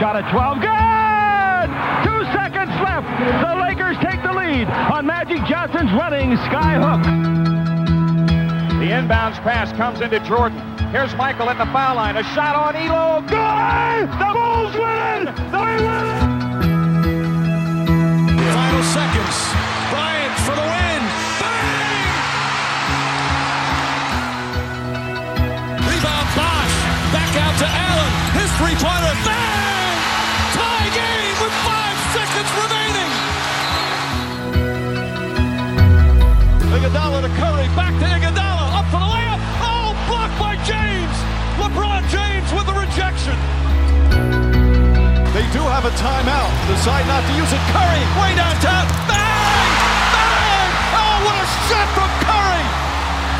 Shot at 12. Good! Two seconds left. The Lakers take the lead on Magic Johnson's running sky hook. The inbounds pass comes into Jordan. Here's Michael at the foul line. A shot on Elo. Good! The Bulls win! They win! Final seconds. Bryant for the win. Bang! Rebound Bosch. Back out to Allen. His three-pointer. Bang! to Curry. Back to Iguodala. Up for the layup. Oh, blocked by James. LeBron James with the rejection. They do have a timeout. Decide not to use it. Curry way downtown. Bang! Bang! Oh, what a shot from Curry!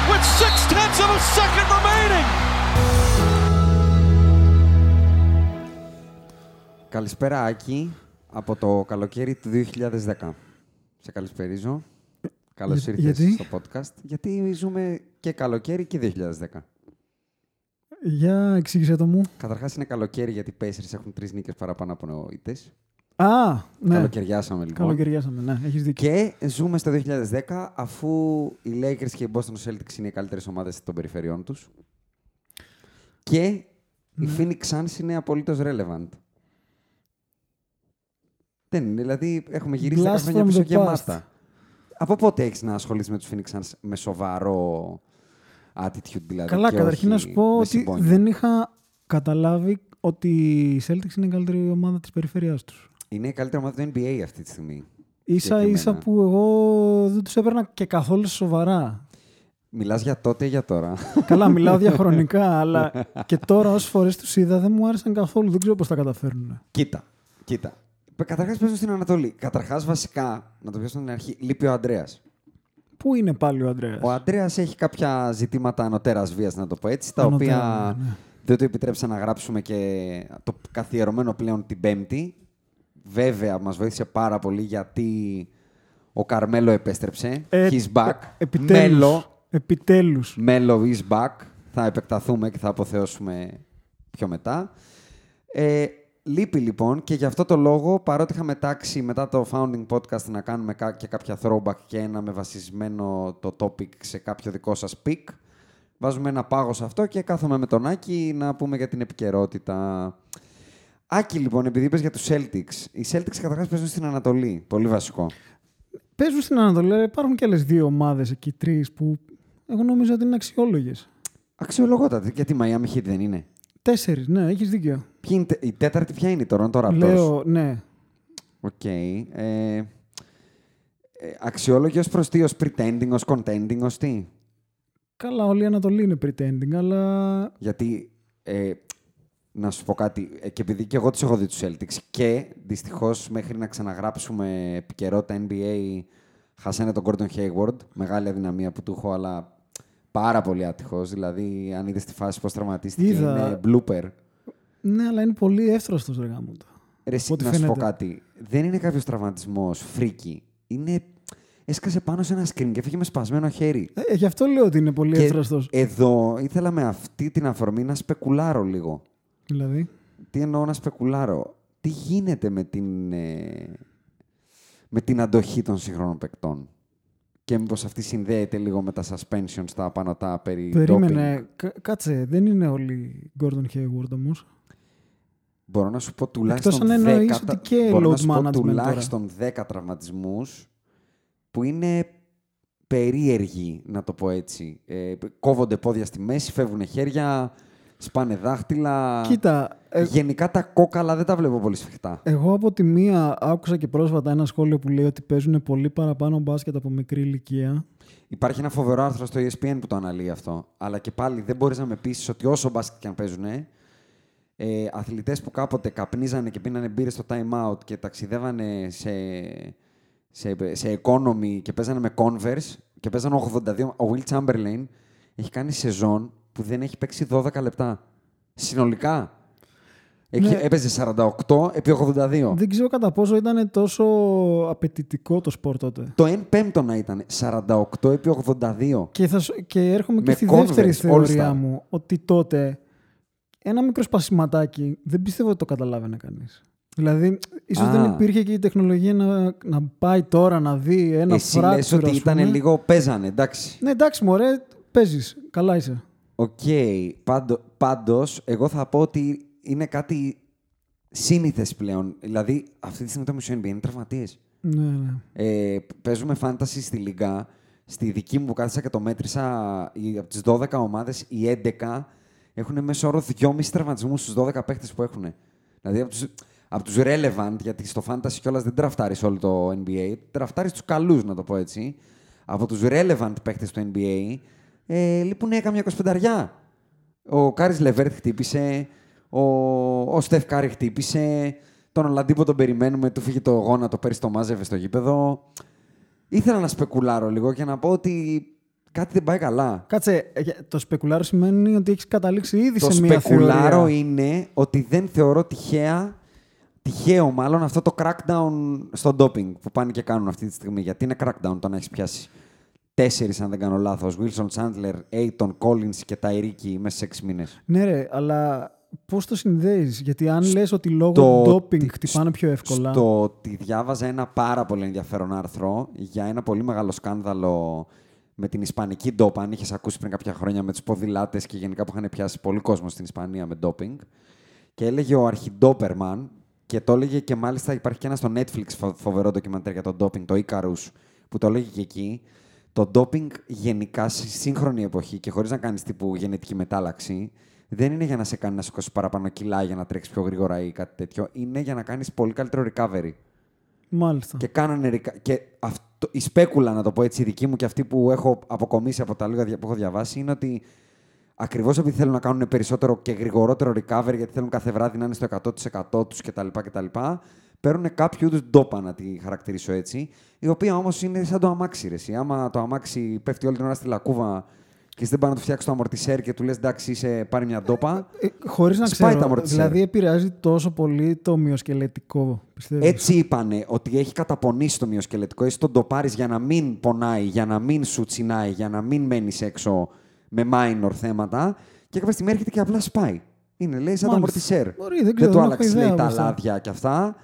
With six tenths of a second remaining. Καλησπέρα Άκη από το καλοκαίρι του 2010. Σε καλησπερίζω. Καλώς Για- ήρθες γιατί; στο podcast. Γιατί ζούμε και καλοκαίρι και 2010. Για εξήγησε το μου. Καταρχάς είναι καλοκαίρι γιατί οι Pacers έχουν τρεις νίκες παραπάνω από ήττες. Α, ναι. Καλοκαιριάσαμε λοιπόν. Καλοκαιριάσαμε, ναι. Έχεις δίκιο. Και ζούμε στο 2010 αφού οι Lakers και οι Boston Celtics είναι οι καλύτερες ομάδες των περιφερειών τους. Και η Ναι. Phoenix Suns είναι απολύτως relevant. Δεν είναι, δηλαδή έχουμε γυρίσει 10 Blast χρόνια from πίσω the γεμάτα. Από πότε έχεις να ασχολείσαι με τους Phoenix Suns με σοβαρό attitude δηλαδή Καλά, και καταρχήν να όχι σου πω με ότι συμπόνια; δεν είχα καταλάβει ότι η Celtics είναι η καλύτερη ομάδα της περιφερειάς τους. Είναι η καλύτερη ομάδα του NBA αυτή τη στιγμή. Ίσα ίσα Συγκεκριμένα. που εγώ δεν τους έπαιρνα και καθόλου σοβαρά. Μιλάς για τότε ή για τώρα; Καλά, μιλάω διαχρονικά, αλλά και τώρα όσες φορές τους είδα δεν μου άρεσαν καθόλου. Δεν ξέρω πώς τα καταφέρνουν. Κοίτα, κοίτα. Καταρχάς παίζουν στην Ανατολή. Καταρχάς, βασικά, να το πιάσω στην αρχή, λείπει ο Αντρέα. Πού είναι πάλι ο Αντρέας. Ο Αντρέα έχει κάποια ζητήματα ανωτέρας βίας, να το πω έτσι, τα Ανωτέρας, οποία ναι, ναι. δεν του επιτρέψαν να γράψουμε και το καθιερωμένο πλέον την Πέμπτη. Βέβαια, μας βοήθησε πάρα πολύ γιατί ο Καρμέλο επέστρεψε. Ε, He's back. ε, επιτέλους. Μέλο, Επιτέλους. Μέλο is back. Θα επεκταθούμε και θα αποθεώσουμε πιο μετά. Ε, λείπει λοιπόν και γι' αυτό το λόγο, παρότι είχαμε τάξει μετά το founding podcast να κάνουμε κα- και κάποια throwback και ένα με βασισμένο το topic σε κάποιο δικό σας pick, βάζουμε ένα πάγο σε αυτό και κάθομαι με τον Άκη να πούμε για την επικαιρότητα. Άκη λοιπόν, επειδή είπες για τους Celtics, οι Celtics καταρχάς παίζουν στην Ανατολή, πολύ βασικό. Παίζουν στην Ανατολή, αλλά υπάρχουν και άλλες δύο ομάδες εκεί, τρεις, που εγώ νομίζω ότι είναι αξιόλογες. Αξιολογότατη, γιατί η Miami Heat δεν είναι; Τέσσερις, ναι, έχεις δίκιο. Ποιοι είναι τε- η τέταρτη ποια είναι η Toronto Raptors. Λέω, ναι. Οκ. Ε, ε, αξιόλογη ως προς τι, ως pretending, ως contending, ως τι; Καλά, όλη η Ανατολή είναι pretending, αλλά Γιατί, ε, να σου πω κάτι, ε, και επειδή και εγώ τους έχω δει τους Celtics και δυστυχώς μέχρι να ξαναγράψουμε επικαιρότητα NBA χασάνε τον Gordon Hayward, μεγάλη αδυναμία που του έχω, αλλά πάρα πολύ άτυχος. Δηλαδή, αν είδες τη φάση πώς τραυματίστηκε, Είδα. είναι blooper. ναι, αλλά είναι πολύ εύθραστος ρε γάμο του. Ρε, εσύ, Ό,τι να σου πω φαίνεται. κάτι. Δεν είναι κάποιος τραυματισμός φρίκι. Είναι. Έσκασε πάνω σε ένα screen και έφυγε με σπασμένο χέρι. Ε, γι' αυτό λέω ότι είναι πολύ Και εύθραστος. εδώ ήθελα με αυτή την αφορμή να σπεκουλάρω λίγο. Δηλαδή, Τι εννοώ να σπεκουλάρω; Τι γίνεται με την, ε, με την αντοχή των σύγχρονων παικτών; Και μήπως αυτή συνδέεται λίγο με τα suspension στα πανωτά περί περίμενε. doping. Κα- κάτσε, δεν είναι όλοι Gordon Hayward όμως. Μπορώ να σου πω τουλάχιστον Εκτός αν εννοείς 10, ότι και μπορώ να load σου πω management τώρα. τουλάχιστον 10 τραυματισμούς που είναι περίεργοι, να το πω έτσι. Ε, κόβονται πόδια στη μέση, φεύγουν χέρια, σπάνε δάχτυλα. Κοίτα, ε, Γενικά τα κόκαλα δεν τα βλέπω πολύ σφιχτά. εγώ από τη μία άκουσα και πρόσφατα ένα σχόλιο που λέει ότι παίζουν πολύ παραπάνω μπάσκετ από μικρή ηλικία. Υπάρχει ένα φοβερό άρθρο στο ESPN που το αναλύει αυτό. Αλλά και πάλι δεν μπορείς να με πείσεις ότι όσο μπάσκετ και αν παίζουν, ε, αθλητές που κάποτε καπνίζανε και πίνανε μπύρες στο time out και ταξιδεύανε σε, σε, σε economy και παίζανε με Converse και παίζανε 82. Ο Will Chamberlain έχει κάνει σεζόν που δεν έχει παίξει 12 λεπτά. Συνολικά. Έχει, Ναι. Έπαιζε 48 επί 82. Δεν ξέρω κατά πόσο ήταν τόσο απαιτητικό το σπορ τότε. Το 1 πέμπτο να ήταν 48 επί 82. Και, θα, σου- και έρχομαι και Με στη Converse, δεύτερη θεωρία All-Star. μου, ότι τότε ένα μικρό σπασιματάκι δεν πιστεύω ότι το καταλάβαινε κανείς. Δηλαδή, ίσως Α. δεν υπήρχε και η τεχνολογία να, να πάει τώρα να δει ένα Εσύ λες fracture. ότι ας ήταν πούμε. λίγο παίζανε, εντάξει. Ναι, εντάξει, μωρέ, παίζεις. Καλά είσαι. Οκ. Πάντω-, πάντως, εγώ θα πω ότι είναι κάτι σύνηθες πλέον. Δηλαδή, αυτή τη στιγμή το μισό NBA είναι τραυματίες. Ναι, ναι. Ε, παίζουμε fantasy στη λίγκα. Στη δική μου που κάθισα και το μέτρησα, οι- από τις 12 ομάδες, οι 11 έχουν μέσο όρο 2,5 τραυματισμούς στους 12 παίχτες που έχουν. Δηλαδή από τους, από τους relevant, γιατί στο fantasy κιόλας δεν draftάρεις όλο το NBA, draftάρεις τους καλούς, να το πω έτσι. Από τους relevant παίχτες του NBA, ε, λείπουν καμιά 25 Ο Κάρις Λεβέρτ χτύπησε, ο, ο Στεφ Κάρι χτύπησε, τον Ολαντίπο τον περιμένουμε, του φύγει το γόνατο, πέρυσι το μάζευε στο γήπεδο. Ήθελα να σπεκουλάρω λίγο και να πω ότι κάτι δεν πάει καλά. Κάτσε, ε, το σπεκουλάρο σημαίνει ότι έχεις καταλήξει ήδη Το σε μία σπεκουλάρω θεωρία. είναι ότι δεν θεωρώ τυχαία, τυχαίο μάλλον αυτό το crackdown στο doping που πάνε και κάνουν αυτή τη στιγμή. Γιατί είναι crackdown το να έχεις πιάσει τέσσερις αν δεν κάνω λάθος. Wilson Chandler, Aiton, Collins και Ταϊρίκη μέσα σε έξι μήνες. Ναι, ρε, αλλά πώς το συνδέεις, Γιατί αν λες ότι λόγω Το ντόπινγκ ότι- χτυπάνε πιο εύκολα. Στο ότι διάβαζα ένα πάρα πολύ ενδιαφέρον άρθρο για ένα πολύ μεγάλο σκάνδαλο με την Ισπανική ντόπα. Αν είχες ακούσει πριν κάποια χρόνια με τους ποδηλάτες και γενικά που είχαν πιάσει πολύ κόσμο στην Ισπανία με ντόπινγκ. Και έλεγε ο αρχιντόπερμαν και το έλεγε και μάλιστα υπάρχει και ένα στο Netflix φο- φοβερό ντοκιμαντέρ για το ντόπινγκ, το Icarus, που το έλεγε και εκεί. Το ντόπινγκ γενικά στη σύγχρονη εποχή και χωρίς να κάνεις τύπου γενετική μετάλλαξη, δεν είναι για να σε κάνει να σηκώσει παραπάνω κιλά για να τρέξεις πιο γρήγορα ή κάτι τέτοιο. Είναι για να κάνεις πολύ καλύτερο recovery. Μάλιστα. Και κάνανε. reca- Και αυτό, η σπέκουλα, να το πω έτσι, η δική μου και αυτή που έχω αποκομίσει από τα λίγα δια- που έχω διαβάσει, είναι ότι ακριβώς επειδή θέλουν να κάνουν περισσότερο και γρηγορότερο recovery, γιατί θέλουν κάθε βράδυ να είναι στο 100% τους κτλ. κτλ παίρνουν κάποιο είδους ντόπα, να τη χαρακτηρίσω έτσι, η οποία όμως είναι σαν το αμάξι. Ρε. εσύ. Άμα το αμάξι πέφτει όλη την ώρα στη λακκούβα και εσύ δεν πάει να του φτιάξει το αμορτισέρ και του λες εντάξει, είσαι, πάρει μια ντόπα. Ε, Χωρίς να Σπάει τα ξέρω. αμορτισέρ. Δηλαδή επηρεάζει τόσο πολύ το μειοσκελετικό, πιστεύω. Έτσι είπανε ότι έχει καταπονήσει το μυοσκελετικό. Εσύ τον το πάρει για να μην πονάει, για να μην σου τσινάει, για να μην μένεις έξω με minor θέματα. Και κάποια στιγμή έρχεται και απλά σπάει. Είναι, λέει, σαν το Μάλιστα. αμορτισέρ. Μπορεί, δεν ξέρω, του δεν έχω άλλαξε, ιδέα λέει, από τα αυτά. λάδια και αυτά.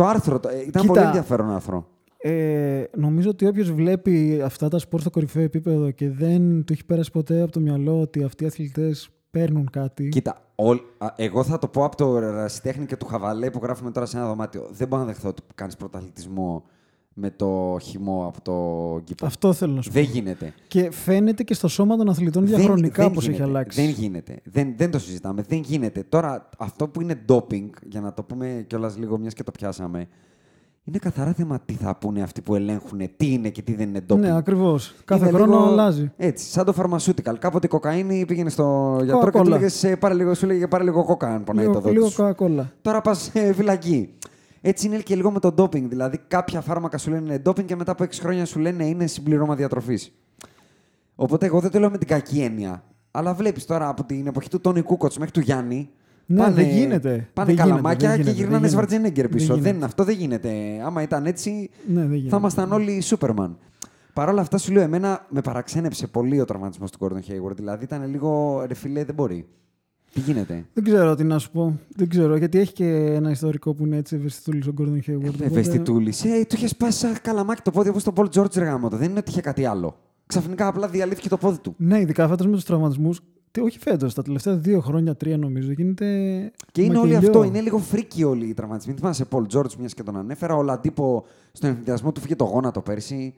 Το άρθρο το- ε, ήταν Κοίτα. πολύ ενδιαφέρον άρθρο. Ε, νομίζω ότι όποιος βλέπει αυτά τα σπορ στο κορυφαίο επίπεδο και δεν του έχει πέρασει ποτέ από το μυαλό ότι αυτοί οι αθλητές παίρνουν κάτι. Κοίτα, όλ- α, εγώ θα το πω από το ρασιτέχνη και του χαβαλέ που γράφουμε τώρα σε ένα δωμάτιο. Δεν μπορώ να δεχθώ ότι κάνεις πρωταθλητισμό με το χυμό από το κήπο. Αυτό θέλω να σου πω. Δεν γίνεται. Και φαίνεται και στο σώμα των αθλητών Δεν- διαχρονικά δεν πώ έχει γίνεται. αλλάξει. Δεν γίνεται. Δεν, δεν το συζητάμε. Δεν γίνεται. Τώρα, αυτό που είναι doping, για να το πούμε κιόλας λίγο, μιας και το πιάσαμε, είναι καθαρά θέμα τι θα πούνε αυτοί που ελέγχουν τι είναι και τι δεν είναι doping. Ναι, ακριβώς. Κάθε Είναι χρόνο λίγο αλλάζει. Έτσι, σαν το pharmaceutical. Κάποτε η κοκαίνη πήγαινε στο γιατρό και του Coca-Cola. έλεγε πάρε λίγο, σου λέγε πάρε λίγο κόκα αν πονάει το Λίγο, δότη λίγο σου. Coca-Cola. Τώρα πας φυλακή. Έτσι είναι και λίγο με το doping. Δηλαδή, κάποια φάρμακα σου λένε είναι doping και μετά από 6 χρόνια σου λένε είναι συμπληρώμα διατροφής. Οπότε εγώ δεν το λέω με την κακή έννοια. Αλλά βλέπεις τώρα από την εποχή του Τόνι Κούκοτ μέχρι του Γιάννη. Ναι, δεν γίνεται. Πάνε Δεν καλαμάκια γίνεται, δεν και γίνεται, γυρνάνε δεν γίνεται. Σβαρτζενέγκερ Δεν πίσω. γίνεται. Δεν, αυτό δεν γίνεται. Άμα ήταν έτσι, Ναι, δεν γίνεται. θα ήμασταν όλοι Σούπερμαν. Παρ' όλα αυτά σου λέω, εμένα με παραξένεψε πολύ ο τραυματισμός του Gordon Hayward. Δηλαδή ήταν λίγο ρε φιλέ, δεν μπορεί. Τι γίνεται; Δεν ξέρω τι να σου πω. Δεν ξέρω. Γιατί έχει και ένα ιστορικό που είναι έτσι ευαισθητούλης ο Gordon Hayward. οπότε- Ευαισθητούλης. Ε, του είχες σπάσει σαν καλαμάκι το πόδι όπως τον Paul George ρεγάμο. Δεν είναι ότι είχε κάτι άλλο. Ξαφνικά απλά διαλύθηκε το πόδι του. Ναι, ειδικά φέτος με τους τραυματισμούς. Όχι φέτος, τα τελευταία δύο χρόνια, τρία νομίζω. Γίνεται. Και είναι όλο μακελιό. αυτό. Είναι λίγο φρίκι όλοι οι τραυματισμοί. Θυμάσαι Paul George, μιας και τον ανέφερα. Ο Λαντύπο στον ενθουσιασμό του φύγε το γόνατο πέρσι.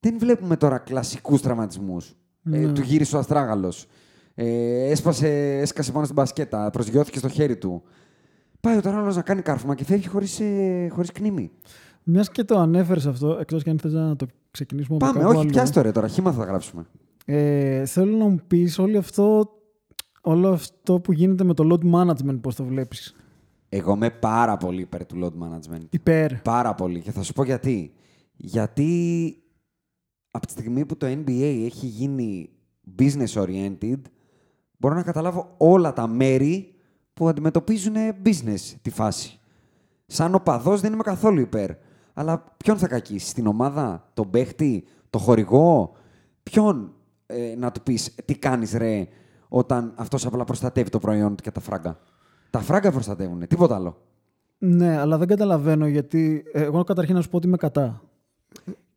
Δεν βλέπουμε τώρα κλασικούς τραυματισμούς. Ε, Ναι. του γύρισε ο Αστράγαλος. Ε, έσπασε, έσκασε πάνω στην μπασκέτα. Προσγειώθηκε στο χέρι του. Πάει ο άλλο να κάνει κάρφωμα και φεύγει χωρίς ε, χωρίς κνήμη. Μιας και το ανέφερες αυτό, εκτός και αν θες να το ξεκινήσουμε από Πάμε, κάπου όχι, άλλο. πιάστε το ρε τώρα. Χήμα θα γράψουμε. Ε, θέλω να μου πεις όλο αυτό, όλο αυτό που γίνεται με το load management, πώς το βλέπεις; Εγώ είμαι πάρα πολύ υπέρ του load management. Υπέρ. Πάρα πολύ. Και θα σου πω γιατί. Γιατί από τη στιγμή που το NBA έχει γίνει business oriented, μπορώ να καταλάβω όλα τα μέρη που αντιμετωπίζουν business τη φάση. Σαν οπαδός δεν είμαι καθόλου υπέρ. Αλλά ποιον θα κακίσει, την ομάδα, τον παίχτη, το χορηγό, ποιον ε, να του πεις τι κάνεις ρε, όταν αυτός απλά προστατεύει το προϊόν του και τα φράγκα. Τα φράγκα προστατεύουν, τίποτα άλλο. Ναι, αλλά δεν καταλαβαίνω γιατί. Εγώ καταρχήν να σου πω ότι είμαι κατά.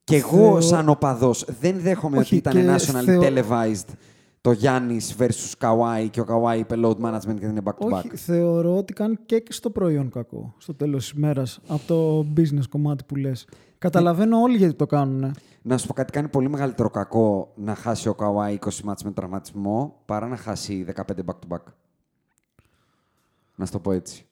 Και εγώ, Θεω- σαν οπαδό, δεν δέχομαι Όχι, ότι ήταν και national θεω- televised το Γιάννης versus Kawhi και ο Kawhi είπε load management και δεν είναι back to back. Όχι, θεωρώ ότι κάνει και στο προϊόν κακό στο τέλος της ημέρας από το business κομμάτι που λες. Καταλαβαίνω όλοι γιατί το κάνουν. Να σου πω κάτι, κάνει πολύ μεγαλύτερο κακό να χάσει ο Kawhi 20 μάτς με τραυματισμό παρά να χάσει 15 back to back. Να σου το πω έτσι.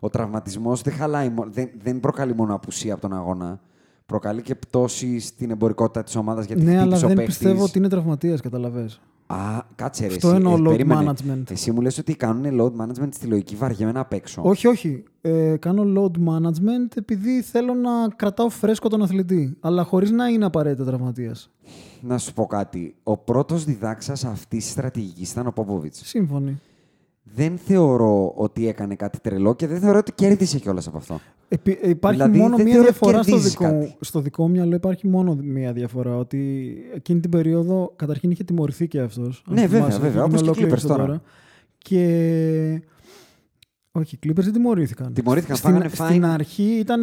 Ο τραυματισμός δεν, χαλάει, μο- δεν, δεν προκαλεί μόνο απουσία από τον αγώνα. Προκαλεί και πτώση στην εμπορικότητα της ομάδας γιατί Ναι, αλλά χτύπησε ο δεν παίκτης. πιστεύω ότι είναι τραυματίας, καταλαβες. Α, κάτσε ρε. Αυτό εσύ, εννοώ ε, load περίμενε. management. Εσύ μου λες ότι κάνουν load management στη λογική βαριέμαι απ' έξω. Όχι, όχι. Ε, κάνω load management επειδή θέλω να κρατάω φρέσκο τον αθλητή. Αλλά χωρίς να είναι απαραίτητα τραυματίας. Να σου πω κάτι. Ο πρώτος διδάξας αυτής της στρατηγικής ήταν ο Πόποβιτς. Σύμφωνοι. Δεν θεωρώ ότι έκανε κάτι τρελό και δεν θεωρώ ότι κέρδισε κιόλας από αυτό. Επί- ε, υπάρχει Δηλαδή, μόνο δεν μία θεωρώ διαφορά στο κερδίζεις δικό, μου, κάτι. στο δικό μου μυαλό. Υπάρχει μόνο μία διαφορά. Ότι εκείνη την περίοδο καταρχήν είχε τιμωρηθεί και αυτός. Ναι, βέβαια, βέβαια, όπως και οι Clippers τώρα. Και. Όχι, οι Clippers δεν τιμωρήθηκαν. Τιμωρήθηκαν, στην, φάγανε Στην fine. αρχή ήταν.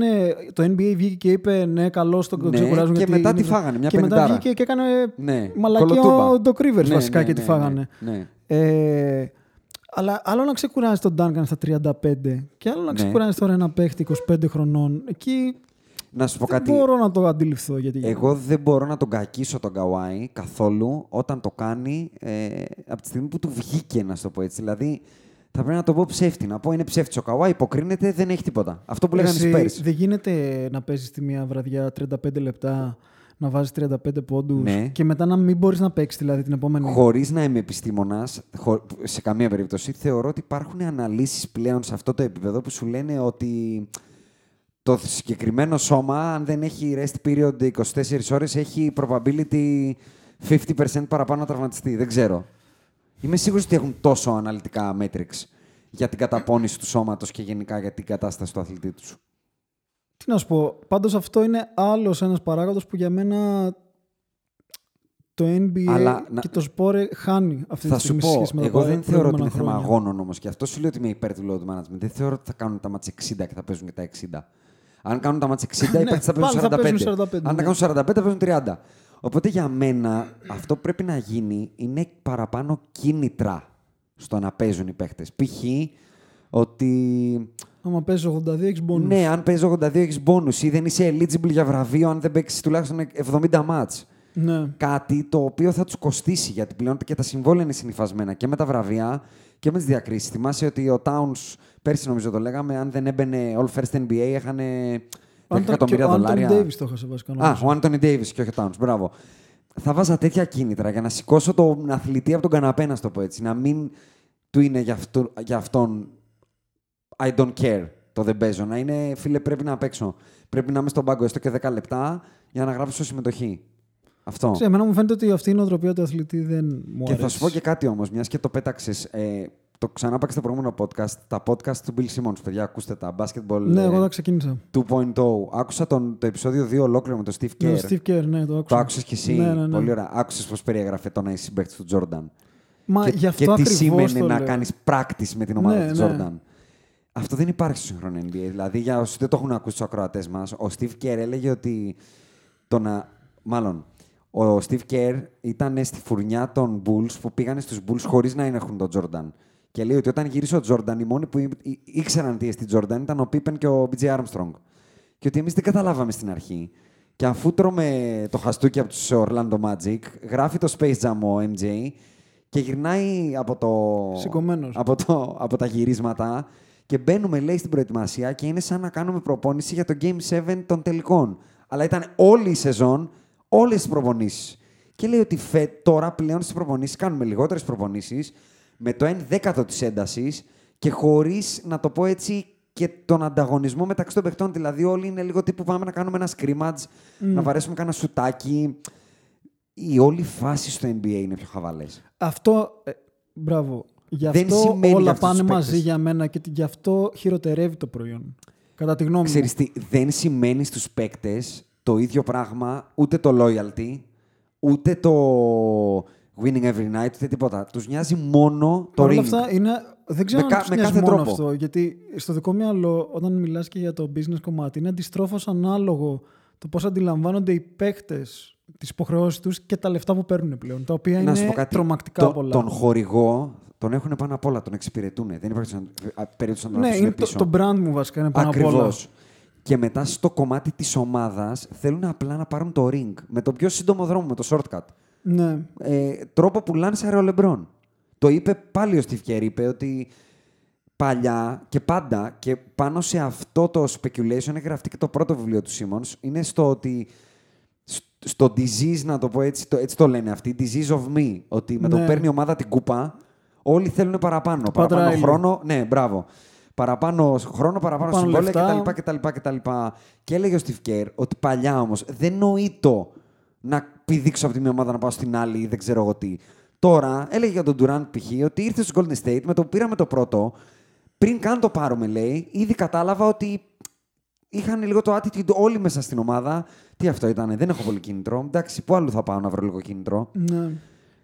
Το NBA βγήκε και είπε ναι, καλώς τον Ναι, ξεκουράζουν. και γιατί μετά είναι- τι φάγανε, μια Και μετά πενηντάρα. βγήκε και έκανε Ναι, μαλακή κολοτούμπα. ο Doc Rivers Ναι, βασικά ναι, και τι ναι, φάγανε. Ναι, ναι. Ε, αλλά άλλο να ξεκουράζει τον Duncan στα 35 και άλλο να Ναι. ξεκουράζει τώρα ένα παίχτη 25 χρονών. Εκεί Να σου πω δεν κάτι. μπορώ να το αντιληφθώ γιατί. Εγώ δεν μπορώ να τον κακίσω τον Καουάι καθόλου όταν το κάνει ε, από τη στιγμή που του βγήκε, να σου το πω έτσι. Δηλαδή, θα πρέπει να το πω ψεύτη. Να πω είναι ψεύτης ο Καουάι, υποκρίνεται, δεν έχει τίποτα. Αυτό που λέγανε οι Εσύ Spurs. δεν γίνεται να παίζεις τη μία βραδιά 35 λεπτά, να βάζεις 35 πόντους Ναι. και μετά να μην μπορείς να παίξεις δηλαδή την επόμενη. Χωρίς να είμαι επιστήμονας, σε καμία περίπτωση, θεωρώ ότι υπάρχουν αναλύσεις πλέον σε αυτό το επίπεδο που σου λένε ότι το συγκεκριμένο σώμα, αν δεν έχει rest period 24 ώρες, έχει probability 50% παραπάνω να τραυματιστεί. Δεν ξέρω. Είμαι σίγουρος ότι έχουν τόσο αναλυτικά metrics για την καταπώνηση του σώματος και γενικά για την κατάσταση του αθλητή τους. Τι να σου πω. Πάντως αυτό είναι άλλος ένας παράγοντας που για μένα το NBA Αλλά να- και το σπόρε χάνει αυτή Θα τη σου στιγμή σε πω, σχέση με τα εγώ δεν θεωρώ ότι είναι προηγούμενα θέμα χρόνια. αγώνων όμως. Και αυτό σου λέω ότι είμαι υπέρ του load management. Δεν θεωρώ ότι θα κάνουν τα μάτια 60 και θα παίζουν και τα 60. Αν κάνουν τα μάτια 60, οι Ναι, παίκτες θα παίζουν πάλι θα 45. παίζουν 45, Αν τα ναι. κάνουν 45, θα παίζουν 30. Οπότε για μένα αυτό που πρέπει να γίνει είναι παραπάνω κίνητρα στο να παίζουν οι παίχτε. Π.χ. ότι Άμα παίζει 82, έχεις bonus. ναι, αν παίζει 82 έχεις bonus ή δεν είσαι eligible για βραβείο αν δεν παίξεις τουλάχιστον 70 μάτς Ναι. κάτι το οποίο θα τους κοστίσει γιατί πλέον και τα συμβόλαια είναι συνυφασμένα και με τα βραβεία και με τις διακρίσεις. Θυμάσαι ότι ο Towns, πέρσι νομίζω το λέγαμε, αν δεν έμπαινε All First NBA, είχαν 10 Άντων- εκατομμύρια και ο Άντωνι δολάρια. Davis το έχασε βασικά. Α, νομίζω. ο Anthony Davis και όχι ο Towns. Μπράβο. Θα βάζα τέτοια κίνητρα για να σηκώσω τον αθλητή από τον καναπέ, να σου το πω έτσι. Να μην του είναι για, αυτού- για αυτόν I don't care το δεν παίζω. Να είναι φίλε, πρέπει να παίξω. Πρέπει να είμαι στον πάγκο έστω και 10 λεπτά για να γράψω συμμετοχή. Αυτό. Σε εμένα μου φαίνεται ότι αυτή η νοοτροπία του αθλητή δεν μου Και αρέσει. θα σου πω και κάτι όμως, μιας και το πέταξες. Ε, το ξανά είπα και στο προηγούμενο podcast. Τα podcast του Bill Simmons, παιδιά, ακούστε τα. Basketball Ναι, ε, εγώ τα ξεκίνησα. 2.0. Άκουσα τον, το επεισόδιο 2 ολόκληρο με τον Steve Ναι, Kerr. ο Steve Kerr, ναι, το άκουσα. Το άκουσες κι εσύ. Ναι, ναι, ναι. Πολύ ωραία. Άκουσες πώς περιέγραφε το να είσαι συμπαίκτη του Τζόρνταν. Μα και, γι' αυτό και τι ακριβώς σήμαινε το να λέω. κάνεις practice με την ομάδα Ναι, του ναι. Τζόρνταν. Αυτό δεν υπάρχει στο σύγχρονο NBA. Δηλαδή, για όσοι δεν το έχουν ακούσει τους ακροατές μας, ο Steve Kerr έλεγε ότι το να. Μάλλον, ο Steve Kerr ήταν στη φουρνιά των Bulls που πήγανε στους Bulls χωρίς να έχουν τον Τζόρνταν. Και λέει ότι όταν γύρισε ο Τζόρνταν, οι μόνοι που ή- ή- ήξεραν τι εστί Τζόρνταν ήταν ο Πίπεν και ο BJ Armstrong. Και ότι εμείς δεν καταλάβαμε στην αρχή. Και αφού τρώμε το χαστούκι από τους Orlando Magic, γράφει το Space Jam ο MJ και γυρνάει από, το... Σηκωμένος. από, το... από τα γυρίσματα και μπαίνουμε, λέει, στην προετοιμασία και είναι σαν να κάνουμε προπόνηση για το Game 7 των τελικών. Αλλά ήταν όλη η σεζόν, όλες τις προπονήσεις. Και λέει ότι φε... τώρα πλέον στις προπονήσεις κάνουμε λιγότερες προπονήσεις, με το 1 δέκατο της έντασης και χωρίς, να το πω έτσι, και τον ανταγωνισμό μεταξύ των παιχτών. Δηλαδή, όλοι είναι λίγο τύπου πάμε να κάνουμε ένα scrimmage, να βαρέσουμε κάνα σουτάκι. Η όλη φάση στο NBA είναι πιο χαβαλές. Αυτό. ε, μπράβο. Γι' Δεν αυτό σημαίνει για όλα αυτούς τους πάνε μαζί παίκτες. για μένα και γι' αυτό χειροτερεύει το προϊόν. Κατά τη γνώμη Ξέρεις μου. τι, δεν σημαίνει στους παίκτες το ίδιο πράγμα, ούτε το loyalty, ούτε το winning every night, ούτε τίποτα. Τους νοιάζει μόνο το Παρ' ring. όλα αυτά είναι, δεν ξέρω Με αν κα- τους με νοιάζει κάθε μόνο τρόπο. αυτό. Γιατί στο δικό μυαλό, όταν μιλάς και για το business κομμάτι, είναι αντιστρόφως ανάλογο το πώς αντιλαμβάνονται οι παίκτες τις υποχρεώσεις τους και τα λεφτά που παίρνουν πλέον. Τα οποία Να σου είναι πω κάτι. τρομακτικά Το- πολλά. Τον χορηγό τον έχουν πάνω απ' όλα, τον εξυπηρετούν. Δεν υπάρχει α, περίπτωση να τον ναι, αφήσουν είναι το, πίσω. το brand μου βασικά είναι πάνω απ' όλα. Ακριβώς. Και μετά στο κομμάτι της ομάδας θέλουν απλά να πάρουν το ring με το πιο σύντομο δρόμο, με το shortcut. Ναι. Ε, τρόπο που λάνσαρε ο Λεμπρόν. Το είπε πάλι ο Steve Kerr, είπε ότι παλιά και πάντα και πάνω σε αυτό το speculation έχει γραφτεί και το πρώτο βιβλίο του Simmons είναι στο ότι σ- στο disease, να το πω έτσι, το, έτσι το λένε αυτοί, disease of me, ότι με το Ναι. που παίρνει η ομάδα την κούπα, όλοι θέλουν παραπάνω. Pat παραπάνω Riley. χρόνο, ναι, μπράβο. Παραπάνω χρόνο, παραπάνω Πάνω συμβόλαια λεφτά. κτλ, κτλ, κτλ. Και έλεγε ο Steve Kerr ότι παλιά όμως δεν νοείτο να πηδήξω από τη μία ομάδα να πάω στην άλλη ή δεν ξέρω εγώ τι. Τώρα έλεγε για τον Durant π.χ. ότι ήρθε στο Golden State με το που πήραμε το πρώτο. Πριν καν το πάρουμε, λέει, ήδη κατάλαβα ότι είχαν λίγο το attitude όλοι μέσα στην ομάδα. Τι αυτό ήταν, δεν έχω πολύ κίνητρο. Εντάξει, πού αλλού θα πάω να βρω λίγο κίνητρο. ναι.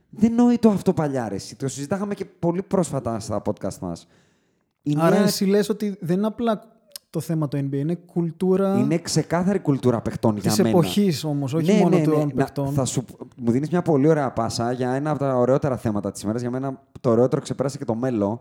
Δεν νοεί το αυτό παλιά, ρε, εσύ. Το συζητάγαμε και πολύ πρόσφατα στα podcast μας. Άρα εσύ λες ότι δεν είναι απλά το θέμα του NBA, είναι κουλτούρα είναι ξεκάθαρη κουλτούρα παιχτών για της μένα. εποχής όμως, όχι Ναι, μόνο ναι, ναι. των Να- παικτών. θα σου, μου δίνεις μια πολύ ωραία πάσα για ένα από τα ωραιότερα θέματα της ημέρας. Για μένα το ωραιότερο ξεπέρασε και το μέλλον.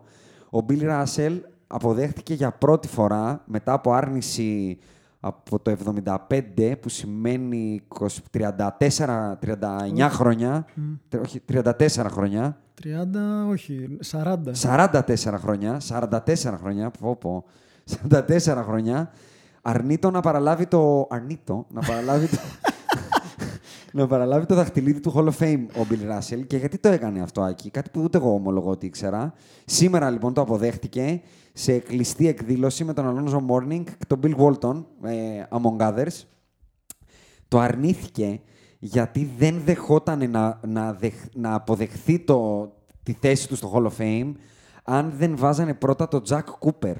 Ο Μπιλ Ράσελ αποδέχτηκε για πρώτη φορά μετά από άρνηση από το 75, που σημαίνει 20 34, 39 χρόνια. τε- Όχι, 34 χρόνια. 30, όχι, 40. 44 χρόνια. 44 χρόνια. Πω, πω. 44 χρόνια. Αρνείτο να παραλάβει το. Αρνείτο να παραλάβει το. να παραλάβει το δαχτυλίδι του Hall of Fame ο Bill Russell. Και γιατί το έκανε αυτό, Άκη, κάτι που ούτε εγώ ομολογώ ότι ήξερα. Σήμερα λοιπόν το αποδέχτηκε σε κλειστή εκδήλωση με τον Alonso Morning και τον Bill Walton, ε, among others. Το αρνήθηκε γιατί δεν δεχόταν να, να, δεχ- να αποδεχθεί το, τη θέση του στο Hall of Fame αν δεν βάζανε πρώτα το Jack Cooper.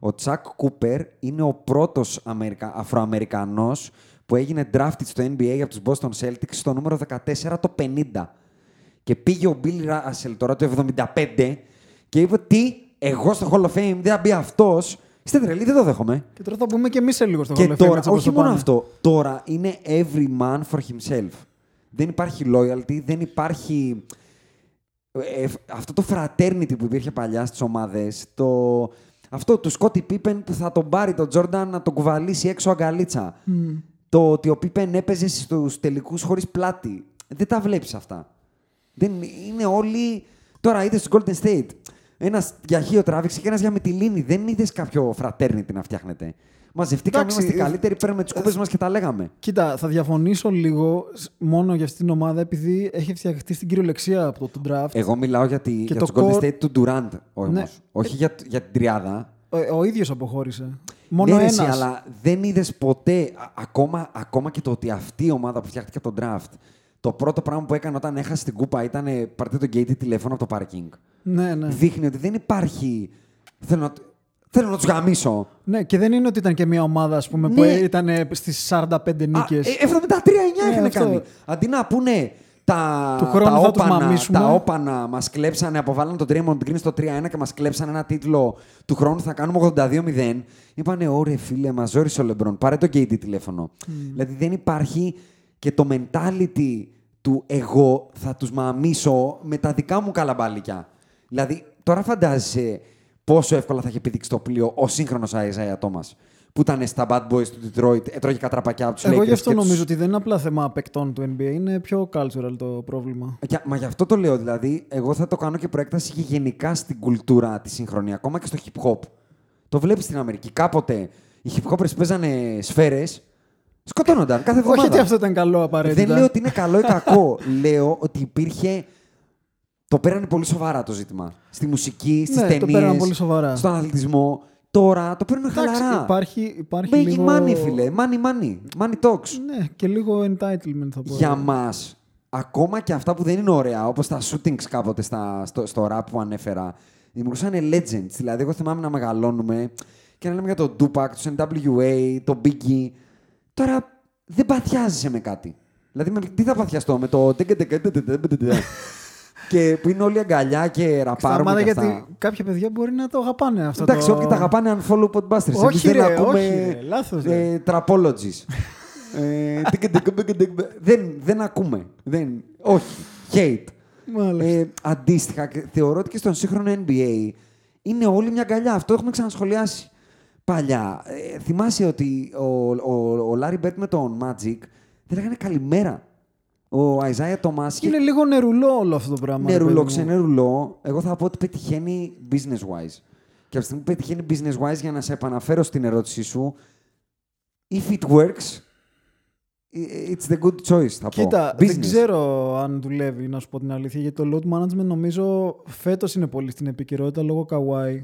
Ο Jack Cooper είναι ο πρώτος Αμερικα... Αφροαμερικανός που έγινε drafted στο NBA από τους Boston Celtics στο νούμερο 14 το 50. Και πήγε ο Bill Russell τώρα το 75 και είπε τι, εγώ στο Hall of Fame δεν θα μπει αυτός. Είστε τρελοί, δεν το δέχομαι. Και τώρα θα μπούμε και εμείς σε λίγο στο Και Hall of Fame, τώρα, έτσι όπως όχι το μόνο πάνε. αυτό, τώρα είναι every man for himself. Δεν υπάρχει loyalty, δεν υπάρχει ε, αυτό το fraternity που υπήρχε παλιά στις ομάδες, το, αυτό του Σκότι Πίπεν που θα τον πάρει τον Τζόρνταν να τον κουβαλήσει έξω αγκαλίτσα. Το ότι ο Πίπεν έπαιζε στους τελικούς χωρίς πλάτη. Δεν τα βλέπεις αυτά. Δεν είναι όλοι. Τώρα είδες στο Golden State. Ένας για Χίο τράβηξε και ένας για Μυτιλίνη. Δεν είδες κάποιο fraternity να φτιάχνετε. Μαζευτήκαμε, Εντάξει, είμαστε ε, καλύτεροι, παίρνουμε τις κούπες μας και τα λέγαμε. Κοίτα, θα διαφωνήσω λίγο σ- μόνο για αυτήν την ομάδα επειδή έχει φτιαχτεί στην κυριολεξία από το, το draft. Εγώ μιλάω για, τη, για το τους Golden core- State του Durant όμως. Ναι. Όχι για, για την τριάδα. Ο, ο ίδιος αποχώρησε. Μόνο ναι, ρε, ένας. εσύ, αλλά δεν είδες ποτέ, α- ακόμα, ακόμα και το ότι αυτή η ομάδα που φτιάχτηκε από τον draft, το πρώτο πράγμα που έκανε όταν έχασε την κούπα ήταν ε, πάρτε το gatey τηλέφωνο από το parking. Ναι, ναι. Δείχνει ότι δεν υπάρχει. Θέλω να, θέλω να τους γαμίσω. ναι, και δεν είναι ότι ήταν και μια ομάδα ας πούμε, που Ναι. ήταν στις 45 νίκε. Α, ε, 73-9 Ναι, είχαν αυτό. κάνει. Αντί να πούνε τα, Του χρόνου τα, θα τους όπανα, μαμίσουμε. τα όπανα μας κλέψανε, αποβάλανε τον Draymond Green στο 3-1 και μας κλέψανε ένα τίτλο του χρόνου θα κάνουμε 82-0. Είπανε, ωραία φίλε, μας ζόρισε ο Λεμπρόν, πάρε το KD τηλέφωνο. Δηλαδή δεν υπάρχει και το mentality του εγώ θα τους μαμίσω με τα δικά μου καλαμπάλικια. Δηλαδή, τώρα φαντάζεσαι πόσο εύκολα θα είχε πηδήξει το πλοίο ο σύγχρονος Isaiah Thomas που ήταν στα Bad Boys του Detroit, έτρωγε κατραπακιά από τους Εγώ Lakers γι' αυτό και τους- νομίζω ότι δεν είναι απλά θέμα παικτών του NBA, είναι πιο cultural το πρόβλημα. Για- μα γι' αυτό το λέω. Δηλαδή, εγώ θα το κάνω και προέκταση και γενικά στην κουλτούρα τη σύγχρονη, ακόμα και στο hip hop. Το βλέπεις στην Αμερική. Κάποτε οι hip hoppers παίζανε σφαίρες, σκοτώνονταν κάθε εβδομάδα. Όχι ότι αυτό ήταν καλό απαραίτητα. Δεν λέω ότι είναι καλό ή κακό. λέω ότι υπήρχε. Το πέρανε πολύ σοβαρά το ζήτημα. Στη μουσική, στις Ναι, το ταινίες, πέρανε πολύ σοβαρά. στον αθλητισμό. Τώρα το παίρνουν Εντάξει, χαλαρά. υπάρχει, υπάρχει Making λίγο... money, φίλε. Money, money. Money talks. Ναι, και λίγο entitlement θα πω. Για μας, ακόμα και αυτά που δεν είναι ωραία, όπως τα shootings κάποτε στα, στο, στο rap που ανέφερα, δημιουργούσαν legends. Δηλαδή, εγώ θυμάμαι να μεγαλώνουμε και να λέμε για τον Tupac, του NWA, τον Biggie. Τώρα δεν παθιάζεσαι με κάτι. Δηλαδή, με, τι θα παθιαστώ με το. και που είναι όλοι αγκαλιά και ραπάρουμε Σταμάτα και αυτά. γιατί κάποια παιδιά μπορεί να το αγαπάνε αυτό. Εντάξει, το... όποιοι τα αγαπάνε unfollow podbusters. Όχι, Εμείς δεν ρε, ακούμε όχι, ρε, λάθος, ρε. ε, trapologies. Ε, τικ, τικ, τικ, τικ, δεν, δεν ακούμε. Δεν, όχι. Hate. Μάλιστα. Ε, αντίστοιχα, και θεωρώ ότι και στον σύγχρονο NBA είναι όλη μια αγκαλιά. Αυτό έχουμε ξανασχολιάσει παλιά. Ε, θυμάσαι ότι ο, ο, ο Larry Bird με τον Magic δεν λέγανε καλημέρα. Ο Isaiah Thomas είναι λίγο νερουλό όλο αυτό το πράγμα. ρε νερουλό, παιδί μου. ξενερουλό. Εγώ θα πω ότι πετυχαίνει business-wise. Και από τη στιγμή που πετυχαίνει business-wise, για να σε επαναφέρω στην ερώτησή σου, if it works, it's the good choice, θα Κοίτα, πω. δεν ξέρω αν δουλεύει, να σου πω την αλήθεια, γιατί το load management νομίζω φέτος είναι πολύ στην επικαιρότητα λόγω Kawhi.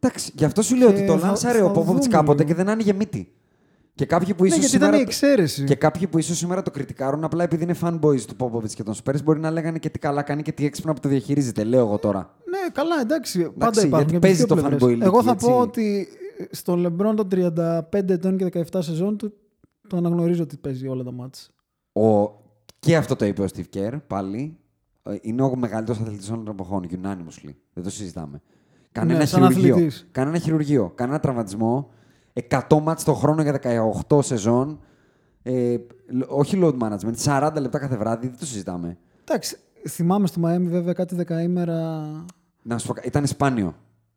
Εντάξει, γι' αυτό σου λέω Και ότι το θα- λάνσαρε θα ο Πόποβιτς δούμε κάποτε λίγο. και δεν άνοιγε μύτη. Και κάποιοι που Ναι, ίσως γιατί σήμερα. ήταν η εξαίρεση. Και κάποιοι που ίσως σήμερα το κριτικάρουν απλά επειδή είναι fanboys του Πόποβιτς και των Spurs μπορεί να λέγανε και τι καλά κάνει και τι έξυπνα που το διαχειρίζεται. Λέω εγώ τώρα. Ναι, καλά, εντάξει. Πάντα γιατί υπάρχουν και από παίζει τις δύο το πλευρές. fanboy Εγώ league, θα έτσι. πω ότι στον LeBron των 35 ετών και 17 σεζόν του το αναγνωρίζω ότι παίζει όλα τα μάτς. Ο... Και αυτό το είπε ο Steve Kerr πάλι. Ε, Είναι ο μεγαλύτερος αθλητής όλων των εποχών. Unanimously. Δεν το συζητάμε. Κάνει Ναι, ένα σαν χειρουργείο. αθλητής. Κάνει ένα χειρουργείο. Κάνει ένα τραυματισμό. 100 μάτς το χρόνο για 18 σεζόν. Ε, λ- όχι load management. 40 λεπτά κάθε βράδυ. Δεν το συζητάμε. Εντάξει, θυμάμαι στο Miami βέβαια κάτι δεκαήμερα. Να σου πω, κα- ήταν σπάνιο.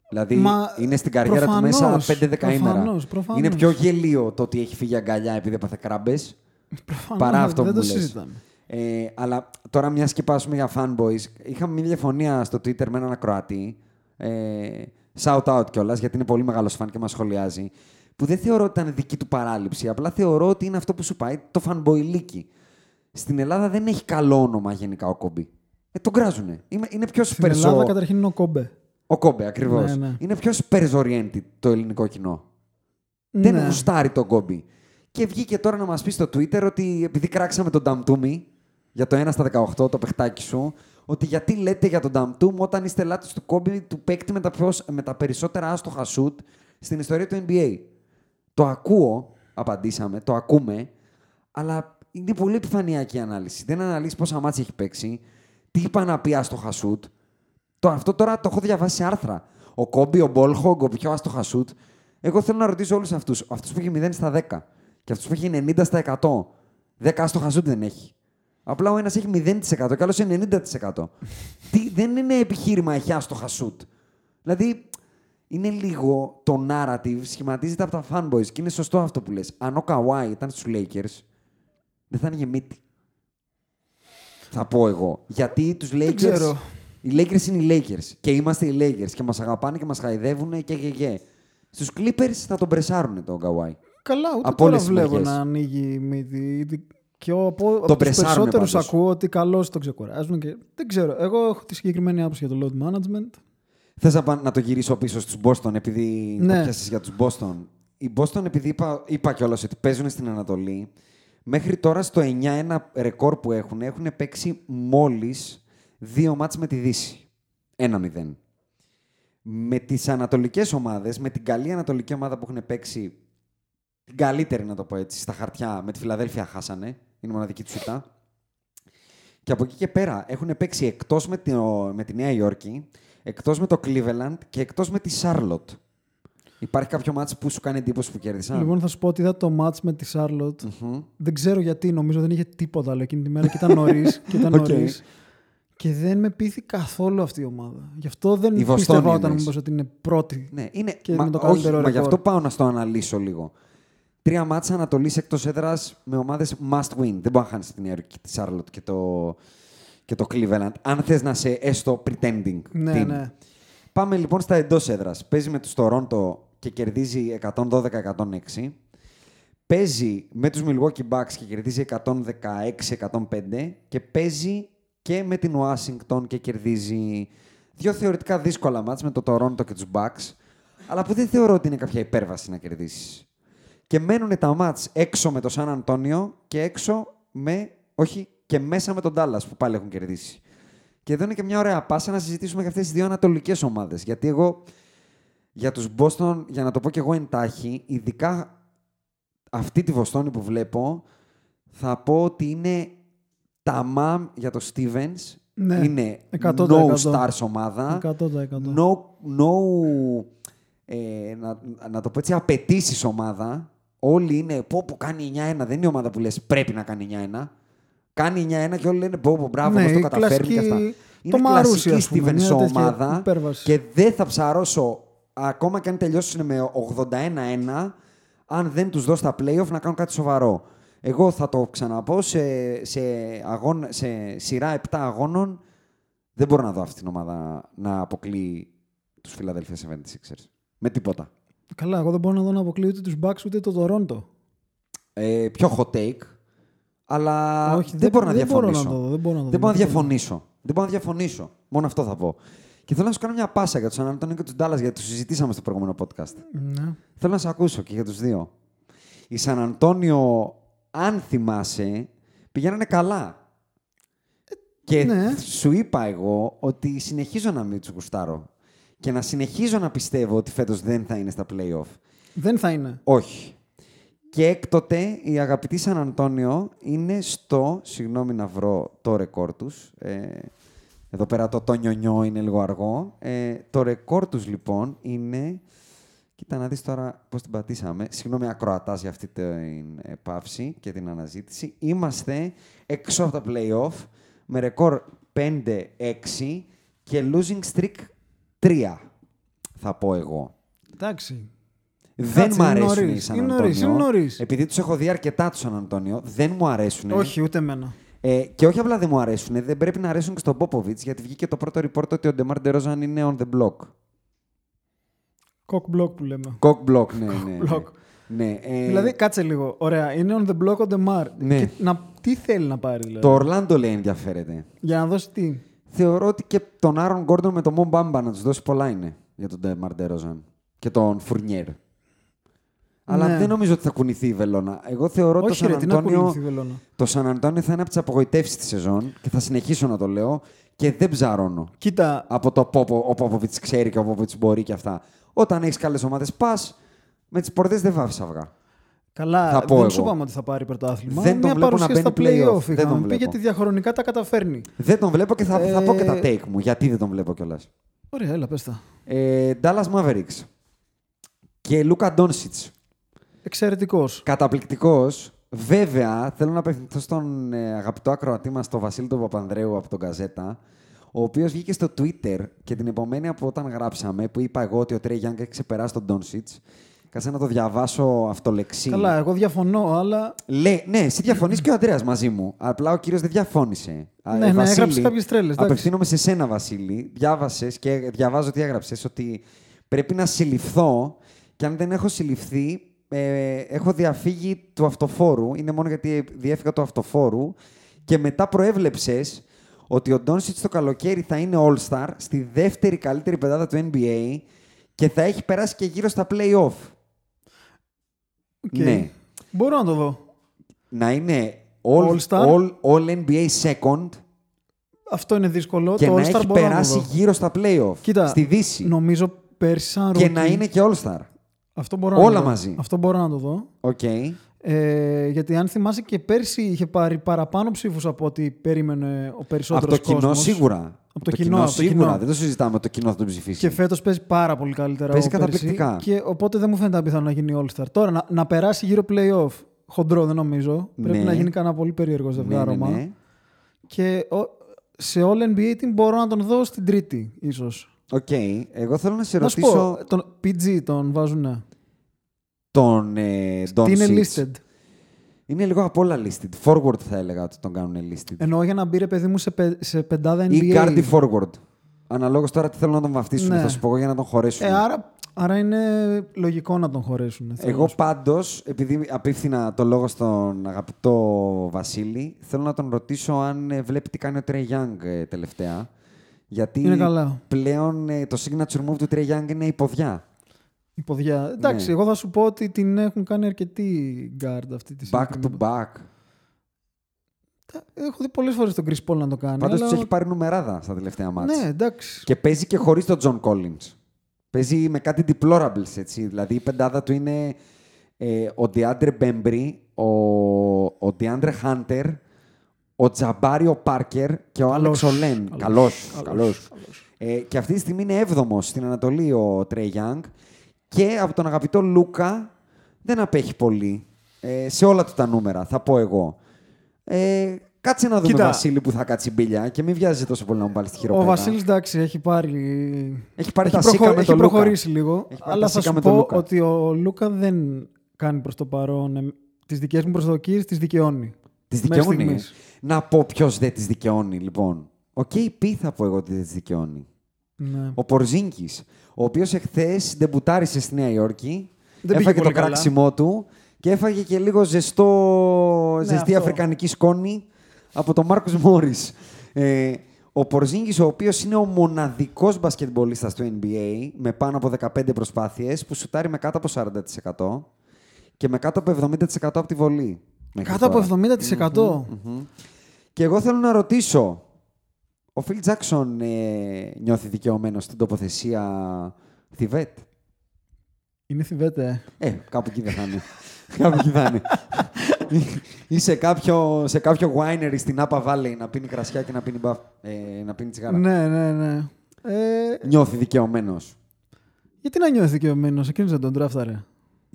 Δηλαδή Μα, είναι στην καριέρα προφανώς, του μέσα 5 δεκαήμερα. προφανώς, προφανώς. Είναι πιο γελίο το ότι έχει φύγει αγκαλιά επειδή έπαθε κράμπες. Προφανώς, Παρά αυτό δεν που το μου λες. συζητάμε. Ε, αλλά τώρα μιας και πάσουμε για fanboys, είχαμε μια διαφωνία στο Twitter με έναν ακροατή. Ε, shout out κιόλας, γιατί είναι πολύ μεγάλος φαν και μας σχολιάζει. Που δεν θεωρώ ότι ήταν δική του παράληψη. Απλά θεωρώ ότι είναι αυτό που σου πάει το fanboy Στην Ελλάδα δεν έχει καλό όνομα γενικά ο Κόμπι. Ε, τον κράζουνε. Είναι, είναι πιο Στην Ελλάδα σπερζό. καταρχήν είναι ο Κόμπε. Ο Κόμπε, ακριβώς. Ναι, ναι. Είναι πιο spurs oriented το ελληνικό κοινό. Δεν Ναι. γουστάρει τον Κόμπι. Και βγήκε τώρα να μας πει στο Twitter ότι επειδή κράξαμε τον Νταμτούμι για το 1 στα 18, το παιχτάκι σου, ότι γιατί λέτε για τον Νταμτούμ όταν είστε λάτε του Κόμπι του παίκτη με τα, πιο, με τα περισσότερα άστοχα σουτ στην ιστορία του NBA. Το ακούω, απαντήσαμε, το ακούμε, αλλά είναι πολύ επιφανειακή η ανάλυση. Δεν αναλύσει πόσα μάτια έχει παίξει, τι είπα να πει άστοχα σουτ. Το, αυτό τώρα το έχω διαβάσει σε άρθρα. Ο Κόμπι, ο Μπόλχογκ, ο πιο άστοχα σουτ. Εγώ θέλω να ρωτήσω όλους αυτούς. Αυτό που έχει 0 στα 10 και αυτό που έχει 90 στα 100. 10 άστοχα σουτ δεν έχει. Απλά ο ένας έχει 0% και ο άλλο 90%. Τι, δεν είναι επιχείρημα, έχει άστοχα σουτ. Δηλαδή, είναι λίγο το narrative σχηματίζεται από τα fanboys και είναι σωστό αυτό που λες. Αν ο Καουάι ήταν στους Lakers, δεν θα άνοιγε μύτη. Θα πω εγώ. Γιατί τους Lakers... ξέρω. Οι Lakers είναι οι Lakers και είμαστε οι Lakers και μας αγαπάνε και μας χαϊδεύουν και και και. Στους Clippers θα τον πρεσάρουν τον Καουάι. Καλά, ούτε Από τώρα όλες τις βλέπω μεριές. να ανοίγει η μύτη. Ήδη- Και ο- από, από τους πρεσάρουνε περισσότερους πάντως. ακούω ότι καλώς τον ξεκουράζουν. Και... Δεν ξέρω. Εγώ έχω τη συγκεκριμένη άποψη για το load management. Θες να, πά- να το γυρίσω πίσω στους Boston επειδή Ναι. το πιάσεις για τους Boston. Οι Boston επειδή είπα, είπα κιόλας ότι παίζουν στην Ανατολή, μέχρι τώρα στο 9-1 ρεκόρ που έχουν, έχουν παίξει μόλις δύο ματς με τη Δύση. 1-0. Με τις ανατολικές ομάδες, με την καλή ανατολική ομάδα που έχουν παίξει, την καλύτερη να το πω έτσι, στα χαρτιά, με τη Φιλαδέλφια χάσανε, είναι η μοναδική τους ήττα. Και από εκεί και πέρα έχουν παίξει εκτός με, τη, με τη Νέα Υόρκη, εκτός με το Cleveland και εκτός με τη Charlotte. Υπάρχει κάποιο ματς που σου κάνει εντύπωση που κέρδισαν; Λοιπόν, θα σου πω ότι είδα το match με τη Charlotte. Μμμ. Δεν ξέρω γιατί, νομίζω δεν είχε τίποτα άλλο εκείνη τη μέρα και ήταν νωρίς. και, ήταν Οκ. νωρίς. και δεν με πείθη καθόλου αυτή η ομάδα. Γι' αυτό δεν Η Βοστόνη πίστευα όταν μου εννοείς. είπες ότι είναι πρώτη. Ναι, είναι. Και μα, με το όχι, καλύτερο μα γι' ρεκόρ. αυτό πάω να στο αναλύσω λίγο. Τρία μάτσα Ανατολής εκτός έδρας με ομάδες must win. Δεν μπορεί να χάνεις την Νέα Υόρκη, τη Charlotte και το, και το Cleveland. Αν θες να σε έστω pretending. Ναι, team. ναι. Πάμε λοιπόν στα εντός έδρας. Παίζει με τους Toronto και κερδίζει 112-106. Παίζει με τους Milwaukee Bucks και κερδίζει 116-105 και παίζει και με την Washington και κερδίζει δύο θεωρητικά δύσκολα μάτς με το Toronto και τους Bucks αλλά που δεν θεωρώ ότι είναι κάποια υπέρβαση να κερδίσεις. Και μένουν τα μάτς έξω με το Σαν Αντώνιο και έξω με, όχι, και μέσα με τον Dallas που πάλι έχουν κερδίσει. Και εδώ είναι και μια ωραία πάσα να συζητήσουμε για αυτές τις δύο ανατολικές ομάδες. Γιατί εγώ για τους Boston, για να το πω και εγώ εντάχει, ειδικά αυτή τη Βοστόνη που βλέπω, θα πω ότι είναι τα μαμ για το Stevens Ναι, είναι 100%. no stars ομάδα. 100%. No, no ε, να, να το πω έτσι, απαιτήσεις ομάδα. Όλοι είναι πω που κάνει 9-1. Δεν είναι η ομάδα που λες πρέπει να κάνει 9-1. Κάνει 9-1 και όλοι λένε πω, πω μπράβο, Ναι, ναι, το η καταφέρνει κλασική- και αυτά. το Είναι Μαρούσι, κλασική ας πούμε, Steven μια Shaw τέτοια ομάδα υπέρβαση. και δεν θα ψαρώσω ακόμα και αν τελειώσουν με 81-1 αν δεν τους δώσω τα play-off να κάνουν κάτι σοβαρό. Εγώ θα το ξαναπώ σε, σε, αγών, σε σειρά 7 αγώνων δεν μπορώ να δω αυτή την ομάδα να αποκλείει τους Philadelphia 76ers. Με τίποτα. Καλά, εγώ δεν μπορώ να δω να αποκλείω ούτε τους Bucks ούτε το Toronto. Ε, πιο hot take, αλλά Όχι, δεν, δεν- μπορώ να δεν μπορώ να διαφωνήσω. το δω, δεν μπορώ να το δεν δω. μπορώ να διαφωνήσω. Δεν μπορώ να διαφωνήσω. Μόνο αυτό θα πω. Και θέλω να σου κάνω μια πάσα για τους San Antonio και τους Dallas, γιατί τους συζητήσαμε στο προηγούμενο podcast. Ναι. Θέλω να σε ακούσω και για τους δύο. Οι San Antonio, αν θυμάσαι, πηγαίνανε καλά. Και ναι. σου είπα εγώ ότι συνεχίζω να μην τους γουστάρω. Και να συνεχίζω να πιστεύω ότι φέτος δεν θα είναι στα play-off. Δεν θα είναι. Όχι. Και έκτοτε η αγαπητή Σαν Αντώνιο είναι στο. Συγγνώμη να βρω το ρεκόρ τους. Ε, εδώ πέρα το το νιονιό είναι λίγο αργό. Ε, το ρεκόρ τους λοιπόν είναι. Κοίτα να δεις τώρα πώς την πατήσαμε. Συγγνώμη ακροατάς για αυτή την ε, παύση και την αναζήτηση. Είμαστε έξω από τα play-off με ρεκόρ 5-6 και losing streak 3, θα πω εγώ. Εντάξει. Δεν Κάτσε, μου είναι αρέσουν οι νωρίς. Σαν Είναι νωρίς, Αντώνιο. είναι νωρίς. Επειδή τους έχω δει αρκετά τους Σαν Αντώνιο, δεν μου αρέσουν. Όχι, ούτε εμένα. Ε, και όχι απλά δεν μου αρέσουν, δεν πρέπει να αρέσουν και στον Πόποβιτ, γιατί βγήκε το πρώτο report ότι ο Ντεμάρ Ντερόζαν είναι on the block. Cock block που λέμε. Cock block, ναι, ναι. ναι. block. ναι ε, Δηλαδή, κάτσε λίγο. Ωραία, είναι on the block ο Demar. Ναι. Και να, τι θέλει να πάρει, δηλαδή; το Ορλάντο λέει ενδιαφέρεται. Για να δώσει τι; Θεωρώ ότι και τον Άρον Γκόρντον με τον Μο Μπάμπα να τους δώσει πολλά είναι για τον Ντεμάρ Ντερόζαν και τον Φουρνιέρ. Αλλά Ναι. δεν νομίζω ότι θα κουνηθεί η βελόνα. Εγώ θεωρώ ότι το Όχι, ρε, Σαν τι να Αντώνιο κουνηθεί η βελόνα; Το Σαν Αντώνιο θα είναι από τις απογοητεύσεις της σεζόν και θα συνεχίσω να το λέω και δεν ψαρώνω. Κοίτα, Από το Πόπο, ο Πόποβιτς ξέρει και ο Πόποβιτς μπορεί και αυτά. Όταν έχεις καλές ομάδες, πας με τις πορτές δεν βάφεις αυγά. Καλά, θα πω δεν σου εγώ. είπαμε ότι θα πάρει πρωτάθλημα. Δεν τον Μια βλέπω να παρουσία στα μπαίνει play-off. play-off Δεν είχαμε τον πει βλέπω. γιατί διαχρονικά τα καταφέρνει. Δεν τον βλέπω και θα, θα πω και τα Ε, take μου. Γιατί δεν τον βλέπω κιόλας. Ωραία, έλα, πες τα. Ε, Dallas Mavericks και Λούκα Ντόνσιτ. Εξαιρετικός. Καταπληκτικός. Βέβαια, θέλω να απευθυνθώ στον ε, αγαπητό ακροατή μας, τον Βασίλη τον Παπανδρέου από τον Καζέτα, ο οποίος βγήκε στο Twitter και την επομένη από όταν γράψαμε, που είπα εγώ ότι ο Τρέι Γιάνγκ έχει ξεπεράσει τον Ντόνσιτ. Κάτσε να το διαβάσω αυτολεξί. Καλά, εγώ διαφωνώ, αλλά Λέει, ναι, εσύ διαφωνείς και ο Αντρέας μαζί μου. Απλά ο κύριος δεν διαφώνησε. Α, Ναι, ε, ναι, Βασίλη, έγραψε κάποιες τρέλες, εντάξει. Απευθύνομαι σε σένα, Βασίλη. Διάβασες και διαβάζω τι έγραψες. Ότι πρέπει να συλληφθώ και αν δεν έχω συλληφθεί, ε, έχω διαφύγει του αυτοφόρου. Είναι μόνο γιατί διέφυγα του αυτοφόρου. Και μετά προέβλεψες ότι ο Ντόνσιτς το καλοκαίρι θα είναι All-Star στη δεύτερη καλύτερη πεντάδα του NBA και θα έχει περάσει και γύρω στα play-off. OK. Ναι. μπορώ να το δω. να είναι all, All-Star. all, all NBA second Αυτό είναι δύσκολο. και το να All-Star έχει μπορώ να το περάσει δω. γύρω στα playoff Κοίτα, στη Δύση Νομίζω πέρσι σαν και rookie- να είναι και All-Star. Αυτό μπορώ όλα να το δω. μαζί. Αυτό μπορώ να το δω. Οκ. Ε, γιατί αν θυμάσαι και πέρσι είχε πάρει παραπάνω ψήφους από ό,τι περίμενε ο Από περισσότερος το κοινό κόσμος. σίγουρα. Από το κοινό, από το σίγουρα. κοινό. Δεν το συζητάμε το κοινό θα τον ψηφίσει. Και φέτος παίζει πάρα πολύ καλύτερα. Παίζει από πέρσι. καταπληκτικά. Και οπότε δεν μου φαίνεται απίθανο να γίνει All-Star. Τώρα να, να περάσει γύρω playoff. Χοντρό δεν νομίζω. Πρέπει Ναι. να γίνει κανένα πολύ περίεργο ναι, ζευγάρωμα. ναι, ναι. Και ο- σε All NBA team μπορώ να τον δω στην τρίτη, ίσως. Οκ. Εγώ θέλω να σε Να σου ρωτήσω πω, τον PG τον βάζουν. Τον ε, Τι είναι Doncic. listed; Είναι λίγο απ' όλα listed. Forward θα έλεγα ότι τον κάνουν listed. Εννοώ για να μπει ρε παιδί μου σε, πε- σε πεντάδα NBA. Ή guard ή forward. Αναλόγως τώρα τι θέλουν να τον βαφτίσουν. Ναι. Θα σου πω εγώ για να τον χωρέσουν. Ε, άρα, άρα είναι λογικό να τον χωρέσουν. θέλω Εγώ να σου πω. πάντως, επειδή απίφθηνα το λόγο στον αγαπητό Βασίλη, θέλω να τον ρωτήσω αν ε, βλέπει τι κάνει ο Τρέι Young ε, τελευταία. Γιατί Είναι καλά. πλέον ε, το signature move του Τρέι Young είναι η ποδιά. Η ποδιά. Εντάξει, Ναι. εγώ θα σου πω ότι την έχουν κάνει αρκετοί guard αυτή τη Back συγκεκριμένη. to back. Έχω δει πολλές φορές τον Chris Paul να το κάνει. Πάντως αλλά- του έχει πάρει νουμεράδα στα τελευταία μάτια. Ναι, εντάξει. Και παίζει και χωρίς τον John Collins. Παίζει με κάτι deplorables έτσι. Δηλαδή η πεντάδα του είναι ε, ο DeAndre Bembry, ο, ο DeAndre Hunter, ο Τζαμπάριο Πάρκερ και ο Άλεξ Ολέν. Καλός. Καλός. Ε, και αυτή τη στιγμή είναι έβδομος στην Ανατολή ο Τρέι Γιάνγκ. Και από τον αγαπητό Λούκα δεν απέχει πολύ ε, σε όλα του τα νούμερα, θα πω εγώ. Ε, κάτσε να δούμε Κοίτα. Βασίλη που θα κάτσει μπίλια και μην βιάζει τόσο πολύ να μου βάλει τη Ο χειροπέδα. Βασίλης εντάξει, έχει πάρει. Έχει πάρει τα προχω- σίκα με έχει τον Λούκα. προχωρήσει λίγο. Έχει πάρει αλλά τα θα σίκα σου με τον πω Λούκα. ότι ο Λούκα δεν κάνει προς το παρόν. Ε, τις δικές μου προσδοκίες τις δικαιώνει. Τις Μέχρι δικαιώνεις; στιγμής. Να πω ποιος δεν τις δικαιώνει, λοιπόν. Ο KP θα πω εγώ ότι δεν τις δικαιώνει. Ναι. Ο Πορζίνκης, ο οποίος εχθές ντεμπουτάρισε στη Νέα Υόρκη. Δεν πήγε έφαγε το πολύ καλά. κράξιμό του και έφαγε και λίγο ζεστό, ζεστή αυτό. αφρικανική σκόνη από τον Μάρκος Μόρις. Ε, ο Πορζίνγκης, ο οποίος είναι ο μοναδικός μπασκετμπολίστας του NBA με πάνω από 15 προσπάθειες που σουτάρει με κάτω από 40% και με κάτω από 70% από τη βολή. μέχρι Κάτω από τώρα. 70%. Μμμ. Και εγώ θέλω να ρωτήσω, ο Φιλ Τζάκσον ε, νιώθει δικαιωμένο στην τοποθεσία Θιβέτ; Είναι θυβέτε. Ε, κάπου εκεί δεν θα είναι. κάπου εκεί θα είναι. Ή σε κάποιο, σε κάποιο winery στην Napa Valley να πίνει κρασιά και να πίνει, μπαφ, ε, να πίνει τσιγάρα. Ναι, ναι, ναι. Ε, Νιώθει δικαιωμένος. γιατί να νιώθει δικαιωμένος, εκείνος δεν τον τράφταρε.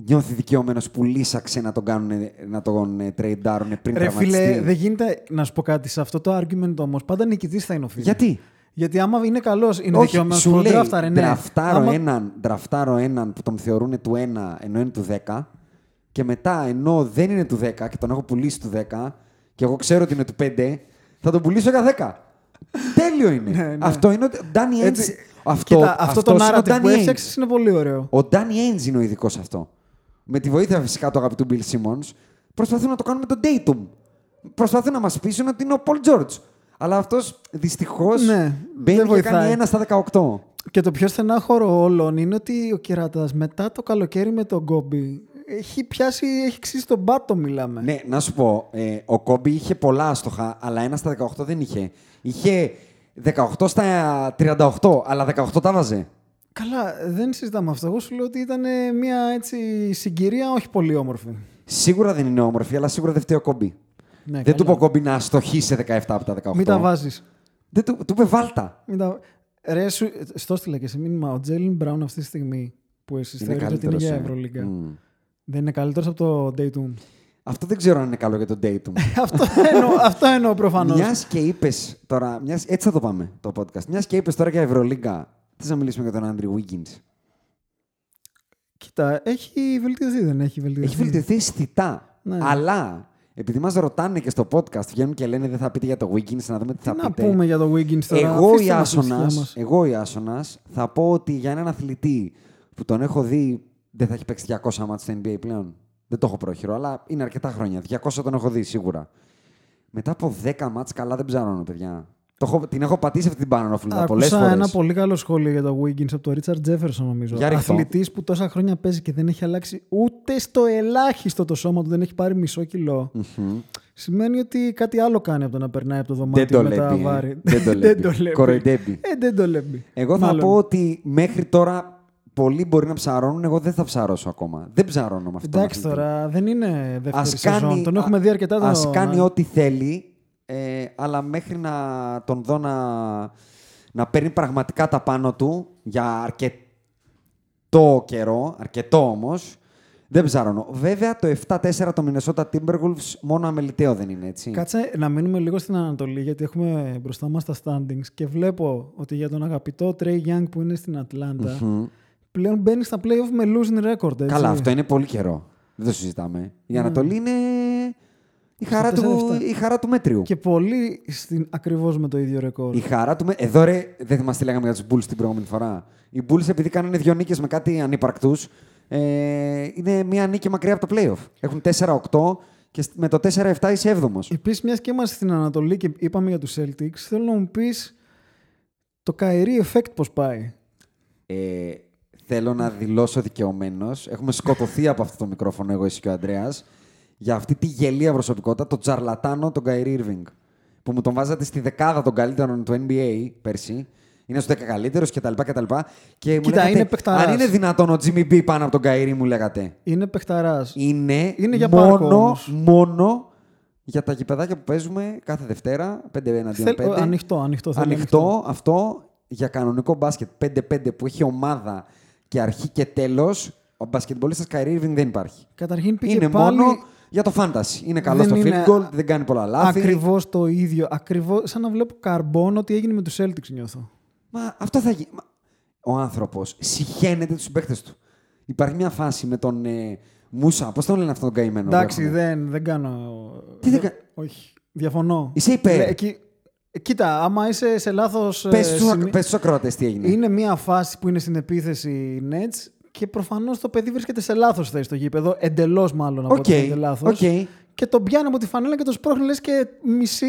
Νιώθει δικαιωμένος που λύσαξε να τον κάνουν να τον ε, τρέιντάρουν πριν Ρε φίλε, τραυματιστεί. δεν γίνεται να σου πω κάτι σε αυτό το argument όμως. Πάντα νικητής θα είναι ο φίλο. Γιατί; Γιατί άμα είναι καλός, είναι Όχι, δικαιωμένος σου που τον λέει, τράφταρε, ναι. Δραφτάρω, Άμα- έναν, δραφτάρω έναν που τον θεωρούν του 1 ενώ είναι του 10 και μετά ενώ δεν είναι του 10 και τον έχω πουλήσει του 10 και εγώ ξέρω ότι είναι του 5, θα τον πουλήσω για 10. Τέλειο είναι. Ναι, ναι. Αυτό είναι ο Ντάνι Έντζ. Έτσι, Αυτό, Κοίτα, αυτό το αυτός είναι ο narrative που Danny Ainge. έφτιαξε είναι πολύ ωραίο. Ο Ντάνι Έντζ είναι ο ειδικός σε αυτό. Με τη βοήθεια φυσικά του αγαπητού Bill Simmons, προσπαθούν να το κάνουν με τον Dayton. Προσπαθούν να μας πείσουν ότι είναι ο Paul George. Αλλά αυτός δυστυχώς Ναι, μπαίνει δεν και βοηθάει. κάνει ένα στα 18. Και το πιο στενάχωρο όλων είναι ότι ο Κεράτα μετά το καλοκαίρι με τον Κόμπι έχει πιάσει, έχει ξύσει τον πάτο, μιλάμε. Ναι, να σου πω, ε, ο Κόμπι είχε πολλά άστοχα, αλλά ένα στα 18 δεν είχε. Είχε 18 στα 38, αλλά 18 τα βάζε. Καλά, δεν συζητάμε αυτό. Εγώ σου λέω ότι ήταν ε, μια έτσι συγκυρία όχι πολύ όμορφη. Σίγουρα δεν είναι όμορφη, αλλά σίγουρα δεν φταίει ο Κόμπι. Ναι, δεν του είπε καλά. ο Κόμπι να αστοχεί σε 17 από τα 18. Μην τα βάζεις. Δεν του, του είπε βάλτα. Μην τα... Ρε, σου, στο έστειλα και σε μήνυμα. Ο Τζέιλιν Μπράουν αυτή τη στιγμή που εσεί Είναι θεωρείτε ότι είναι καλύτερος, για ε. Ευρωλίγκα. Μμ. Δεν είναι καλύτερος από το Dayton. Αυτό δεν ξέρω αν είναι καλό για τον Dayton. αυτό, εννοώ, αυτό εννοώ προφανώς. Μιας και είπες τώρα. Μιας, έτσι θα το πάμε το podcast. Μιας και είπες τώρα για Ευρωλίγκα. Θε να μιλήσουμε για τον Άντριου Wiggins; Κοίτα, έχει βελτιωθεί, δεν έχει βελτιωθεί. Έχει βελτιωθεί αισθητά. Ναι. Αλλά επειδή μας ρωτάνε και στο podcast, βγαίνουν και λένε δεν θα πείτε για το Wiggins, να δούμε τι, Τι θα να πείτε. πούμε για το Wiggins τώρα; εγώ, αφήστε η μας την Άσονας, ησυχία μας. εγώ η Άσονας θα πω ότι για έναν αθλητή που τον έχω δει δεν θα έχει παίξει 200 μάτς στο NBA πλέον. Δεν το έχω πρόχειρο, αλλά είναι αρκετά χρόνια. 200 τον έχω δει σίγουρα. Μετά από 10 μάτς καλά δεν ψάρωνω, παιδιά. Το έχω, την έχω πατήσει αυτή την πανόφιλτα πολλές Άκουσα φορές. ένα πολύ καλό σχόλιο για το Wiggins από τον Ρίτσαρντ Τζέφερσον, νομίζω. Για ρίχτω. Αθλητής που τόσα χρόνια παίζει και δεν έχει αλλάξει ούτε στο ελάχιστο το σώμα του, δεν έχει πάρει μισό κιλό. Μμμ. Σημαίνει ότι κάτι άλλο κάνει από το να περνάει από το δωμάτιο Δεν το με τα λέει, ε. βάρη. Δεν το λέει. Κοροϊδεύει. Ε, δεν το λέει. Εγώ θα πω ότι μέχρι τώρα πολλοί μπορεί να ψαρώνουν, εγώ δεν θα ψαρώσω ακόμα. Δεν ψαρώνω με αυτό. τον Εντάξει αθλητή. τώρα, δεν είναι δεύτερη Ας σεζόν. κάνει, Τον έχουμε δει αρκετά. Ας το- κάνει ό,τι θέλει, ε, αλλά μέχρι να τον δω να, να παίρνει πραγματικά τα πάνω του για αρκετό καιρό, αρκετό όμως, δεν ψάρωνω. Βέβαια το 7-4 το Minnesota Timberwolves μόνο αμεληταίο δεν είναι, έτσι. Κάτσε να μείνουμε λίγο στην Ανατολή, γιατί έχουμε μπροστά μας τα standings και βλέπω ότι για τον αγαπητό Trae Young που είναι στην Ατλάντα, Μμμ. πλέον μπαίνει στα playoff με losing record. Έτσι. Καλά, αυτό είναι πολύ καιρό. Δεν το συζητάμε. Η Ανατολή είναι η χαρά, Στο του, 4-7. η χαρά του μέτριου. Και πολύ στην, ακριβώς με το ίδιο ρεκόρ. Η χαρά του. με- Εδώ ρε, δεν θυμάστε τι λέγαμε για τους Bulls την προηγούμενη φορά. Οι Bulls, επειδή κάνανε δύο νίκες με κάτι ανύπαρκτους, ε, είναι μία νίκη μακριά από το playoff. Έχουν 4-8 και σ- με το 4-7 είσαι 7ο. Επίσης, μιας και είμαστε στην Ανατολή και είπαμε για τους Celtics, θέλω να μου πεις το Kyrie effect πώς πάει. Ε, θέλω να δηλώσω δικαιωμένος. Έχουμε σκοτωθεί από αυτό το μικρόφωνο, εγώ, εσύ και ο Αντρέα, για αυτή τη γελία προσωπικότητα, τον τζαρλατάνο, τον Kyrie Irving. Που μου τον βάζατε στη δεκάδα των καλύτερων του NBA πέρσι. Είναι στου 10 καλύτερου κτλ. κτλ. Και μου Κοίτα, λέγατε, είναι παιχταράς. αν είναι δυνατόν ο Jimmy B πάνω από τον Kyrie, μου λέγατε. Είναι παιχταράς. Είναι, Είναι για πάρκο μόνο, όμως. μόνο για τα γηπεδάκια που παίζουμε κάθε Δευτέρα, 5 εναντίον Θέλ- 5. ανοιχτό, ανοιχτό. θέλει Ανοιχτό αυτό για κανονικό μπάσκετ 5-5 που έχει ομάδα και αρχή και τέλος. Ο μπασκετμπολίστας Kyrie Irving δεν υπάρχει. Καταρχήν πήγε είναι πάλι μόνο για το fantasy. Είναι καλό δεν στο είναι field goal, δεν κάνει πολλά λάθη. ακριβώς το ίδιο. Ακριβώς σαν να βλέπω καρμπόν ότι έγινε με τους Celtics νιώθω. Μα αυτό θα γίνει. Ο άνθρωπος συχαίνεται τους συμπαίκτε του. Υπάρχει μια φάση με τον ε, Μούσα. Πώς τον λένε αυτόν τον καημένο. που Εντάξει, έχουμε; δεν, δεν κάνω... Τι δεν κα- Όχι, διαφωνώ. Είσαι υπέρ. Λέ, εκεί- ε, Κοίτα, άμα είσαι σε λάθος... ε, Πες στους, σημεί- πες στους ακροατές τι έγινε. Είναι μια φάση που είναι στην επίθεση οι Nets και προφανώς το παιδί βρίσκεται σε λάθος θέση στο γήπεδο. Εντελώς μάλλον από Οκ, ότι είναι λάθος. οκ. Και τον πιάνει από τη φανέλα και τον σπρώχνει λες και μισή.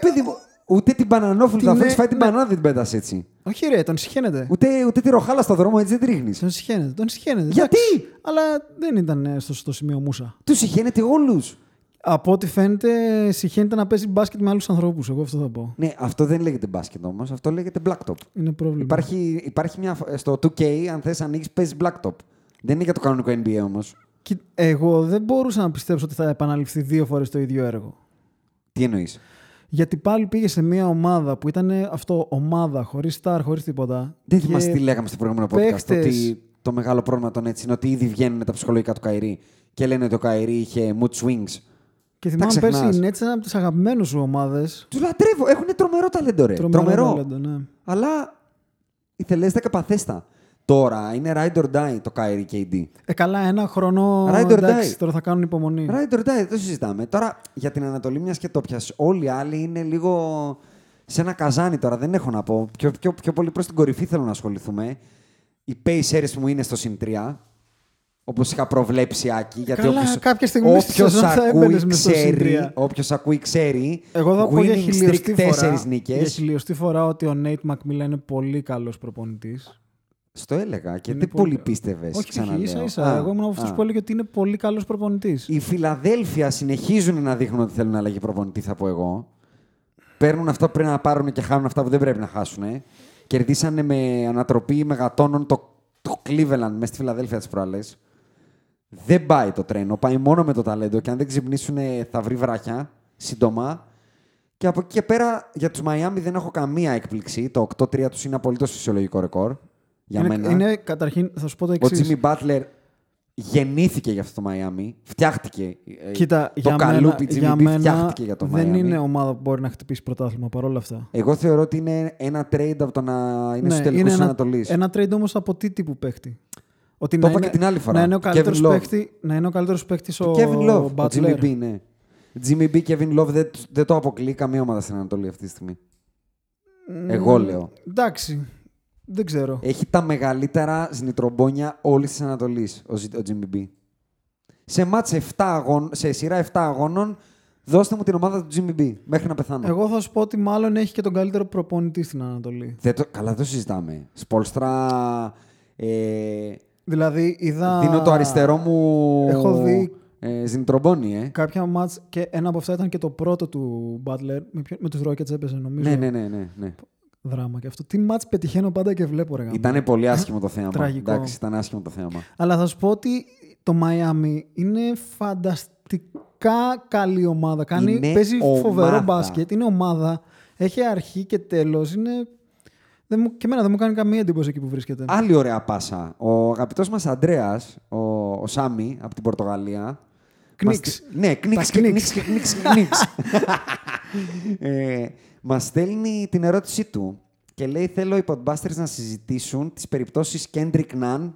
Παιδί μου, ούτε την μπανανόφιλ Την θα ε- φέρει φάει την ναι. μπανάνα δεν την πέτας έτσι. Όχι, ρε, τον συχαίνεται. Ούτε, ούτε τη ροχάλα στο δρόμο έτσι δεν τρίχνεις. Τον συχαίνεται. Τον συχαίνεται. Γιατί; εντάξει. Αλλά δεν ήταν ε, στο, στο σημείο Μούσα. Του συχαίνεται όλους. Από ό,τι φαίνεται, συχαίνεται να παίζει μπάσκετ με άλλους ανθρώπους. Εγώ αυτό θα πω. Ναι, αυτό δεν λέγεται μπάσκετ όμως, αυτό λέγεται blacktop. Είναι πρόβλημα. Υπάρχει, υπάρχει μια, φ- στο 2K, αν θες ανοίξεις, παίζεις blacktop. Δεν είναι για το κανονικό NBA όμως. Κι- Εγώ δεν μπορούσα να πιστέψω ότι θα επαναληφθεί δύο φορές το ίδιο έργο. Τι εννοείς; Γιατί πάλι πήγε σε μια ομάδα που ήταν αυτό ομάδα, χωρίς star, χωρίς τίποτα. Δεν Και θυμάσαι τι λέγαμε στο προηγούμενο podcast. παίχτες- Ότι το μεγάλο πρόβλημα των έτσι είναι ότι ήδη βγαίνουν τα ψυχολογικά του Καϊρή και λένε ότι ο Καϊρή είχε mood swings. Και θυμάμαι ξεχνάς. πέρσι η Nets ήταν από τις αγαπημένους σου ομάδες. Τους λατρεύω. Έχουν τρομερό ταλέντο, ρε. Τρομερό. ταλέντο, ναι. Αλλά ήθελες 10 παθέστα. Τώρα είναι ride or die το Kyrie KD. Ε, καλά, ένα χρόνο. Ride or εντάξει, die. τώρα θα κάνουν υπομονή. Ride or die, δεν το συζητάμε. Τώρα για την Ανατολή, μιας και το πιάσει. Όλοι οι άλλοι είναι λίγο σε ένα καζάνι τώρα. Δεν έχω να πω. Πιο, πιο, πιο πολύ προς την κορυφή θέλω να ασχοληθούμε. Οι Pacers μου είναι στο συν 3. Όπως είχα προβλέψει, Άκη. Γιατί Καλά, όποιος, κάποια στιγμή στη όποιος σεζόν θα ακούει, έμπαινες μες στο συν ξέρει, τρία. όποιος ακούει, ξέρει. Εγώ θα πω για winning χιλιοστή streak φορά, 4 νίκες. για χιλιοστή φορά ότι ο Nate McMillan είναι πολύ καλός προπονητής. Στο έλεγα και Είναι δεν πολύ- πολύ πίστευες. Όχι, όχι, ίσα ίσα. Εγώ ήμουν από αυτού που έλεγε ότι είναι πολύ καλός προπονητής. Η Φιλαδέλφια συνεχίζουν να δείχνουν ότι θέλουν αλλαγή προπονητή, θα πω εγώ. Παίρνουν αυτά που πρέπει να πάρουν και χάνουν αυτά που δεν πρέπει να χάσουν. Κερδίσανε με ανατροπή μεγατόνων το, το Cleveland μέσα στη Φιλαδέλφια τις προάλλες. Δεν πάει το τρένο, πάει μόνο με το ταλέντο και αν δεν ξυπνήσουν θα βρει βράχια σύντομα. Και από εκεί και πέρα για τους Μαϊάμι δεν έχω καμία έκπληξη. Το 8-3 τους είναι απολύτως φυσιολογικό ρεκόρ. Για είναι, μένα. είναι, καταρχήν, θα σου πω το Ο εξής. Τζίμι Μπάτλερ γεννήθηκε για αυτό το Μαϊάμι. Φτιάχτηκε. Ε, Κοίτα, το για μένα, καλούπι Jimmy για B μένα φτιάχτηκε για το δεν Miami. είναι ομάδα που μπορεί να χτυπήσει πρωτάθλημα παρόλα αυτά. Εγώ θεωρώ ότι είναι ένα trade από το να είναι στους τελικούς Ναι, είναι της ένα, Ανατολής. ένα trade όμως από τι τύπου παίχτη; Ότι Το να είπα είναι, και την άλλη φορά. Να είναι ο Kevin καλύτερος Love. παίχτη, να είναι ο καλύτερος παίχτης ο Kevin Love. Ο Butler. Jimmy B, ναι. Jimmy B, Kevin Love δεν, δεν το αποκλεί καμία ομάδα στην Ανατολή αυτή τη στιγμή. Εγώ λέω. Εντάξει. Δεν ξέρω. Έχει τα μεγαλύτερα σνιτρομπόνια όλης της Ανατολής ο, Ζι- ο Jimmy B. Σε μάτς 7 αγών, σε σειρά 7 αγώνων, δώστε μου την ομάδα του Jimmy B μέχρι να πεθάνω. Εγώ θα σου πω ότι μάλλον έχει και τον καλύτερο προπονητή στην Ανατολή. Δεν το, καλά, δεν το συζητάμε. Σπόλστρα. Ε, Δηλαδή είδα. Δίνω το αριστερό μου. Έχω δει- Ε, Ζινητρομπόνι, ε. Κάποια μάτς και ένα από αυτά ήταν και το πρώτο του Butler. Με, ποιο- με τους Rockets έπαιζε νομίζω. Ναι, ναι, ναι, ναι, ναι. Δράμα και αυτό. Τι μάτς πετυχαίνω πάντα και βλέπω ρε γάμο. Ήταν πολύ άσχημο το θέαμα. Τραγικό. Εντάξει, ήταν άσχημο το θέαμα. Αλλά θα σου πω ότι το Miami είναι φανταστικά καλή ομάδα. Κάνει, Είναι παίζει ομάδα. φοβερό μπάσκετ. Είναι ομάδα. Έχει αρχή και τέλος. Είναι... Δεν μου, και εμένα δεν μου κάνει καμία εντύπωση εκεί που βρίσκεται. Άλλη ωραία πάσα. Ο αγαπητός μας Αντρέας, ο, ο Σάμι από την Πορτογαλία. Κνίξ. μας- Ναι, κνίξ Τα και κνίξ. κνίξ και κνίξ και κνίξ. ε, μας στέλνει την ερώτησή του και λέει θέλω οι podbusters να συζητήσουν τις περιπτώσεις Kendrick Nunn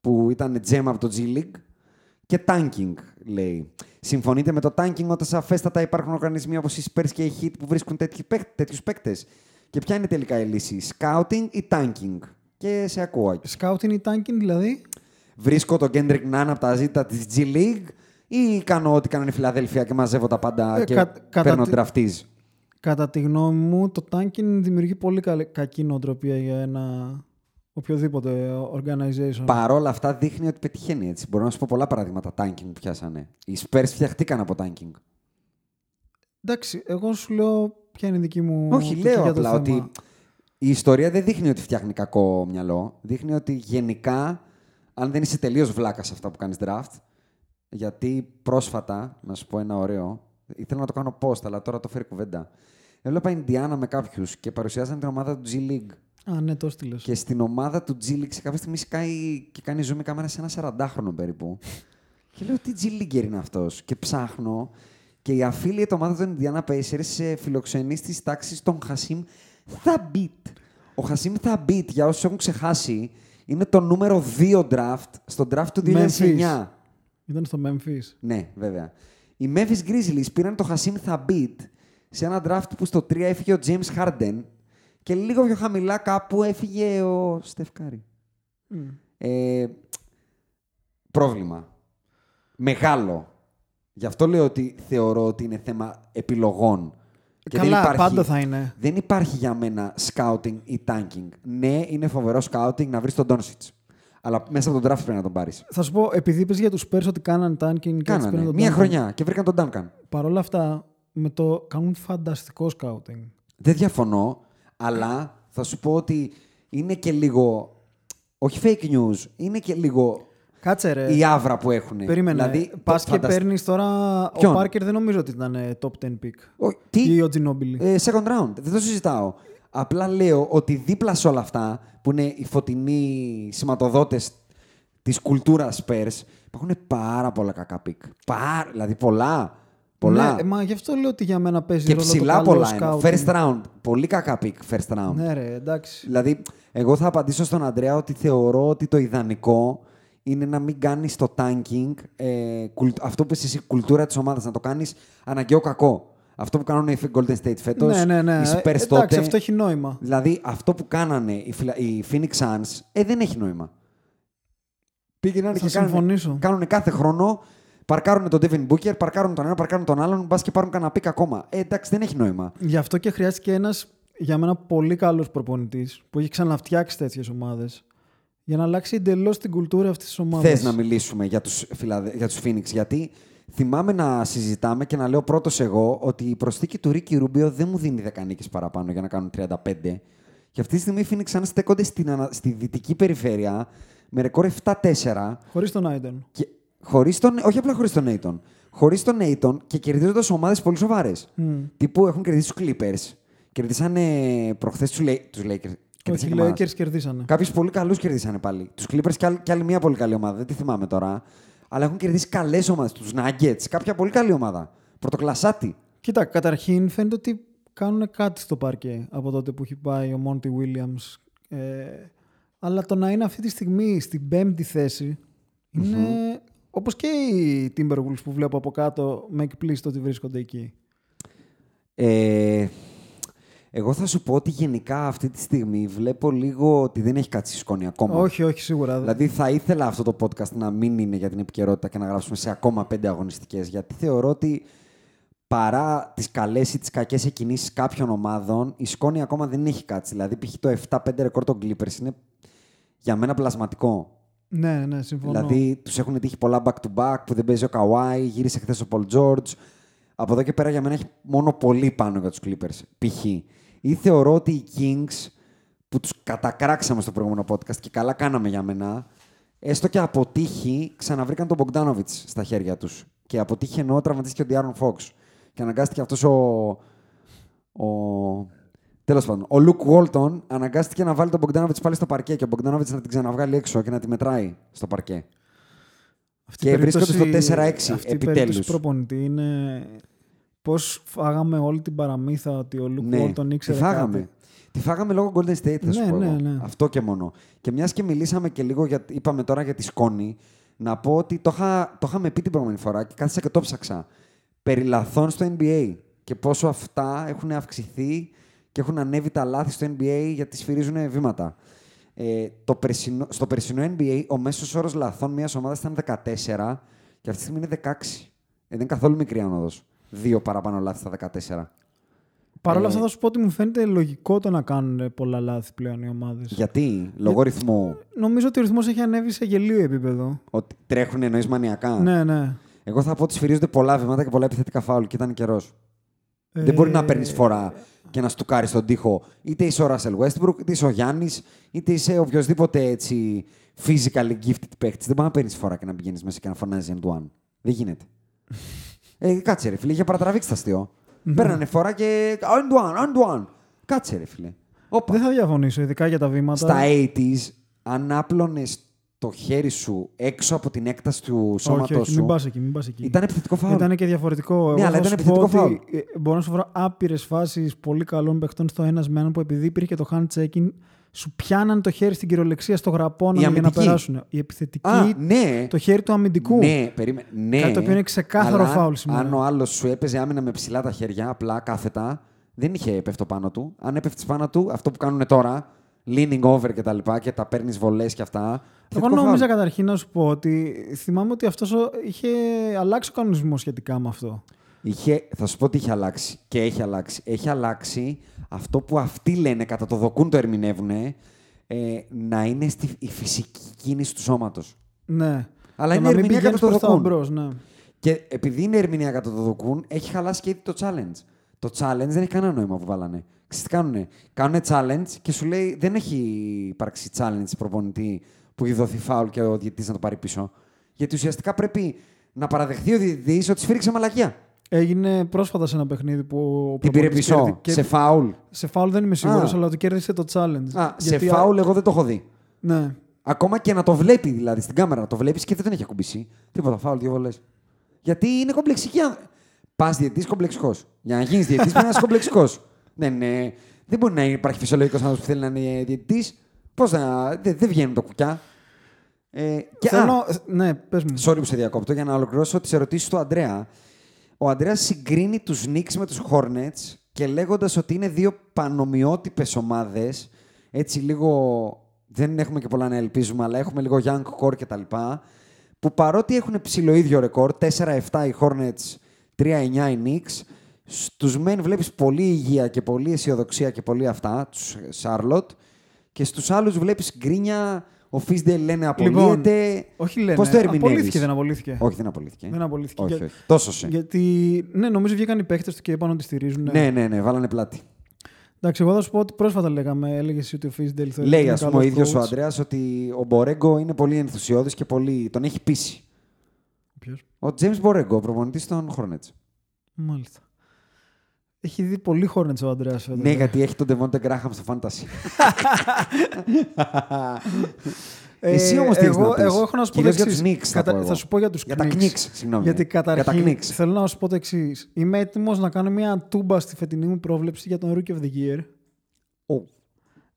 που ήταν gem από το G League και tanking, λέει. Συμφωνείτε με το tanking όταν σαφέστατα υπάρχουν οργανισμοί όπως οι Spurs και οι Heat που βρίσκουν τέτοιους παίκ- τέτοιους παίκτες; Και ποια είναι τελικά η λύση, scouting ή tanking; Και σε ακούω, Άκη. Scouting ή tanking δηλαδή; Βρίσκω τον Kendrick Nunn από τα ζήτα της G League ή κάνω ό,τι κάνανε η Φιλαδέλφια και μαζεύω τα πάντα Ε, και κα- κατά παίρνω τη- draftees. Κατά τη γνώμη μου, το tanking δημιουργεί πολύ καλή, κακή νοοτροπία για ένα οποιοδήποτε organization. Παρόλα αυτά δείχνει ότι πετυχαίνει έτσι. Μπορώ να σου πω πολλά παραδείγματα tanking που πιάσανε. Οι Spurs φτιαχτήκαν από tanking. Εντάξει, εγώ σου λέω ποια είναι η δική μου Όχι, οπτική λέω για το απλά θέμα. ότι η ιστορία δεν δείχνει ότι φτιάχνει κακό μυαλό. Δείχνει ότι γενικά, αν δεν είσαι τελείως βλάκας σε αυτά που κάνεις draft, γιατί πρόσφατα, να σου πω ένα ωραίο, ήθελα να το κάνω post, αλλά τώρα το φέρει κουβέντα. Έβλεπα Ινδιάνα με κάποιους και παρουσιάζαν την ομάδα του G League. Α, ναι, το έστειλες. Και στην ομάδα του G League σε κάποια στιγμή σκάει και κάνει zoom η κάμερα σε ένα 40χρονο περίπου. και λέω τι G League είναι αυτός; Και ψάχνω και η affiliate ομάδα των Indiana Pacers ε, φιλοξενείς στι τάξει των Χασίμ Thabit. Ο Χασίμ Thabit, για όσους έχουν ξεχάσει, είναι το νούμερο 2 draft στο draft του 2009. Memphis. Ήταν στο Memphis. Ναι, βέβαια. Οι Memphis Grizzlies πήραν το Χασίμ Thabit σε ένα draft που στο 3 έφυγε ο James Harden και λίγο πιο χαμηλά κάπου έφυγε ο Στεφκάρη. Ε, πρόβλημα. Μεγάλο. Γι' αυτό λέω ότι θεωρώ ότι είναι θέμα επιλογών. Και Καλά, πάντα θα είναι. Δεν υπάρχει για μένα scouting ή tanking. Ναι, είναι φοβερό scouting να βρεις τον Doncic. Αλλά μέσα από τον draft πρέπει να τον πάρεις. Θα σου πω, επειδή είπες για τους Spurs ότι κάναν tanking και έτσι Κάνανε. πήραν τον Μία Duncan. χρονιά και βρήκαν τον Duncan. Παρ' όλα αυτά, με το κάνουν φανταστικό scouting. Δεν διαφωνώ, αλλά θα σου πω ότι είναι και λίγο. Όχι fake news, είναι και λίγο Κάτσε ρε. η άβρα που έχουν. Περίμενε. Δηλαδή, Πας το και φαντασ- παίρνεις τώρα. Ποιον; Ο Πάρκερ δεν νομίζω ότι ήταν ε, top 10 pick. Ο- τι; Ή ο Ginobili. Ε, second round. Δεν το συζητάω. Απλά λέω ότι δίπλα σε όλα αυτά που είναι οι φωτεινοί σηματοδότες της κουλτούρας Spurs υπάρχουν πάρα πολλά κακά pick. Πάρα, δηλαδή πολλά. Πολλά. Ναι, μα γι' αυτό λέω ότι για μένα παίζει και ρόλο ψηλά το καλό πολλά είναι. scouting. First round. Πολύ κακά pick first round. Ναι, ρε, εντάξει. Δηλαδή, εγώ θα απαντήσω στον Αντρέα ότι θεωρώ ότι το ιδανικό είναι να μην κάνεις το tanking ε, κουλ- αυτό που είσαι εσύ, κουλτούρα της ομάδας, να το κάνεις αναγκαίο κακό. Αυτό που κάνουν οι Golden State φέτος, ναι, ναι, ναι. οι Ε, Spurs εντάξει, τότε. αυτό έχει νόημα. Δηλαδή, αυτό που κάνανε οι, Φιλα- οι Phoenix Suns, ε, δεν έχει νόημα. Πήγαιναν Θα και κάνουν, συμφωνήσω. κάνουν κάθε χρόνο, παρκάρουν τον Devin Booker, παρκάρουν τον ένα, παρκάρουν τον άλλον, μπας και πάρουν κανένα pick ακόμα. Ε, εντάξει, δεν έχει νόημα. Γι' αυτό και χρειάστηκε ένας για μένα πολύ καλός προπονητής που έχει ξαναφτιάξει τέτοιες ομάδες για να αλλάξει εντελώς την κουλτούρα αυτής της ομάδας. Θες να μιλήσουμε για τους, Φιλαδε... για τους Phoenix, γιατί θυμάμαι να συζητάμε και να λέω πρώτος εγώ ότι η προσθήκη του Ρίκη Ρούμπιο δεν μου δίνει 10 νίκες παραπάνω για να κάνουν 35. Και αυτή τη στιγμή οι Phoenix αν στέκονται στην, ανα- στη δυτική περιφέρεια με ρεκόρ 7-4 Χωρίς τον Άιντον. και χωρίς τον, όχι απλά χωρίς τον Aiton, χωρίς τον Aiton και κερδίζοντας ομάδες πολύ σοβαρές. Τύπου έχουν κερδίσει τους Clippers, κερδίσανε προχθές τους, Lake- τους Lakers. Όχι, Κερδίσανε οι και εμάς. Lakers κερδίσανε. Κάποιους πολύ καλούς κερδίσανε πάλι. Τους Clippers και, άλλη- και άλλη μια πολύ καλή ομάδα. Δεν τη θυμάμαι τώρα. Αλλά έχουν κερδίσει καλές ομάδες. Τους Nuggets, κάποια πολύ καλή ομάδα. Πρωτοκλασάτη. Κοίτα, καταρχήν φαίνεται ότι κάνουν κάτι στο παρκέ από τότε που έχει πάει ο Μόντι Williams. Ε, αλλά το να είναι αυτή τη στιγμή στην πέμπτη θέση είναι όπως και οι Timberwolves που βλέπω από κάτω με εκπλήσει το ότι βρίσκονται εκεί. Ε, εγώ θα σου πω ότι γενικά αυτή τη στιγμή βλέπω λίγο ότι δεν έχει κάτσει η σκόνη ακόμα. Όχι, όχι, σίγουρα. Δηλαδή θα ήθελα αυτό το podcast να μην είναι για την επικαιρότητα και να γράψουμε σε ακόμα πέντε αγωνιστικές. Γιατί θεωρώ ότι παρά τις καλές ή τις κακές εκκινήσεις κάποιων ομάδων, η σκόνη ακόμα δεν έχει κάτσει. Δηλαδή π.χ. το 7-5 ρεκόρ των Clippers είναι για μένα πλασματικό. Ναι, ναι, συμφωνώ. Δηλαδή τους έχουν τύχει πολλά back-to-back που δεν παίζει ο Kawhi, γύρισε χθες ο Paul George. Από εδώ και πέρα για μένα έχει μόνο πολύ πάνω για τους Clippers. Π.χ. Ή θεωρώ ότι οι Kings που τους κατακράξαμε στο προηγούμενο podcast και καλά κάναμε για μένα, έστω και από τύχη ξαναβρήκαν τον Bogdanovic στα χέρια τους. Και από τύχη εννοώ τραυματίστηκε ο Diaron Fox. Και αναγκάστηκε αυτός ο. ο... Τέλος πάντων, ο Λουκ Walton αναγκάστηκε να βάλει τον Bogdanovic πάλι στο παρκέ και ο Bogdanovic να την ξαναβγάλει έξω και να τη μετράει στο παρκέ. Αυτή η και βρίσκονται περίπτωση- στο 4-6 Αυτή η επιτέλους. περίπτωση προπονητή είναι πώς φάγαμε όλη την παραμύθα ότι ο Λουκ Walton τη ήξερε Ναι, φάγαμε. κάτι; Τη φάγαμε λόγω Golden State, θα σου Ναι, πω ναι, εγώ. ναι. Αυτό και μόνο. Και μιας και μιλήσαμε και λίγο, για, είπαμε τώρα για τη σκόνη, να πω ότι το, είχα, το είχαμε πει την προηγούμενη φορά και κάθισα και το ψάξα. Περιλαθών στο NBA και πόσο αυτά έχουν αυξηθεί και έχουν ανέβει τα λάθη στο NBA γιατί σφυρίζουν βήματα. Ε, το περσινό, στο περσινό NBA ο μέσος όρος λαθών μιας ομάδας ήταν 14 και αυτή τη στιγμή είναι 16. Ε, δεν είναι καθόλου μικρή άνοδος. Δύο παραπάνω λάθη στα 14. Παρ' όλα Ε, αυτά θα σου πω ότι μου φαίνεται λογικό το να κάνουν πολλά λάθη πλέον οι ομάδες. Γιατί, λόγω ρυθμού, Νομίζω ότι ο ρυθμός έχει ανέβει σε γελίο επίπεδο. ότι τρέχουν εννοείς μανιακά. Ναι, ναι. Εγώ θα πω ότι σφυρίζονται πολλά βήματα και πολλά επιθετικά φάουλ και ήταν καιρός. Ε, Δεν μπορεί να παίρνεις φορά και να στουκάρεις τον τοίχο. Είτε είσαι ο Ράσελ Westbrook, είτε είσαι ο Γιάννης, είτε είσαι οποιοδήποτε έτσι physically gifted παίχτη. Δεν μπορεί να παίρνεις φορά και να πηγαίνεις μέσα και να φωνάζει end one. Δεν γίνεται. Ε, κάτσε ρε φίλε, είχε παρατραβήξει το αστείο. Παίρνανε φορά και. On one, on one. Κάτσε ρε φίλε. Όπα. Δεν θα διαφωνήσω, ειδικά για τα βήματα. Στα 80s, αν άπλωνες το χέρι σου έξω από την έκταση του όχι, σώματός όχι, σου. μην πας εκεί, μην πας εκεί. Ήταν επιθετικό φάουλ. Ήταν και διαφορετικό. Ναι, αλλά θα ήταν σου πω επιθετικό ότι, ε, Μπορώ να σου βρω άπειρες φάσεις πολύ καλών παιχτών στο ένας με έναν που επειδή υπήρχε το hand checking, σου πιάναν το χέρι στην κυριολεξία στο γραπώνα Η για να αμυντική. περάσουν. Η επιθετική, Α, ναι. το χέρι του αμυντικού. Ναι, περίμενε. Ναι, Κάτι το οποίο είναι ξεκάθαρο αλλά αν- φάουλ σήμερα. Αν ο άλλος σου έπαιζε άμυνα με ψηλά τα χέρια, απλά κάθετα, δεν είχε πέφτω πάνω του. Αν έπεφτες πάνω του, αυτό που κάνουν τώρα, leaning over και τα λοιπά και τα παίρνεις βολές και αυτά. Εγώ θετικό νόμιζα φάουλ. καταρχήν να σου πω ότι θυμάμαι ότι αυτός είχε αλλάξει ο κανονισμός σχετικά με αυτό. Είχε, θα σου πω τι είχε αλλάξει. Και έχει αλλάξει. Έχει αλλάξει αυτό που αυτοί λένε, κατά το δοκούν το ερμηνεύουν, ε, να είναι στη, η φυσική κίνηση του σώματος. Ναι. Αλλά Το είναι να μην ερμηνεία κατά πηγαίνεις το προς τα δοκούν. εμπρός, ναι. Και επειδή είναι ερμηνεία κατά το δοκούν, έχει χαλάσει και ήδη το challenge. Το challenge δεν έχει κανένα νόημα που βάλανε. Ξέρεις τι κάνουνε; Κάνουνε challenge και σου λέει δεν έχει υπάρξει challenge προπονητή που έχει δοθεί φάουλ και ο διαιτητής να το πάρει πίσω. Γιατί ουσιαστικά πρέπει να παραδεχθεί ο διαιτητής ότι σφίριξε μαλακία. Έγινε πρόσφατα σε ένα παιχνίδι που ο Την πήρε προπονητής πίσω. κέρδι- και- Σε φάουλ. σε φάουλ δεν είμαι σίγουρος, Α. αλλά του κέρδισε το challenge. Α, σε Γιατί- φάουλ εγώ δεν το έχω δει. Ναι. Ακόμα και να το βλέπει δηλαδή στην κάμερα, να το βλέπει και δεν τον έχει ακουμπήσει. Τίποτα, φάουλ, δύο βολές. Γιατί είναι κομπλεξική. Πας διαιτής κομπλεξικός. Για να γίνεις διαιτής πρέπει να είσαι κομπλεξικός. δεν, είναι- δεν μπορεί να υπάρχει φυσιολογικός άνθρωπος που θέλει να είναι διαιτητή. Πώς να. Δεν, δεν βγαίνουν το κουκιά. Ε, και, Θέλω... α, Ναι, πες μου. sorry που σε διακόπτω για να ολοκληρώσω τις ερωτήσεις του Αντρέα. Ο Αντρέα συγκρίνει τους Knicks με τους Hornets και λέγοντας ότι είναι δύο πανομοιότυπες ομάδες, έτσι λίγο. Δεν έχουμε και πολλά να ελπίζουμε, αλλά έχουμε λίγο young core κτλ. Που παρότι έχουν ψηλό ίδιο ρεκόρ, 4-7 οι Hornets, 3-9 οι Knicks, στους μεν βλέπεις πολύ υγεία και πολύ αισιοδοξία και πολύ αυτά, τους Charlotte, και στους άλλους βλέπεις γκρίνια, ο Φίσντελ λένε απολύεται. Λοιπόν, όχι λένε. Πώς το ερμηνεύεις; Απολύθηκε, δεν απολύθηκε. Όχι, δεν απολύθηκε. Δεν απολύθηκε. Όχι, Για- όχι. Τόσος σε. Γιατί, ναι, νομίζω βγήκαν οι παίχτες του και είπαν ότι στηρίζουν. Ναι, ναι, ναι, βάλανε πλάτη. Εντάξει, εγώ θα σου πω ότι πρόσφατα λέγαμε, έλεγες ότι ο Φίσντελ θέλει. Λέει, ας πούμε, ο ίδιος ο Αντρέα ότι ο Μπορέγκο είναι πολύ ενθουσιώδης και πολύ... τον έχει πείσει. Ποιος; Ο James Μπορέγκο, ο προπονητής των Hornets. Μάλιστα. Έχει δει πολύ Hornets ο Αντρέα φέτος. Ναι, γιατί έχει τον Devonte Graham στο Fantasy. Εσύ όμως τι έχεις Ε, εγώ, να πεις; εγώ έχω να σου πω το Κυρίως για εξής. τους Knicks θα πω εγώ. θα σου πω για τους Για τα Knicks, συγγνώμη. Γιατί Για τα καταρχήν Knicks. θέλω να σου πω το εξής. Είμαι έτοιμος να κάνω μια τούμπα στη φετινή μου πρόβλεψη για τον Rookie of the Year. Ω,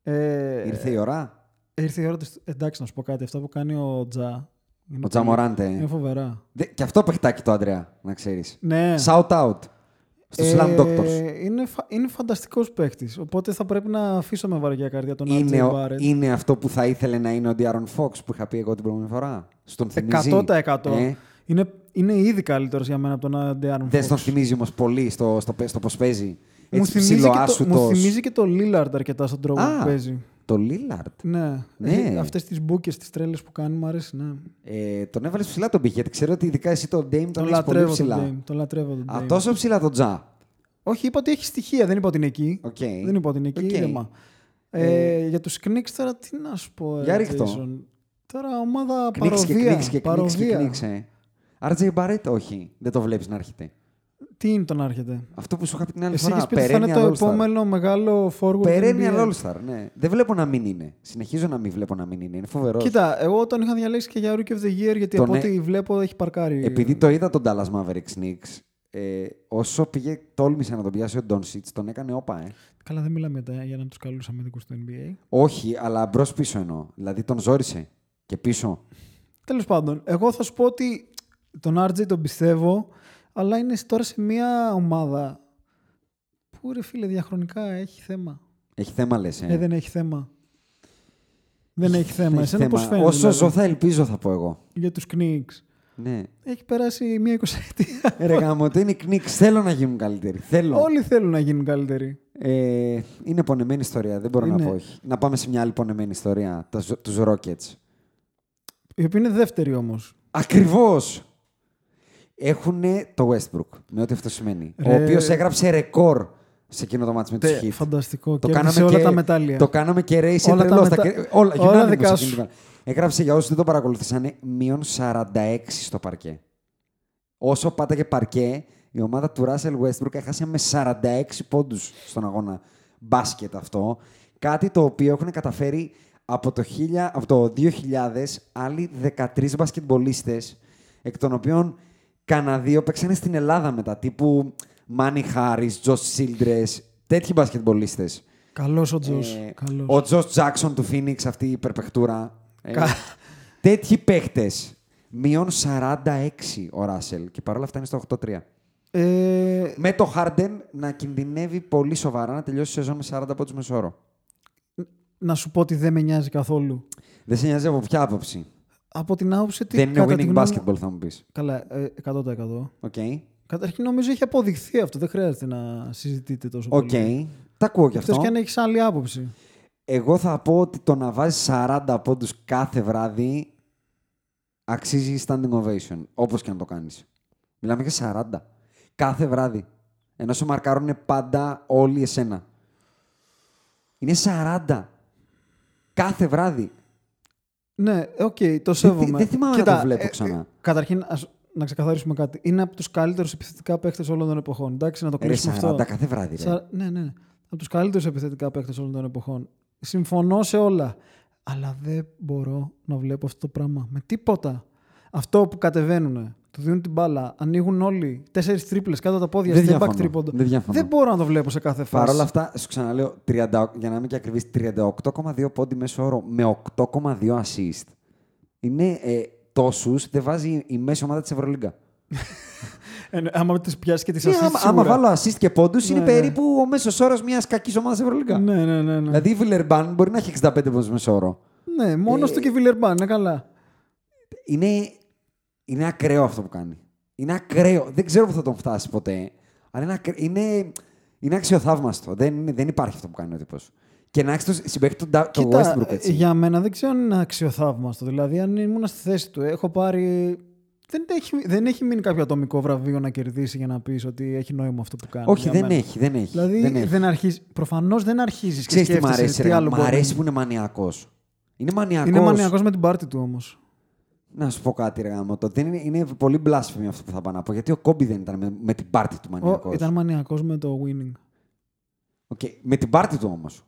Ε, ήρθε η ώρα; Ήρθε η ώρα της... Εντάξει, να σου πω κάτι. Αυτά που κάνει ο Τζα. είναι Ο πολύ- Τζαμοράντε. Είναι φοβερά. Δε- Και αυτό παιχτάκι το Αντρέα, να ξέρεις. Ναι. Shout out στο Slam Doctors. Ε, είναι, φα... είναι φανταστικός παίχτη. Οπότε θα πρέπει να αφήσω με βαριά καρδιά τον Είναι, RJ ο- Barrett. είναι αυτό που θα ήθελε να είναι ο Diaron Fox που είχα πει εγώ την προηγούμενη φορά. Στον θυμίζει. 100%. Ε, Είναι, είναι ήδη καλύτερος για μένα από τον De'Aaron δεν Fox. στον θυμίζει όμως πολύ στο, στο, στο πώς παίζει. Μου Έτσι θυμίζει, και το, ψιλοάσουτος. μου θυμίζει και το Lillard αρκετά στον τρόπο Α. που παίζει. Το Lillard. Ναι. Ναι. Αυτές τις μπουκε, τις τρέλες που κάνει, μου αρέσει. Ναι. Ε, τον έβαλε ψηλά τον πύχη, γιατί ξέρω ότι ειδικά εσύ τον Dame τον, Τον έχεις πολύ λατρεύω τον ψηλά. Dame. Τον λατρεύω τον Α, Dame. τόσο ψηλά τον Τζα. Όχι, είπα ότι έχει στοιχεία. Δεν είπα ότι είναι εκεί. Οκ. Δεν είπα ότι είναι εκεί. Οκ. ήρεμα. Ε, για τους Knicks τώρα τι να σου πω. Για ε, ρίχτω. Jason. Τώρα ομάδα Κνίξ και παροδία. κνίξ και κνίξ και παροδία. κνίξ. ε. RJ Barrett, όχι. Δεν το βλέπεις να έρχεται. Τι είναι τον άρχεται. Αυτό που σου είχα πει την άλλη Εσύ φορά. έχεις πει ότι θα είναι το Perennial All-Star. επόμενο μεγάλο forward. του Perennial NBA. All-Star, ναι. Δεν βλέπω να μην είναι. Συνεχίζω να μην βλέπω να μην είναι. Είναι φοβερός. Κοίτα, εγώ τον είχα διαλέξει και για Rookie of the Year γιατί Τον από ε- ό,τι βλέπω έχει παρκάρει. Επειδή το είδα τον Dallas Mavericks Knicks, ε, όσο πήγε, τόλμησε να τον πιάσει ο Doncic, τον έκανε όπα, ε. Καλά, δεν μιλάμε για, τα- για έναν από τους καλού αμυντικού του NBA. Όχι, αλλά μπρος πίσω εννοώ. Δηλαδή τον ζόρισε και πίσω. Τέλος πάντων, εγώ θα σου πω ότι τον RJ τον πιστεύω, αλλά είναι τώρα σε μια ομάδα που ρε φίλε διαχρονικά έχει θέμα. Έχει θέμα, λες. Ε. Ε, δεν έχει θέμα. Δεν έχει θέμα. Έχει Εσένα πώς θέμα. φαίνεται. Όσο δηλαδή, ζω θα ελπίζω, θα πω εγώ. Για τους Knicks. Ναι. Έχει περάσει μία εικοσαετία. Ε, Ρε γάμο, το είναι οι Knicks. Θέλω να γίνουν καλύτεροι. Θέλω. Όλοι θέλουν να γίνουν καλύτεροι. Ε, είναι πονεμένη ιστορία. Δεν μπορώ να Είναι. πω όχι. Να πάμε σε μια άλλη πονεμένη ιστορία. Τους Rockets. Οι οποίοι είναι δεύτεροι όμως. Ακριβώς. Έχουν το Westbrook. Με ό,τι αυτό σημαίνει. Ο Ρε. οποίος έγραψε ρεκόρ σε εκείνο το μάτι με τους Heat. Φανταστικό. Το Και κάναμε όλα και, τα μετάλλια. Το κάναμε και race Όλα τα τρελός. μετα- και- όλα, όλα unanimous δικά εκείνη σου. την ώρα. Έγραψε για όσους δεν το παρακολουθήσανε μείον 46 στο παρκέ. όσο πάταγε παρκέ, η ομάδα του Russell Westbrook έχασε με 46 πόντους στον αγώνα μπάσκετ αυτό. Κάτι το οποίο έχουν καταφέρει από το, 1000, από το 2000 άλλοι 13 μπασκετμπολίστες, εκ των οποίων κανένα δύο παίξανε στην Ελλάδα μετά, τύπου Manny Harris, Josh Childress, τέτοιοι μπασκετμπολίστες. Καλός ο Τζος. Ε, Καλός. ο Τζος Τζάξον του Phoenix, αυτή η υπερπαιχτούρα. Ε, Κα- τέτοιοι παίχτες. Μείον 46 ο Ράσελ και παρόλα αυτά είναι στο 8-3. Ε, Με το Harden να κινδυνεύει πολύ σοβαρά να τελειώσει η σεζόν με 40 πόντους μεσόωρο. να σου πω ότι δεν με νοιάζει καθόλου. Δεν σε νοιάζει από ποια άποψη; Από την άποψη ότι. Δεν είναι κατά τη winning γνώμη μου- basketball, θα μου πεις. Καλά, ε, 100%. Οκ. Καταρχήν νομίζω έχει αποδειχθεί αυτό. Δεν χρειάζεται να συζητείται τόσο Οκ. πολύ. Τα ακούω κι Εκτός αυτό. και αν έχεις άλλη άποψη. Εγώ θα πω ότι το να βάζεις 40 πόντους κάθε βράδυ αξίζει standing ovation. Όπως και να το κάνεις. Μιλάμε για 40. Κάθε βράδυ. Ενώ σε μαρκάρουν πάντα όλοι εσένα. Είναι 40. Κάθε βράδυ. Ναι, οκ, το σέβομαι. δεν θυμάμαι να Κοίτα, το βλέπω ε, ξανά. ε, καταρχήν, ας, να ξεκαθαρίσουμε κάτι. Είναι από τους καλύτερους επιθετικά παίχτες όλων των εποχών. Εντάξει, να το Ρε, κλείσουμε 40 αυτό. κάθε βράδυ. Ρε. Σα- Ναι, ναι. Από τους καλύτερους επιθετικά παίχτες όλων των εποχών. Συμφωνώ σε όλα. Αλλά δεν μπορώ να βλέπω αυτό το πράγμα με τίποτα. Αυτό που κατεβαίνουν, του δίνουν την μπάλα, ανοίγουν όλοι τέσσερις τρίπλες κάτω από τα πόδια, Δεν step back διαφωνώ. τρίποντο. Δεν διαφωνώ. μπορώ να το βλέπω σε κάθε φάση. Παρ' όλα αυτά, σου ξαναλέω, 30, για να είμαι και ακριβής, 38,2 πόντι μέσω όρο με 8,2 assist. Είναι ε, τόσους, δεν βάζει η μέση ομάδα της Ευρωλίγκα. Ε, ναι, άμα τις πιάσει και τις Ναι, assist, άμα, άμα σίγουρα. βάλω assist και πόντους, είναι Ναι, ναι. περίπου ο μέσος όρος μιας κακής ομάδας Ευρωλίγκα. Ναι, ναι, ναι. ναι. Δηλαδή η Βιλερμπάν μπορεί να έχει 65 πόντους μέσω όρο. ναι μόνος Ε, του και Βιλερμπάν, είναι καλά. Είναι, είναι ακραίο αυτό που κάνει. Είναι ακραίο. Δεν ξέρω που θα τον φτάσει ποτέ. Αλλά είναι, ακραίο. είναι, είναι αξιοθαύμαστο. Δεν, είναι- δεν υπάρχει αυτό που κάνει ο τύπος. Και να έχεις το συμπαίχτη του Ντα- το Κοίτα, Westbrook έτσι. για μένα δεν ξέρω αν είναι αξιοθαύμαστο. Δηλαδή, αν ήμουν στη θέση του, έχω πάρει. Δεν έχει, δεν έχει μείνει κάποιο ατομικό βραβείο να κερδίσει για να πεις ότι έχει νόημα αυτό που κάνει. Όχι, για δεν μένα. έχει, δεν έχει. Δηλαδή, δεν δεν, έχει. αρχίζει. Προφανώς δεν αρχίζεις. Ξέρεις τι μ' αρέσει, ρε, άλλο μ' μπορεί αρέσει να- που είναι μανιακός. Είναι μανιακός. Είναι μανιακός με την πάρτη του όμως. Να σου πω κάτι, ρε γάμο. Το δεν είναι, είναι πολύ μπλάσφημη αυτό που θα πάω να πω. Γιατί ο Κόμπι δεν ήταν με, με την πάρτη του μανιακός. Ήταν μανιακός με το winning. Οκ, Με την πάρτη του όμως.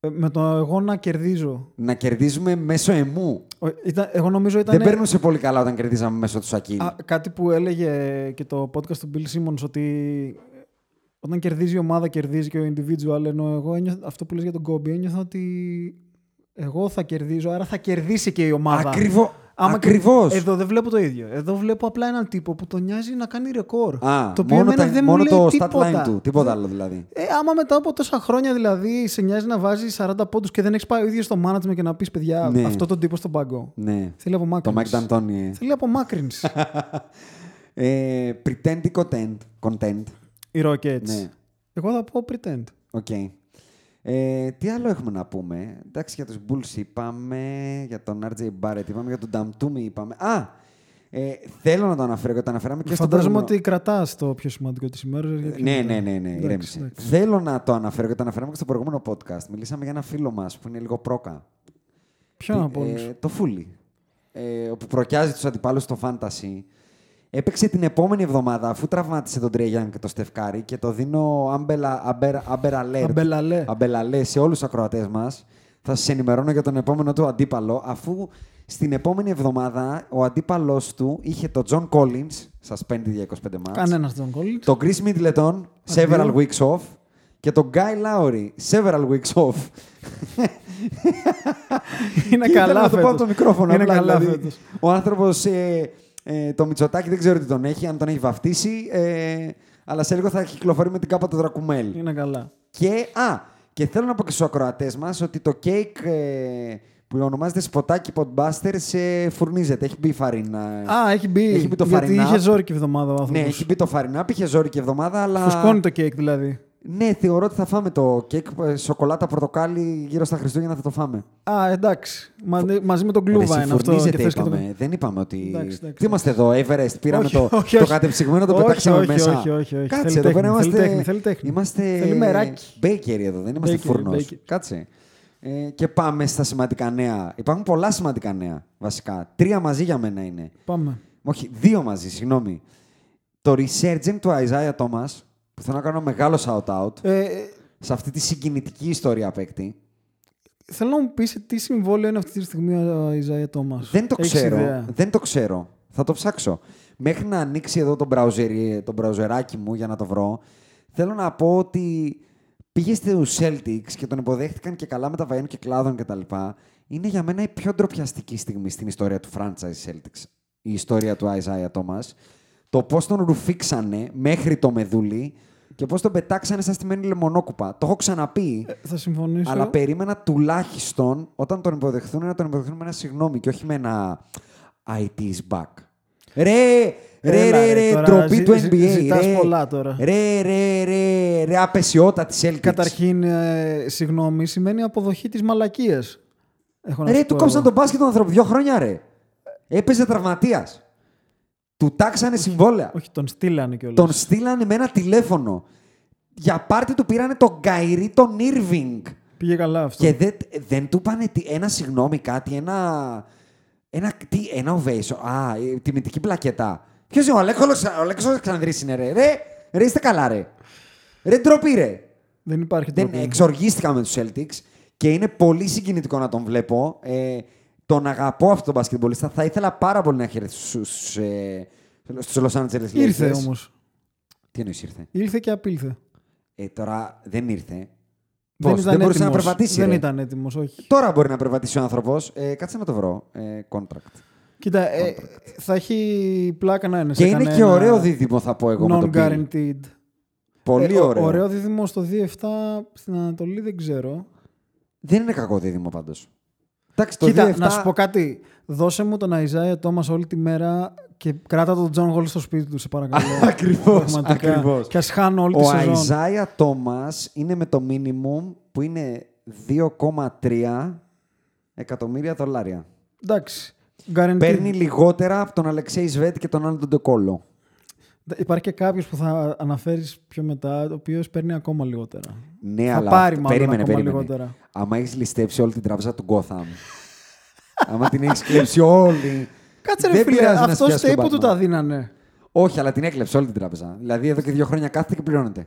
Ε, με το εγώ να κερδίζω. Να κερδίζουμε μέσω εμού. Ο- Ήταν, εγώ νομίζω ήταν. Δεν παίρνουν σε πολύ καλά όταν κερδίζαμε μέσω του Σακίλ. Α, κάτι που έλεγε και το podcast του Bill Simmons ότι όταν κερδίζει η ομάδα, κερδίζει και ο individual. Ενώ εγώ ένιωθα, αυτό που λες για τον Kobe, ένιωθα ότι εγώ θα κερδίζω, άρα θα κερδίσει και η ομάδα. Ακριβώς. Άμα Ακριβώς. και- Εδώ δεν βλέπω το ίδιο. Εδώ βλέπω απλά έναν τύπο που τον νοιάζει να κάνει ρεκόρ. Α, το οποίο μόνο, εμένα τα- δεν μόνο μου λέει το stat τίποτα. line του. Τίποτα άλλο δηλαδή. Ε, άμα μετά από τόσα χρόνια δηλαδή σε νοιάζει να βάζει 40 πόντους και δεν έχεις πάει ο ίδιος στο management και να πεις παιδιά Ναι. αυτό τον τύπο στον πάγκο. Ναι. Θέλει Το απομάκρυνση. Mike D'Antoni. Θέλει απομάκρυνση. ε, pretend ή contend. contend. Οι Rockets. Ναι. Εγώ θα πω pretend. Οκ. Ε, τι άλλο έχουμε να πούμε; Εντάξει, για τους Bulls είπαμε, για τον RJ Barrett είπαμε, για τον Damtumi είπαμε. Α, ε, θέλω να το αναφέρω και το αναφέραμε και στο Φαντάζομαι προηγούμενο- ότι κρατάς το πιο σημαντικό της ημέρας. Ναι, ναι, ναι, ναι, ηρέμησε. Θέλω να το αναφέρω και το αναφέραμε και στο προηγούμενο podcast. Μιλήσαμε για ένα φίλο μας που είναι λίγο πρόκα. Ποιον από όλους; Ε, το Φούλι. Ε, όπου προκιάζει τους αντιπάλους στο Fantasy. Έπαιξε την επόμενη εβδομάδα αφού τραυμάτισε τον Τρέγιαν και το Στεφκάρη και το δίνω άμπελα, άμπερα, άμπερα alert. Αμπελαλέ. αμπελαλέ σε όλους τους ακροατές μας. Θα σας ενημερώνω για τον επόμενο του αντίπαλο, αφού στην επόμενη εβδομάδα ο αντίπαλος του είχε τον John Collins, suspended για 25 μάτς, Κανένας τον κόλλει. τον Chris Middleton, several weeks off, και τον Guy Lowry, several weeks off. Είναι Και ήθελα καλά να το πω από φέτος. το μικρόφωνο. Είναι απλά, καλά δηλαδή. φέτος. Ο άνθρωπος, ε, ε, το Μητσοτάκι δεν ξέρω τι τον έχει, αν τον έχει βαφτίσει, ε, αλλά σε λίγο θα κυκλοφορεί με την κάπα του Δρακουμέλ. Είναι καλά. Και, α, και θέλω να πω και στους ακροατές μας ότι το κέικ ε, που ονομάζεται σποτάκι Podbuster σε φουρνίζεται. Έχει μπει η φαρίνα. Α, έχει μπει. Έχει μπει το γιατί φαρινά. είχε ζόρικη εβδομάδα ο άνθρωπος. Ναι, έχει μπει το φαρινά, είχε ζόρικη εβδομάδα, αλλά... Φουσκώνει το κέικ δηλαδή. Ναι, θεωρώ ότι θα φάμε το κέικ ε, σοκολάτα πορτοκάλι γύρω στα Χριστούγεννα θα το φάμε. Α, εντάξει. Μα- μαζί με τον Ρε, κλούβα εσύ, είναι αυτό. φουρνίζεται, και θες και το- είπαμε. Δεν είπαμε ότι. Εντάξει, εντάξει, Τι είμαστε εδώ, Everest, πήραμε Όχι, το, όχι, το όχι. κατεψυγμένο, το Όχι, πετάξαμε όχι, μέσα. όχι, όχι, όχι. Κάτσε, Θέλει εδώ πέρα τέχνη, είμαστε. θέλει τέχνη, θέλει τέχνη. Είμαστε. Θέλει μεράκι. Bakery εδώ, δεν είμαστε Bakery, φούρνος. bakery. Κάτσε. Ε, και πάμε στα σημαντικά νέα. Υπάρχουν πολλά σημαντικά νέα, βασικά. Τρία μαζί για μένα είναι. Πάμε. Όχι, δύο μαζί, συγγνώμη. Το resurgent του Isaiah Thomas, που θέλω να κάνω μεγάλο shout-out, Ε, σε αυτή τη συγκινητική ιστορία παίκτη. θέλω να μου πεις σε τι συμβόλαιο είναι αυτή τη στιγμή ο Ιζάια Τόμας. Δεν το Έχεις ξέρω. ιδέα; Δεν το ξέρω. Θα το ψάξω. Μέχρι να ανοίξει εδώ το, browser, το browserάκι μου για να το βρω, θέλω να πω ότι πήγε στους Celtics και τον υποδέχτηκαν και καλά με τα βαΐν και κλάδων κτλ. Είναι για μένα η πιο ντροπιαστική στιγμή στην ιστορία του franchise Celtics. Η ιστορία του Isaiah Thomas. Το πώς τον ρουφήξανε μέχρι το μεδούλι και πώς τον πετάξανε σαν στημένη λεμονόκουπα. Το έχω ξαναπεί. Ε, θα συμφωνήσω. Αλλά περίμενα τουλάχιστον όταν τον υποδεχθούν να τον υποδεχθούν με ένα συγγνώμη και όχι με ένα IT is back. Ρε, ρε, Έλα, ρε, ρε, ρε, τώρα ντροπή ζη- του ζη- NBA. ζητάς ρε, πολλά τώρα. Ρε, ρε, ρε, ρε, απεσιότητα της Celtics. Καταρχήν, ε, συγγνώμη, σημαίνει αποδοχή της μαλακίας. Έχω να Ρε, σου του πω κόψαν εγώ. τον μπάσκετ τον άνθρωπο δύο χρόνια, ρε. Έπαιζε τραυματίας. Του τάξανε συμβόλαια. Όχι, τον στείλανε κιόλας. Τον στείλανε με ένα τηλέφωνο. Για πάρτι του πήρανε τον Γκαϊρή τον Irving. Πήγε καλά αυτό. Και δεν, δεν του πάνε τι- ένα συγγνώμη κάτι, ένα. Ένα, τι, ένα ovation. Α, ε, τιμητική πλακετά. Ποιος είναι ο Αλέκος, ο Αλέκος Αλεξανδρής είναι, ρε. Ρε, ρε είστε καλά, ρε. Ρε ντροπή, ρε. Δεν υπάρχει Δεν τρόπο. εξοργίστηκα με τους Celtics και είναι πολύ συγκινητικό να τον βλέπω. Ε, τον αγαπώ αυτόν τον μπασκετμπολίστα. Θα ήθελα πάρα πολύ να έχει έρθει στους, ε, στους Los Angeles Lakers. Ήρθε όμως. Τι εννοείς ήρθε; Ήρθε και απήλθε. Ε, τώρα δεν ήρθε. Δεν Πώς, ήταν δεν μπορούσε να έτοιμος. περπατήσει. Δεν ρε. ήταν έτοιμος, όχι. Τώρα μπορεί να περπατήσει ο άνθρωπος. Ε, κάτσε να το βρω. Ε, contract. Κοίτα, ε, θα έχει πλάκα να είναι και σε είναι και κανένα ωραίο δίδυμο, θα πω εγώ. με τον Beal. Non-guaranteed. Πολύ Ε, ο- ωραίο. Ωραίο δίδυμο στο 2-7 στην Ανατολή δεν ξέρω. Δεν είναι κακό δίδυμο πάντως. Εντάξει, το Κοίτα, 2-7 να σου πω κάτι. Δώσε μου τον Isaiah Thomas όλη τη μέρα και κράτα τον John Wall στο σπίτι του, σε παρακαλώ. Ακριβώς, Πραγματικά. ακριβώς. Και ας χάνω όλη τη Ο σεζόν. Isaiah Thomas είναι με το minimum που είναι 2,3 εκατομμύρια δολάρια. Εντάξει. Guaranteed. Παίρνει λιγότερα από τον Αλεξέη Σβέτ και τον Άντων Ντεκόλο. Υπάρχει και κάποιος που θα αναφέρεις πιο μετά, ο οποίος παίρνει ακόμα λιγότερα. Ναι, Θα αλλά πάρει μάλλον περίμενε, ακόμα περίμενε. λιγότερα. Άμα έχεις ληστέψει όλη την τράπεζα του Gotham. άμα την έχεις κλέψει όλη. Κάτσε ρε δεν φίλε, πειράζει να αυτό σκιάσει τον που του Batman. τα δίνανε. Όχι, αλλά την έκλεψε όλη την τράπεζα. Δηλαδή εδώ και δύο χρόνια κάθεται και πληρώνεται.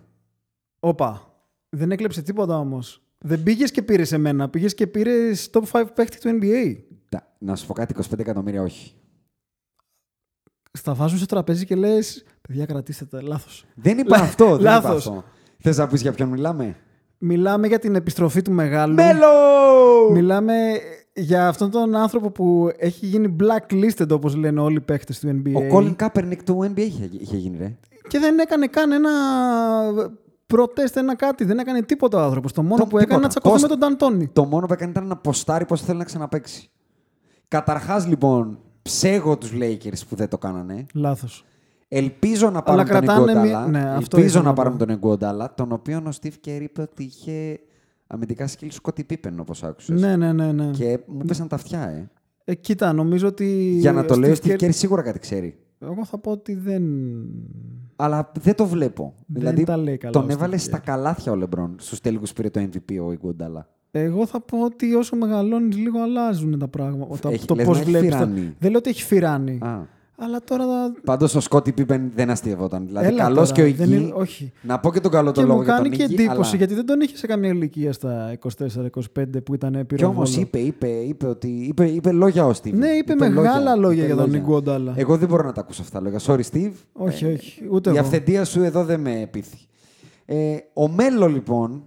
Όπα. Δεν έκλεψε τίποτα όμως. Δεν πήγες και πήρες εμένα. Πήγες και πήρες top 5 παίχτη του NBA. Τα- Να σου πω κάτι, 25 εκατομμύρια όχι. Στα βάζουν στο τραπέζι και λες: Παιδιά, κρατήστε τα. Λάθος. Δεν είπα αυτό. Δεν είπα Λάθος. αυτό. Θες να πεις για ποιον μιλάμε; Μιλάμε για την επιστροφή του μεγάλου. Μέλο! Μιλάμε για αυτόν τον άνθρωπο που έχει γίνει blacklisted, όπως λένε όλοι οι παίχτε του NBA. Ο Colin Kaepernick του NBA είχε, είχε γίνει, ρε. Και δεν έκανε καν ένα προτέστ, ένα κάτι. Δεν έκανε τίποτα ο άνθρωπος. Το μόνο Το- που έκανε τίποτα. να τσακωθεί Πώς- με τον Νταντόνι. Το μόνο που έκανε ήταν να ποστάρει πώς θέλει να ξαναπέξει. Καταρχάς, λοιπόν, ψέγω τους Lakers που δεν το κάνανε. Λάθος. Ελπίζω να πάρουν τον κρατάνε Εγκουοντάλα. μία- ναι, αυτό Ελπίζω ήθελα να να πάρουν πω. τον Εγκουοντάλα, τον οποίο ο Steve Kerr είπε ότι είχε αμυντικά σκύλ Σκότι Πίπεν, όπως άκουσες. Ναι, ναι, ναι. ναι. Και μου πέσαν τα αυτιά, ε. Ε, κοίτα, νομίζω ότι. Για να το ο λέει ο Steve Steve Kerr- Kerr σίγουρα κάτι ξέρει. Εγώ θα πω ότι δεν. Αλλά δεν το βλέπω. Δεν δηλαδή τα λέει καλά τον ο Steve έβαλε Kerr. στα καλάθια ο Λεμπρόν. Στους τελικού πήρε το MVP ο Ιγκουντάλα. Εγώ θα πω ότι όσο μεγαλώνεις, λίγο αλλάζουν τα πράγματα. Έχει- το λες πώς να έχει βλέπεις. φυράνει. Δεν λέω ότι έχει φυράνει. Α. Αλλά τώρα. θα- Πάντως ο Σκότι Πίπεν δεν αστείευόταν. Δηλαδή Έλα καλός τώρα, και ο δεν Ιγgy. είναι- όχι. Να πω και τον καλό το Και λόγο μου για κάνει τον και Ιγgy, εντύπωση αλλά... γιατί δεν τον είχε σε καμία ηλικία στα 24-25 που ήταν Κι πυροβόλο. όμω είπε, είπε, είπε, ότι, είπε, είπε λόγια ο Steve. Ναι, είπε μεγάλα λόγια για τον λόγια. Ιγκουοντάλα. Εγώ δεν μπορώ να τα ακούσω αυτά τα λόγια. Sorry, Steve. Όχι, Ε, όχι. Ούτε η εγώ. αυθεντία σου εδώ δεν με πείθει. Ε, ο Μέλο, λοιπόν,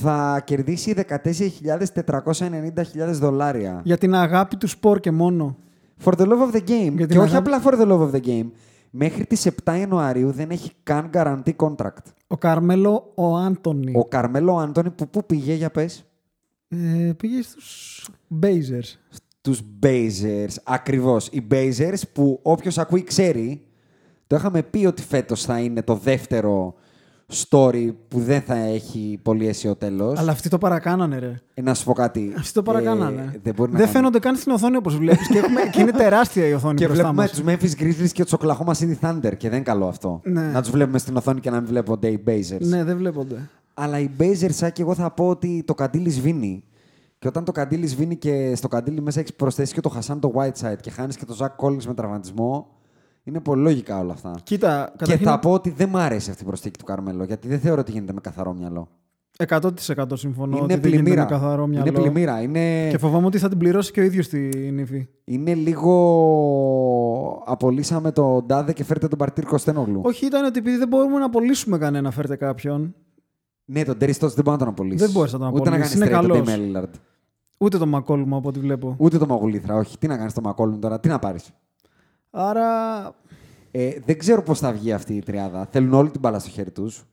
θα κερδίσει 14.490.000 δολάρια. Για την αγάπη του σπορ και μόνο. For the love of the game. Για την Και όχι αγάπη- απλά for the love of the game. Μέχρι τις 7 Ιανουαρίου δεν έχει καν guarantee contract. Ο Καρμέλο ο Άντωνη. Ο Καρμέλο Άντωνη που πού πήγε για πες. Ε, πήγε στους Blazers. Τους Blazers. Ακριβώς. Οι Blazers που όποιος ακούει ξέρει. Το είχαμε πει ότι φέτος θα είναι το δεύτερο story που δεν θα έχει πολύ αίσιο τέλος. Αλλά αυτοί το παρακάνανε, ρε. Ε, να σου πω κάτι. Αυτοί το παρακάνανε. Ε, δεν μπορεί να δεν κάνει. φαίνονται καν στην οθόνη όπως βλέπεις. και, έχουμε- και είναι τεράστια η οθόνη Και μπροστά βλέπουμε μας. τους Memphis Grizzlies και τους Oklahoma City Thunder και δεν είναι καλό αυτό. Ναι. Να τους βλέπουμε στην οθόνη και να μην βλέπονται οι Blazers. Ναι, δεν βλέπονται. Αλλά οι Blazers, σαν και εγώ θα πω ότι το καντήλι σβήνει. Και όταν το καντήλι σβήνει και στο καντήλι μέσα έχεις προσθέσεις και το Χασάν το Whiteside και χάνεις και το Ζακ Collins με τραυματισμό, είναι πολύ λογικά όλα αυτά. Κοίτα, Και καταρχήν θα πω ότι δεν μ' αρέσει αυτή η προσθήκη του Καρμέλο, γιατί δεν θεωρώ ότι γίνεται με καθαρό μυαλό. 100% συμφωνώ είναι ότι δεν γίνεται πλημμύρα. με καθαρό μυαλό. Είναι πλημμύρα. Είναι, Και φοβάμαι ότι θα την πληρώσει και ο ίδιος την ύφη. είναι λίγο. Απολύσαμε τον Ντάδε και φέρτε τον Παρτίρ Κωστένογλου. Όχι, ήταν ότι επειδή δεν μπορούμε να απολύσουμε κανένα, φέρτε κάποιον. Ναι, τον Τέρι Στότς δεν μπορεί να τον απολύσει. Δεν μπορείς να τον Ούτε να απολύσεις. κάνεις Είναι straight τον καλός. Dame Lillard. Ούτε το Μακόλουμ από ό,τι βλέπω. Ούτε το Μαγουλήθρα, όχι. Τι να κάνεις το Μακόλουμ τώρα, τι να πάρεις. Άρα Ε, δεν ξέρω πώς θα βγει αυτή η τριάδα. Θέλουν όλη την μπάλα στο χέρι τους.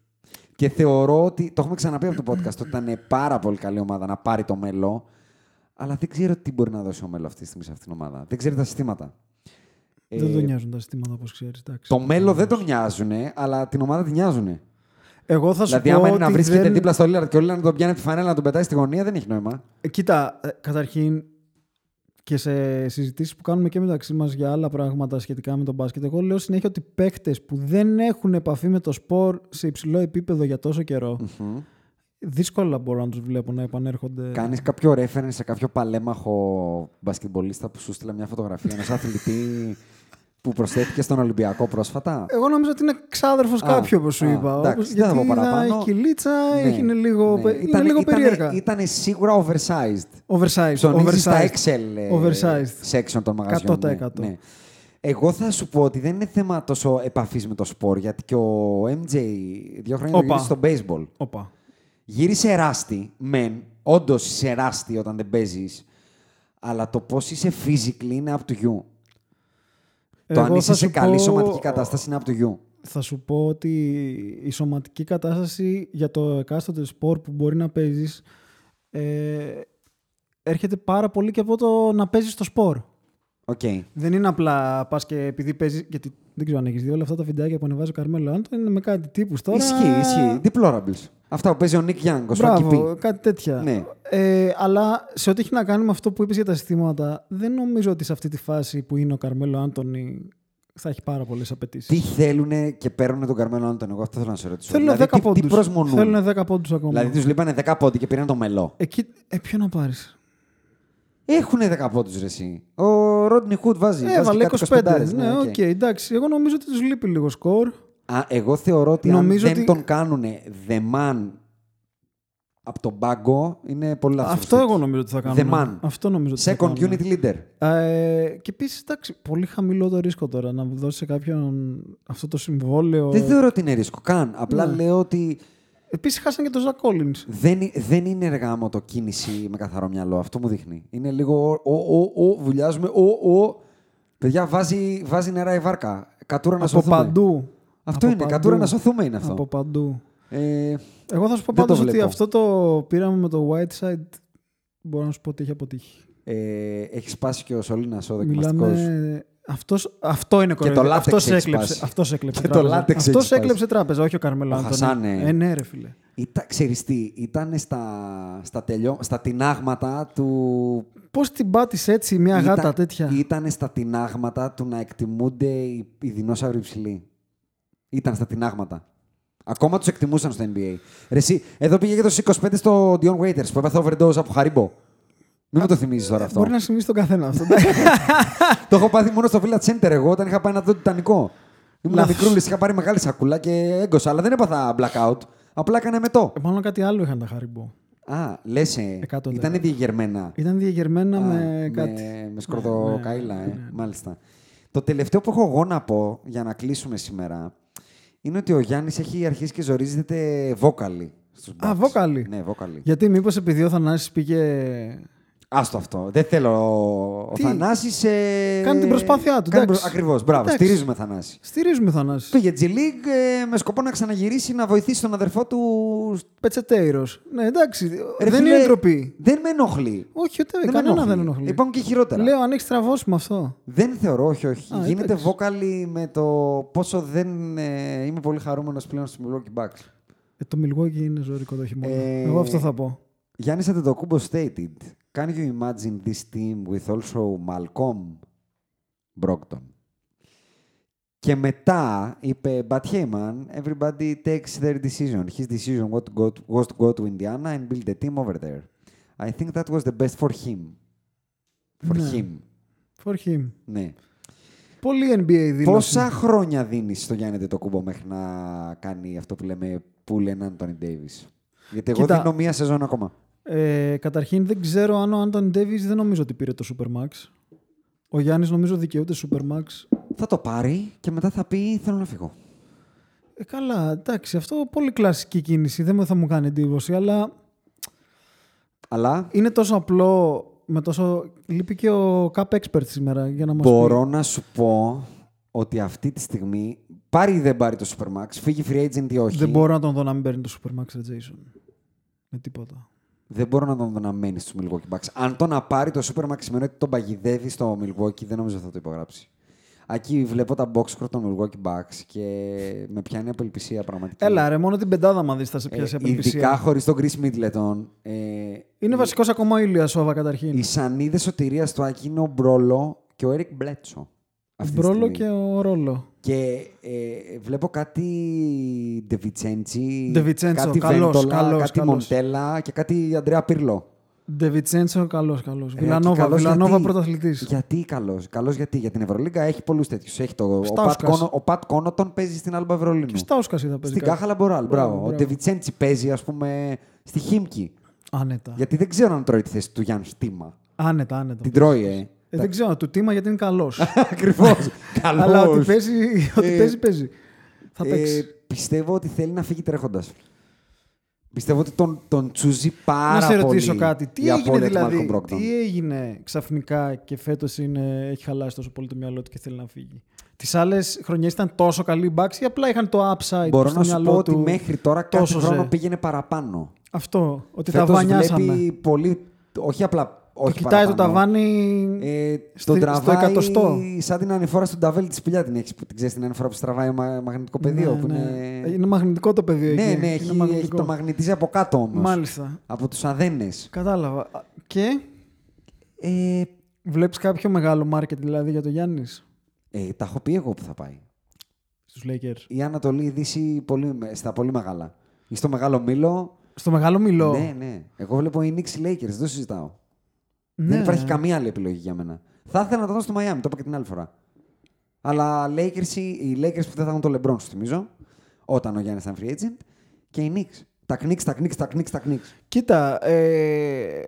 Και θεωρώ ότι. Το έχουμε ξαναπεί από το podcast ότι ήταν πάρα πολύ καλή ομάδα να πάρει το μέλο. Αλλά δεν ξέρω τι μπορεί να δώσει ο μέλο αυτή τη στιγμή σε αυτήν την ομάδα. Δεν ξέρει τα συστήματα. δεν Ε, τον νοιάζουν τα συστήματα όπως ξέρεις. Το μέλλον δεν τον νοιάζουν, αλλά την ομάδα την νοιάζουν. Εγώ θα σου Δηλαδή, πω άμα είναι ότι να βρίσκεται δεν... δίπλα στο Λίλαρντ και ο Λίλαρντ τον πιάνει τη φανέλα να τον πετάει στη γωνία, δεν έχει νόημα. Ε, Κοίτα, ε, καταρχήν και σε συζητήσεις που κάνουμε και μεταξύ μας για άλλα πράγματα σχετικά με τον μπάσκετ, εγώ λέω συνέχεια ότι παίκτες που δεν έχουν επαφή με το σπορ σε υψηλό επίπεδο για τόσο καιρό, δύσκολα μπορώ να τους βλέπω να επανέρχονται. Κάνεις κάποιο reference σε κάποιο παλέμαχο μπασκετμπολίστα που σου στείλε μια φωτογραφία ενός αθλητή που προσθέθηκε στον Ολυμπιακό πρόσφατα; Εγώ νομίζω ότι είναι ξάδερφος Α, κάποιου, όπως σου α, είπα. εντάξει, Όπως- δεν θα γιατί πω είδα, παραπάνω. έχει κυλίτσα, Ναι, έχει, είναι λίγο, ναι. πε- είναι Ήταν- λίγο ήτανε- περίεργα. Ήτανε σίγουρα oversized. Oversized. Ψωνίζει στα oversized. Excel ε, Oversized. section των μαγαζιών. 100%. Ναι, ναι. Εγώ θα σου πω ότι δεν είναι θέμα τόσο επαφής με το σπορ, γιατί και ο MJ δύο χρόνια το Όπα. γύρισε στο baseball. Όπα. Γύρισε εράστη, μεν. Όντως είσαι εράστη όταν δεν παίζεις. Αλλά το πώς είσαι physically είναι up to you. Το Εγώ αν είσαι θα σε σου καλή πω- σωματική κατάσταση είναι up to you. θα σου πω ότι η σωματική κατάσταση για το εκάστοτε σπορ που μπορεί να παίζεις ε, έρχεται πάρα πολύ και από το να παίζεις το σπορ. Οκ. Δεν είναι απλά πας και επειδή παίζει. Γιατί δεν ξέρω αν έχεις δει όλα αυτά τα βιντεάκια που ανεβάζει ο Carmelo Anthony είναι με κάτι τύπους τώρα. Ισχύει, ισχύει. Deplorables. Αυτά που παίζει ο Nick Young, ο Swaggy Μπράβο, P. κάτι τέτοια. Ναι. Ε, αλλά σε ό,τι έχει να κάνει με αυτό που είπες για τα συστήματα, δεν νομίζω ότι σε αυτή τη φάση που είναι ο Carmelo Anthony θα έχει πάρα πολλές απαιτήσεις. Τι θέλουν και παίρνουν τον Carmelo Anthony, εγώ αυτό θέλω να σε ρωτήσω. Θέλουν δηλαδή, 10 τι, πόντους. τι προσμονούν; Θέλουν 10 πόντους ακόμα. Δηλαδή τους λείπανε 10 πόντοι και πήραν το Melo. Εκεί, ε, ποιο να πάρεις; Έχουν 10 πόντους ρε εσύ. Ο Rodney Hood βάζει. βάζει Έβαλε κάτι 25. 25, ναι, οκ, εντάξει. Εγώ νομίζω ότι τους λείπει λίγο σκορ. Α, εγώ θεωρώ ότι Νομίζω αν δεν ότι- τον κάνουν the man από τον πάγκο, είναι πολύ λάθος. Αυτό προσθήκη. εγώ νομίζω ότι θα κάνουν. The man. Αυτό νομίζω ότι θα Second κάνουν. unit leader. Ε, και επίσης, εντάξει, πολύ χαμηλό το ρίσκο τώρα να δώσει σε κάποιον αυτό το συμβόλαιο. Δεν θεωρώ ότι είναι ρίσκο καν. Απλά Ναι. λέω ότι Επίσης, χάσαν και τον Ζακ Κόλλιν. δεν, δεν είναι εργάμο το κίνηση με καθαρό μυαλό. Αυτό μου δείχνει. Είναι λίγο ο, ο, ο, βουλιάζουμε, ο, ο. Παιδιά, βάζει, βάζει νερά η βάρκα. Κατούρα να Από σωθούμε. παντού. Αυτό Από είναι. παντού. Κατούρα να σωθούμε είναι αυτό. Από παντού. Ε, Εγώ θα σου πω Δεν το πάντως ότι βλέπω. αυτό το πήραμε με το Whiteside. Μπορώ να σου πω ότι έχει αποτύχει. ε, έχει σπάσει και ο Σολίνας ο δοκιμαστικό. Μιλάμε. Αυτός, αυτό είναι Και το κοροϊδία. λάτεξ Αυτός έχει έκλεψε, σπάσει. αυτός έκλεψε Και το τράπεζα. λάτεξ έχει Αυτός σπάσει. έκλεψε τράπεζα, όχι ο Καρμέλο Ο Άντωνη. Χασάν, ε. Ε, ναι, ρε φίλε. Ήταν, ξέρεις τι, ήταν στα, στα, τελειώ, στα τινάγματα του... Πώς την πάτησες έτσι μια ήταν, γάτα τέτοια; Ήταν στα τινάγματα του να εκτιμούνται οι, οι δεινόσαυροι υψηλοί. Ήταν στα τινάγματα. Ακόμα τους εκτιμούσαν στο NBA. Ρε εσύ, εδώ πήγε και το 25 στο Dion Waiters που έπαθε overdose από Χαρίμπο. Μην μου το θυμίζεις τώρα αυτό. Μπορεί να συμβεί στον καθένα αυτό. το έχω πάθει μόνο στο Village Center εγώ όταν είχα πάει να δω το Τιτανικό. Ήμουν Λάθος. μικρούλης, είχα πάρει μεγάλη σακούλα και έγκωσα, αλλά δεν έπαθα blackout. Απλά έκανε μετό. Ε, Μάλλον κάτι άλλο είχαν τα Χαριμπό. Α, λες. Εκατό Ήταν λεπτά. διεγερμένα. Ήταν διαγερμένα Α, με κάτι. Με, με σκορδοκαίλα, ναι, ε. ναι, ναι. Μάλιστα. Το τελευταίο που έχω εγώ να πω για να κλείσουμε σήμερα είναι ότι ο Γιάννης έχει αρχίσει και ζορίζεται βόκαλι στους Α, Bucks. βόκαλι. Ναι, βόκαλι. Γιατί μήπως επειδή ο Θανάσης πήγε. Άστο αυτό. Δεν θέλω. Ο Τι; Θανάσης... Ε... Κάνει την προσπάθειά του, Κάνει εντάξει. προ- Ακριβώς. Μπράβο. Εντάξει. Στηρίζουμε Θανάση. Στηρίζουμε Θανάση. Πήγε G League ε, με σκοπό να ξαναγυρίσει να βοηθήσει τον αδερφό του. Πετσετέιρος. Ναι, εντάξει. Ρε δεν φίλε, είναι ντροπή. Δεν με ενοχλεί. Όχι, ούτε με κανένα δεν ενοχλεί. Υπάρχουν και χειρότερα. Λέω αν έχεις τραβώσει με αυτό. Δεν θεωρώ, όχι, όχι. Α, Γίνεται εντάξει. βόκαλι με το πόσο δεν ε, είμαι πολύ χαρούμενος πλέον στους Milwaukee Bucks. Ε, το Milwaukee είναι ζωρικό το χειμώνα. Ε, Εγώ αυτό θα πω. Γιάννης Αντετοκούμπος stated, Can you imagine this team with also Malcolm Brogdon? Και μετά είπε, but hey man, everybody takes their decision. His decision what to go to, was to go to Indiana and build a team over there. I think that was the best for him. For Ναι. him. For him. Ναι. Πολύ NBA δήλωση. Πόσα χρόνια δίνει στο Γιάννη το κούμπο μέχρι να κάνει αυτό που λέμε pull έναν Anthony Davis. Γιατί εγώ Κοίτα. δίνω μία σεζόν ακόμα. Ε, καταρχήν δεν ξέρω αν ο Άντων Ντέβις δεν νομίζω ότι πήρε το Supermax. Ο Γιάννης νομίζω δικαιούται Supermax. Θα το πάρει και μετά θα πει θέλω να φύγω. Ε, καλά, εντάξει, αυτό πολύ κλασική κίνηση. Δεν θα μου κάνει εντύπωση, αλλά Αλλά είναι τόσο απλό με τόσο... Λείπει και ο Cap Expert σήμερα για να μας μπορώ να σου πω ότι αυτή τη στιγμή πάρει ή δεν πάρει το Supermax, φύγει free agent ή όχι. πει. Δεν μπορώ να τον δω να μην παίρνει το Supermax, ρε Jason. Με τίποτα. Δεν μπορώ να τον δω να μένει στο Milwaukee Bucks. Αν το να πάρει το Supermax σημαίνει ότι τον παγιδεύει στο Milwaukee, δεν νομίζω θα το υπογράψει. Εκεί βλέπω τα box score των Milwaukee Bucks και με πιάνει απελπισία πραγματικά. Έλα ρε, μόνο την πεντάδα μα δεις θα σε πιάσει Ε, απελπισία. ειδικά χωρίς τον Chris Middleton. Ε, Είναι οι- βασικός ακόμα ο Ηλιασόβα καταρχήν. Οι σανίδες σωτηρίας του Άκη είναι ο Μπρόλο και ο Eric Μπλέτσο. Αυτή τη Μπρόλο στιγμή. και ο Ρόλο. Και ε, βλέπω κάτι Ντεβιτσέντσι, Ντεβιτσέντσο, κάτι καλός, Βέντολα, καλός, κάτι καλός. Μοντέλα και κάτι Αντρέα Πύρλο. Ντεβιτσέντσο, καλός, καλός. Ε, και Βιλανόβα, καλός Βιλανόβα γιατί- πρωταθλητής. Γιατί καλός. Καλός γιατί. Για την Ευρωλίγκα έχει πολλούς τέτοιους. Έχει το, ο, Πατ Στάουσκας. Κόνο, ο Πατ Κόνοτον παίζει στην Άλμπα Ευρωλίνου. Και στα Όσκας είδα παίζει Στην κάτι. Κάχαλα Μποράλ. Μπράβο, Μπράβο. Ο μπράβο. Ντεβιτσέντσι παίζει, ας πούμε, στη Χίμκι. Άνετα. Γιατί δεν ξέρω αν τρώει τη θέση του Γιάννη Στίμα. Άνετα, άνετα. Την τρώει, ε. Ε, δεν ξέρω, του τίμα γιατί είναι καλός. Ακριβώς. Καλό. Αλλά ότι παίζει, ότι Ε, παίζει, παίζει. Θα Ε, παίξει. πιστεύω ότι θέλει να φύγει τρέχοντας. Πιστεύω ότι τον, τον τσούζει πάρα Να πολύ. σε ρωτήσω κάτι. Τι η έγινε απώλεια του δηλαδή, Malcolm Brogdon; τι έγινε ξαφνικά και φέτος έχει χαλάσει τόσο πολύ το μυαλό του και θέλει να φύγει; Τις άλλες χρονιές ήταν τόσο καλή η Bucks ή απλά είχαν το upside Μπορώ στο να σου μυαλό πω ότι του. μέχρι τώρα κάθε τόσο χρόνο ζε. πήγαινε παραπάνω. Αυτό, ότι Φέτος τα βανιάσαμε. βλέπει πολύ. Όχι απλά. Το Όχι κοιτάει το παραπάνω. ταβάνι Ε, στο- τον στο τραβάει εκατοστό. σαν την ανηφόρα στον ταβέλ της σπηλιά την έχεις, που την ξέρεις την ανηφόρα που στραβάει μα, μαγνητικό πεδίο. Ναι, που ναι. είναι... είναι μαγνητικό το πεδίο ναι, εκεί. ναι, Είναι έχει, έχει, μαγνητικό. το μαγνητίζει από κάτω όμως. Μάλιστα. Από τους αδένες. Κατάλαβα. Και; Ε, βλέπεις κάποιο μεγάλο market δηλαδή για το Γιάννης; ε, τα έχω πει εγώ που θα πάει. στους Lakers. Η Ανατολή, η Δύση, πολύ, στα πολύ μεγάλα. Ή στο μεγάλο μήλο. Στο μεγάλο μιλό. Ναι, ναι. Εγώ βλέπω οι Knicks οι Lakers, δεν το συζητάω. Ναι. Δεν υπάρχει καμία άλλη επιλογή για μένα. Θα ήθελα να το δω στο Miami, το είπα και την άλλη φορά. Αλλά Lakers, οι οι Lakers που δεν θα έχουν το LeBron, σου θυμίζω, όταν ο Γιάννης ήταν free agent, και οι Knicks. Τα Knicks, τα Knicks, τα Knicks, τα Knicks. Κοίτα, ε,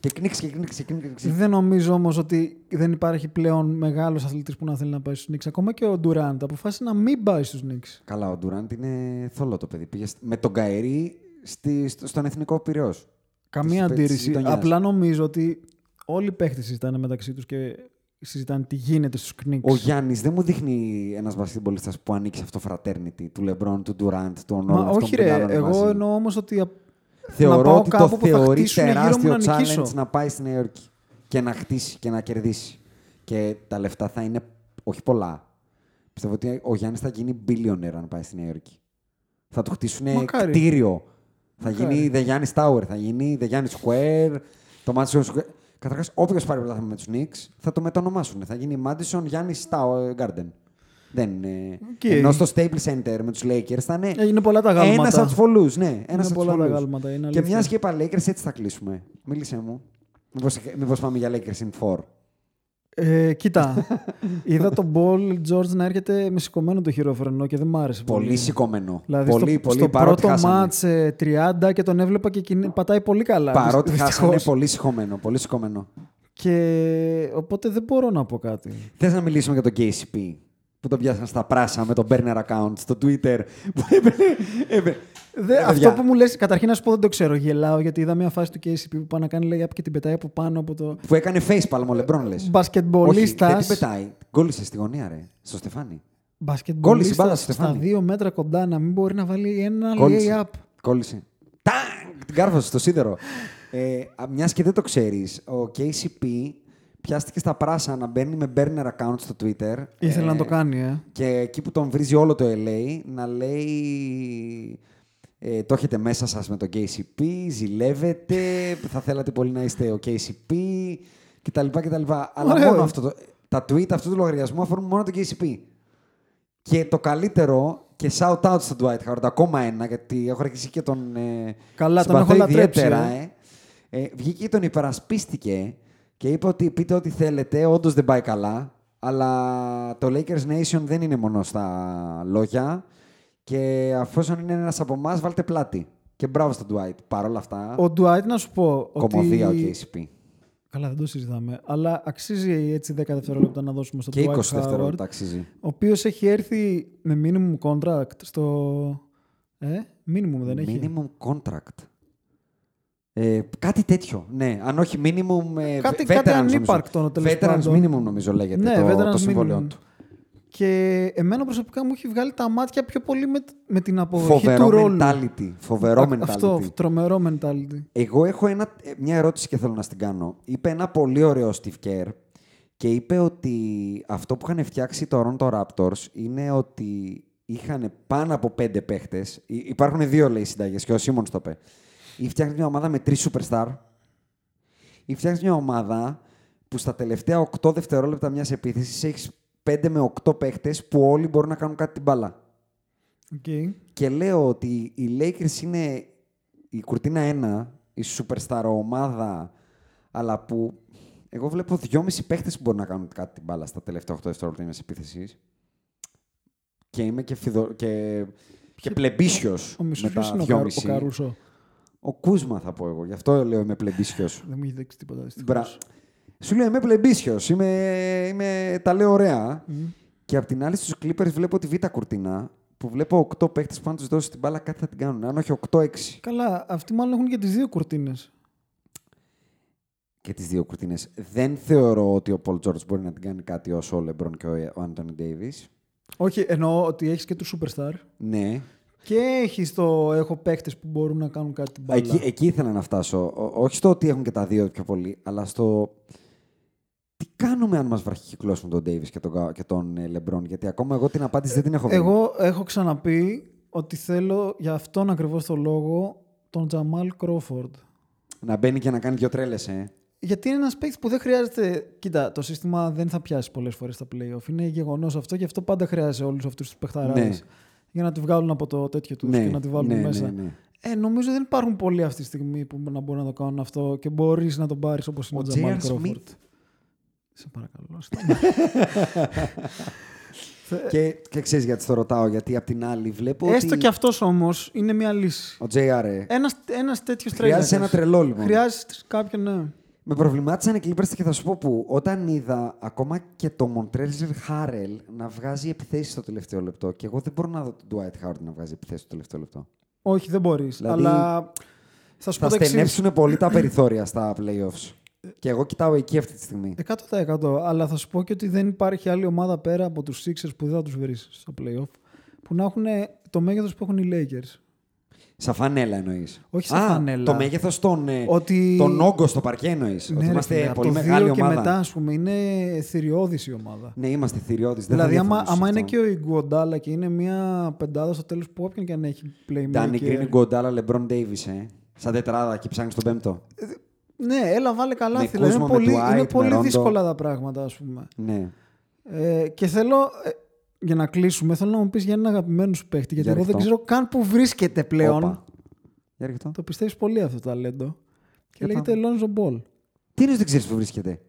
Και Knicks και Knicks και Knicks. δεν νομίζω όμως ότι δεν υπάρχει πλέον μεγάλος αθλητής που να θέλει να πάει στους Knicks. Ακόμα και ο Durant αποφάσισε να μην πάει στους Knicks. Καλά, ο Durant είναι θολό το παιδί. Πήγε με τον Καερή στη, στο- στον εθνικό πυραιός. Καμία Της- της αντίρρηση. γειτονιάς. Απλά νομίζω ότι όλοι οι παίχτες συζητάνε μεταξύ τους και συζητάνε τι γίνεται στους Knicks. Ο Γιάννης δεν μου δείχνει ένας βασιλμπολίστα που ανήκει σε αυτό το fraternity του Λεμπρόν, του Durant, του όλων Μα αυτών όχι που ρε, μεγάλωνε εγώ μαζί. εννοώ όμως ότι. α- να Θεωρώ πάω ότι το κάπου που θα θεωρεί χτίσουν γύρω μου τεράστιο να νικήσω. challenge να πάει στη Νέα Υόρκη και να χτίσει και να κερδίσει. Και τα λεφτά θα είναι όχι πολλά. Πιστεύω ότι ο Γιάννης θα γίνει billionaire αν πάει στη Νέα Υόρκη. Θα του χτίσουν Μακάρι. κτίριο. Θα Μακάρι. γίνει The Giannis Tower, θα γίνει The Giannis Square, το Madison Square. Καταρχάς, όποιος πάρει πρωτάθλημα με τους Knicks θα το μετονομάσουν. Θα γίνει Madison Giannis Tower Garden. Δεν είναι. Οκ. Ενώ στο Staples Center με τους Lakers θα είναι. Ε, Είναι πολλά τα αγάλματα. Ένας από τους πολλούς, ναι. Ένας από πολλά τους τα πολλούς. αγάλματα, είναι Και αλήθεια. μια και είπα Lakers, έτσι θα κλείσουμε. Μίλησε μου. Μήπω πάμε για Lakers in 4. Ε, κοίτα, είδα τον Ball George να έρχεται με σηκωμένο το χειρόφρενο και δεν μ' άρεσε πολύ. Πολύ σηκωμένο. Δηλαδή πολύ, στο, πολύ. στο παρότι πρώτο χάσανε. μάτς ε, 30 και τον έβλεπα και κινη- πατάει πολύ καλά. Παρότι δυστυχώς. χάσανε, πολύ σηκωμένο. Πολύ σηκωμένο. Και οπότε δεν μπορώ να πω κάτι. Θες να μιλήσουμε για τον KCP που τον πιάσαν στα πράσα με τον burner account στο Twitter. Που έπαιρνε. έπαιρνε. Δε, Ε, αυτό παιδιά, που μου λες, καταρχήν να σου πω δεν το ξέρω. Γελάω γιατί είδα μια φάση του KCP που πάει να κάνει λέει και την πετάει από πάνω από το Που έκανε facepalm ο Λεμπρόν, λες. Όχι, δεν μπασκετμπολίστας. την πετάει. Γκόλισε στη γωνία, ρε. Στο Στεφάνι. Κόλλησε η μπάλα Μπασκετμπολίστας στο στα Στεφάνι. δύο μέτρα κοντά να μην μπορεί να βάλει ένα Κόλλησε. lay-up. Κόλλησε. Τάγκ! Την κάρφωσε στο σίδερο. Ε, Μιας και δεν το ξέρεις, ο KCP πιάστηκε στα πράσα να μπαίνει με burner account στο Twitter. Ήθελε Ε, να το κάνει, ε. Και εκεί που τον βρίζει όλο το LA να λέει ε, το έχετε μέσα σας με τον KCP, ζηλεύετε, θα θέλατε πολύ να είστε ο KCP κτλ. κτλ. Αλλά Ωραίο. μόνο αυτό το, τα tweet αυτού του λογαριασμού αφορούν μόνο τον KCP. Και το καλύτερο, και shout out στον Dwight Howard, ακόμα ένα, γιατί έχω αρχίσει και τον ε, Καλά, τον συμπαθώ έχω λατρέψει, ιδιαίτερα, ε. ε. Ε, βγήκε και τον υπερασπίστηκε και είπε ότι πείτε ό,τι θέλετε, όντως δεν πάει καλά. Αλλά το Lakers Nation δεν είναι μόνο στα λόγια. Και αφόσον είναι ένας από εμάς, βάλτε πλάτη. Και μπράβο στον Dwight. Παρ' όλα αυτά, Ο Dwight να σου πω κομμωδία ο ότι... KCP. Καλά, δεν το συζητάμε. Αλλά αξίζει έτσι 10 δευτερόλεπτα να δώσουμε στον Και 20 Dwight Howard, δευτερόλεπτα αξίζει. ο οποίος έχει έρθει με minimum contract στο... Ε, minimum δεν έχει; Minimum contract. Ε, κάτι τέτοιο, ναι. Αν όχι minimum. ε, Κάτι- veterans κάτι νομίζω. ανύπαρκτο, τέλος Veterans πάντων. minimum νομίζω λέγεται Ναι, το, veterans το συμβόλαιό minimum. του. Και εμένα προσωπικά μου έχει βγάλει τα μάτια πιο πολύ με, με την αποδοχή Φοβερό του ρόλου. mentality. Φοβερό Α- mentality. Αυτό, τρομερό mentality. Εγώ έχω ένα, ε, μια ερώτηση και θέλω να στην κάνω. Είπε ένα πολύ ωραίο Steve Kerr και είπε ότι αυτό που είχαν φτιάξει το Toronto Raptors είναι ότι είχαν πάνω από πέντε παίχτες. Υ- Υπάρχουν δύο λέει συνταγές και ο Σίμον το είπε. Ή φτιάχνεις μια ομάδα με τρεις superstar ή φτιάχνεις μια ομάδα που στα τελευταία 8 δευτερόλεπτα μιας επίθεσης έχεις 5 με 8 παίχτες που όλοι μπορούν να κάνουν κάτι την μπάλα. Okay. Και λέω ότι οι Lakers είναι η κουρτίνα 1, η superstar ομάδα, αλλά που εγώ βλέπω δυόμισι παίχτες που μπορούν να κάνουν κάτι την μπάλα στα τελευταία 8 δευτερόλεπτα μιας επίθεσης. Και είμαι και, φιδο... και... και πλεμπίσιος Ο με μισός τα ποιος είναι ο, Κα- ο δυόμιση. Καρούσο. Ο Κούσμα θα πω εγώ, γι' αυτό λέω είμαι πλεμπίσιος. Δεν μου έχει δείξει τίποτα. δυστυχώς. Μπρα... Σου λέω είμαι πλεμπίσιος, είμαι... είμαι... τα λέω ωραία. Και απ' την άλλη στους Clippers βλέπω τη β' κουρτίνα που βλέπω 8 παίχτες που αν τους δώσεις την μπάλα κάτι θα την κάνουν. Αν όχι 8-6 Καλά, αυτοί μάλλον έχουν και τις δύο κουρτίνες. και τις δύο κουρτίνες. Δεν θεωρώ ότι ο Paul George μπορεί να την κάνει κάτι όσο ο LeBron και ο Anthony Davis. Όχι, εννοώ ότι έχεις και τους superstar. Ναι. Και έχεις το. Έχω παίχτες που μπορούν να κάνουν κάτι την μπάλα. Εκεί, εκεί ήθελα να φτάσω. Ο- όχι στο ότι έχουν και τα δύο πιο πολύ, αλλά στο τι κάνουμε αν μας βραχικυκλώσουν τον Davis και τον, Κα- και τον ε, LeBron; Γιατί ακόμα εγώ την απάντηση δεν την έχω βρει. Εγώ έχω ξαναπεί ότι θέλω για αυτόν ακριβώς το λόγο τον Τζαμάλ Κρόφορντ. Να μπαίνει και να κάνει δύο τρέλες, ε. Γιατί είναι ένας παίκτης που δεν χρειάζεται. Κοίτα, το σύστημα δεν θα πιάσει πολλές φορές τα playoff. Είναι γεγονός αυτό και αυτό πάντα χρειάζεται όλους αυτούς τους παιχταράδες. Ναι. Για να τη βγάλουν από το τέτοιο τους Ναι, και να τη βάλουν ναι, μέσα. ναι, ναι. Ε, νομίζω δεν υπάρχουν πολλοί αυτή τη στιγμή που να μπορούν να το κάνουν αυτό και μπορείς να τον πάρεις όπως είναι Ο ο, Τζαμάλ J.R. Κρόφορντ. Smith. Σε παρακαλώ. σταμάτα. Και, και ξέρεις γιατί το ρωτάω, γιατί απ' την άλλη βλέπω. Έστω ότι και αυτός όμως είναι μια λύση. Ο JR. ε, Ένας ένας τέτοιος Χρειάζεσαι ένα τρελό, λοιπόν. Χρειάζεται κάποιον, ναι. Με προβλημάτισαν οι Clippers και θα σου πω που όταν είδα ακόμα και το Montreal Harrell να βγάζει επιθέσεις στο τελευταίο λεπτό και εγώ δεν μπορώ να δω τον Dwight Howard να βγάζει επιθέσεις στο τελευταίο λεπτό. Όχι, δεν μπορείς. Δηλαδή, αλλά θα σου Θα πω το εξής. στενέψουν πολύ τα περιθώρια στα playoffs. Και εγώ κοιτάω εκεί αυτή τη στιγμή. 100%. Αλλά θα σου πω και ότι δεν υπάρχει άλλη ομάδα πέρα από τους Sixers που δεν θα τους βρεις στο playoff που να έχουν το μέγεθος που έχουν οι Lakers. Σαν φανέλα εννοείς. Όχι σαν φανέλα. Το μέγεθος των, ε, Ότι- τον όγκο στο παρκέ εννοείς. ότι Ναι, ρε είμαστε φίλε, από πολύ το μεγάλη δύο και ομάδα. μετά, ας πούμε, είναι θηριώδης η ομάδα. Ναι, είμαστε θηριώδει. δηλαδή, άμα, άμα είναι και ο Ιγκουοντάλα και είναι μια πεντάδα στο τέλος που όποιον και αν έχει playmaker. Ντάνι Γκριν, Γκοντάλα, Λεμπρόν Ντέιβι, ε. Σαν τετράδα και ψάχνεις τον πέμπτο. Ναι, έλα, βάλε καλά. Με Δηλαδή, είναι Κούσμα, με πολύ, Dwight, είναι με πολύ Rondo. δύσκολα τα πράγματα, ας πούμε. Ναι. Ε, και θέλω, ε, για να κλείσουμε, θέλω να μου πεις για έναν αγαπημένο σου παίχτη. Γιατί Για εγώ δεν ρίχτω. ξέρω καν που βρίσκεται πλέον. Όπα. Για ρίχτω. Το πιστεύεις πολύ αυτό το ταλέντο. Και Για λέγεται Lonzo Ball. Τι είναι δεν ξέρεις που βρίσκεται;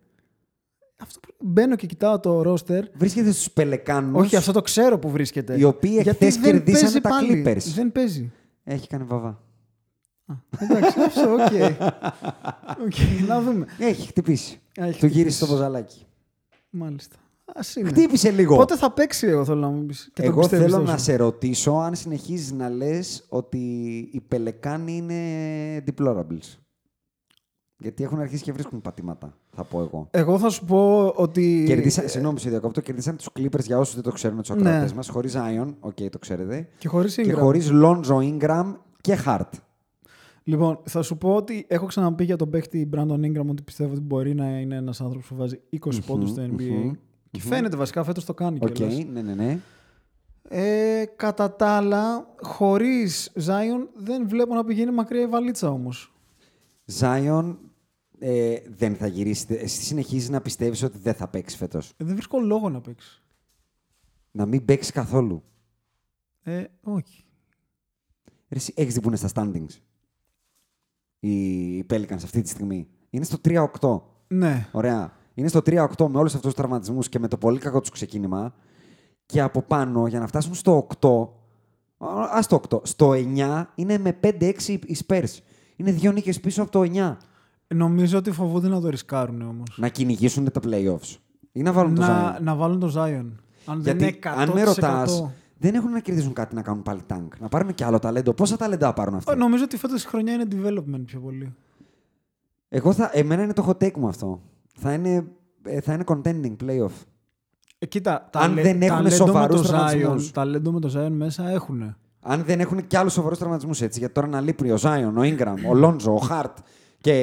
Αυτό που... Μπαίνω και κοιτάω το ρόστερ. Βρίσκεται στους Πελεκάνους. Όχι, αυτό το ξέρω που βρίσκεται. Οι οποίοι Γιατί εχθές δεν κερδίσανε παίζει τα πάλι. Clippers. Δεν παίζει. Έχει κάνει βαβά. Εντάξει, αυτό, οκ. Οκ, να δούμε. Έχει χτυπήσει. Α, έχει Του γύρισε χτυπήσει. το ποδαλάκι. Μάλιστα. Ας είναι. Χτύπησε λίγο. Πότε θα παίξει, εγώ θέλω να μου πεις. Εγώ θέλω να σε ρωτήσω αν συνεχίζεις να λες ότι οι Πελεκάνοι είναι deplorables. Γιατί έχουν αρχίσει και βρίσκουν πατήματα, θα πω εγώ. Εγώ θα σου πω ότι. Κερδίσα, συγγνώμη, σε διακόπτω. Κερδίσαν τους Clippers για όσους δεν το ξέρουν, τους Ναι. ακροατές μας. Χωρίς Zion, οκ, το ξέρετε. Και χωρίς Και χωρίς Lonzo Ingram και Hart. Λοιπόν, θα σου πω ότι έχω ξαναπεί για τον παίχτη Brandon Ingram ότι πιστεύω ότι μπορεί να είναι ένας άνθρωπος που βάζει 20 πόντους στο NBA. Και φαίνεται βασικά φέτος το κάνει Οκ, κιόλας. ναι, ναι, ναι. Ε, κατά τα άλλα, χωρίς Zion δεν βλέπω να πηγαίνει μακριά η βαλίτσα όμως. Zion ε, δεν θα γυρίσει. Εσύ συνεχίζεις να πιστεύεις ότι δεν θα παίξει φέτος; δεν βρίσκω λόγο να παίξει. Να μην παίξει καθόλου; Ε, όχι. Έχεις δει που είναι στα standings; Οι Pelicans αυτή τη στιγμή. Είναι στο 3-8. Ναι. Ωραία. Είναι στο 3-8 με όλους αυτούς τους τραυματισμούς και με το πολύ κακό τους ξεκίνημα. Και από πάνω, για να φτάσουν στο 8, α το 8, στο 9 είναι με 5-6 οι Spurs. Είναι δύο νίκες πίσω από το 9. Νομίζω ότι φοβούνται να το ρισκάρουν όμως. Να κυνηγήσουν τα playoffs. Ή να βάλουν το Να, Zion. να βάλουν το Zion. Αν δεν είναι Γιατί 100%. αν με ρωτάς, δεν έχουν να κερδίσουν κάτι να κάνουν πάλι tank. Να πάρουν και άλλο ταλέντο. Πόσα ταλέντα θα πάρουν αυτοί; Ε, Νομίζω ότι φέτος η χρονιά είναι development πιο πολύ. Εγώ θα, εμένα είναι το hot take μου αυτό. Θα είναι, ε, θα είναι contending playoff. Ε, κοίτα, Αν λε- δεν έχουν ταλέντο με σοβαρούς το τραυματισμούς. Zion, ταλέντο με το Zion μέσα έχουν. Αν δεν έχουν και άλλους σοβαρούς τραυματισμούς έτσι. Γιατί τώρα να λείπει ο Zion, ο Ingram, ο Lonzo, ο Hart και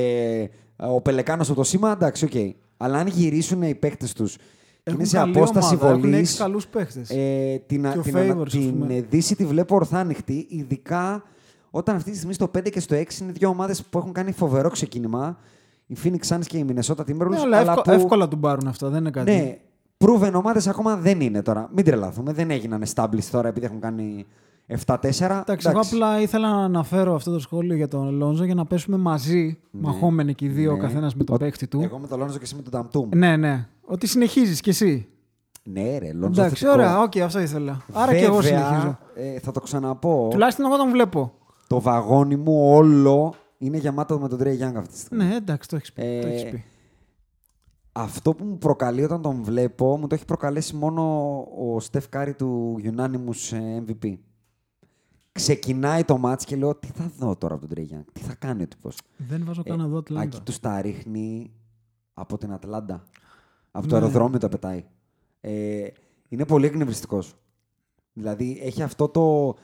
ε, ο Πελεκάνος από το σήμα, εντάξει, οκ. Αλλά αν γυρίσουν οι παίκτες τους και Έχουν είναι σε καλή απόσταση ομάδα, έχουν βολής. έξι καλούς παίχτες. Ε, την Και ο την, Favors, ανα- ας την πούμε. ε, Δύση τη βλέπω ορθά ανοιχτή, ειδικά όταν αυτή τη στιγμή στο 5 και στο 6 είναι δύο ομάδες που έχουν κάνει φοβερό ξεκίνημα. Η Phoenix Suns και η Minnesota Timberwolves. Ναι, αλλά εύκολα, που, εύκολα του πάρουν αυτά, δεν είναι κάτι. ναι, proven ομάδες ακόμα δεν είναι τώρα. Μην τρελαθούμε, δεν έγιναν established τώρα επειδή έχουν κάνει 7-4. Εντάξει, εγώ απλά ήθελα να αναφέρω αυτό το σχόλιο για τον Λόνζο για να πέσουμε μαζί, μαχόμενοι και οι δύο, ο Ναι. καθένας με τον Ο- παίχτη του. Εγώ με τον Λόνζο και εσύ με τον Τέιτουμ. Ναι, ναι. Ότι συνεχίζεις κι εσύ. Ναι, ρε, Λόνζο. Εντάξει, θετικό. ωραία, οκ, αυτό ήθελα. Άρα και εγώ Βέβαια, συνεχίζω. Ε, θα το ξαναπώ. Τουλάχιστον εγώ τον βλέπω. Το βαγόνι μου όλο είναι γεμάτο με τον Τρέι Γιάνγκ αυτή τη στιγμή. Ναι, εντάξει, το έχεις πει. Ε, το έχεις πει. Αυτό που μου προκαλεί όταν τον βλέπω, μου το έχει προκαλέσει μόνο ο Στεφ Κάρι του Unanimous ε, MVP. Ξεκινάει το μάτς και λέω τι θα δω τώρα από τον Τρέι Γιάνγκ, τι θα κάνει ο τύπος; Δεν βάζω καν να δω Ατλάντα. Άκη τους τα ρίχνει από την Ατλάντα. Από το Ναι. αεροδρόμιο τα πετάει. Ε, είναι πολύ εκνευριστικός. Δηλαδή έχει αυτό το.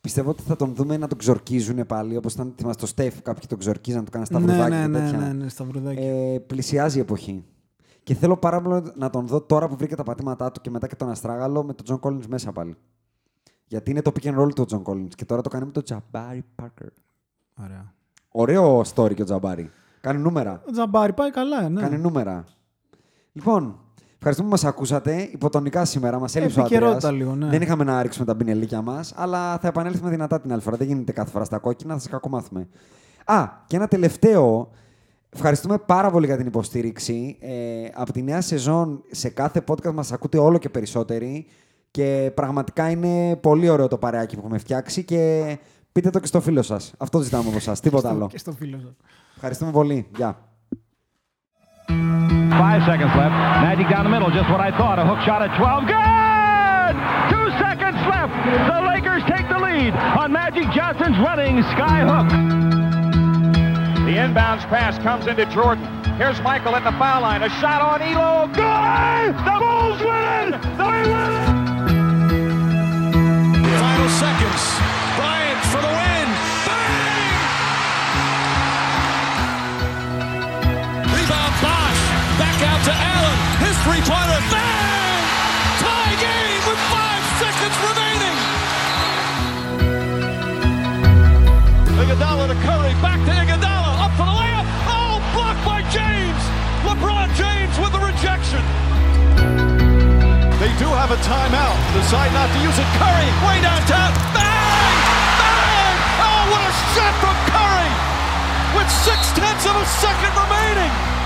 Πιστεύω ότι θα τον δούμε να τον ξορκίζουν πάλι. Όπως ήταν θυμάστε, στο Στεφ, κάποιοι τον ξορκίζαν, του κάναν ναι, σταυρουδάκι ναι, και ναι, τέτοια. ναι, ναι, σταυρουδάκι. Ε, πλησιάζει η εποχή. Και θέλω πάρα πολύ να τον δω τώρα που βρήκε τα πατήματά του και μετά και τον αστράγαλο με τον Τζον Collins μέσα πάλι. Γιατί είναι το pick and roll του ο Τζον Collins και τώρα το κάνει με τον Τζαμπάρι Πάρκερ. Ωραία. Ωραίο story και ο Τζαμπάρι. Κάνει νούμερα. Ο Τζαμπάρι πάει καλά, ναι. Κάνει νούμερα. Λοιπόν, ευχαριστούμε που μας ακούσατε. Υποτονικά σήμερα μας έλειψε ο Επικαιρότητα Αντρέας. λίγο, ναι. Δεν είχαμε να ρίξουμε τα μπινελίκια μας, αλλά θα επανέλθουμε δυνατά την άλλη φορά. Δεν γίνεται κάθε φορά στα κόκκινα, θα σα κακομάθουμε. Α, και ένα τελευταίο. Ευχαριστούμε πάρα πολύ για την υποστήριξη. Ε, από τη νέα σεζόν σε κάθε podcast μας ακούτε όλο και περισσότεροι και πραγματικά είναι πολύ ωραίο το παρεάκι που έχουμε φτιάξει και πείτε το και στο φίλο σας. Αυτό ζητάμε από εσάς, τίποτα άλλο. Και στο φίλο σας. Ευχαριστούμε πολύ. Γεια. Five seconds left. Magic down the middle, just what I thought. A hook shot at 12. Good! Two seconds left. The Lakers take the lead on Magic Johnson's running sky hook. The inbounds pass comes into Jordan. Here's Michael at the foul line. A shot on Elo. Good! The Bulls win! They win! Seconds. Bryant for the win. Bang! Rebound Bosch. Back out to Allen. His three-pointer. Bang! Tie game with five seconds remaining. Iguodala to Curry. Back to Iguodala. They do have a timeout. Decide not to use it. Curry, way downtown. Bang! Bang! Oh, what a shot from Curry! With six tenths of a second remaining.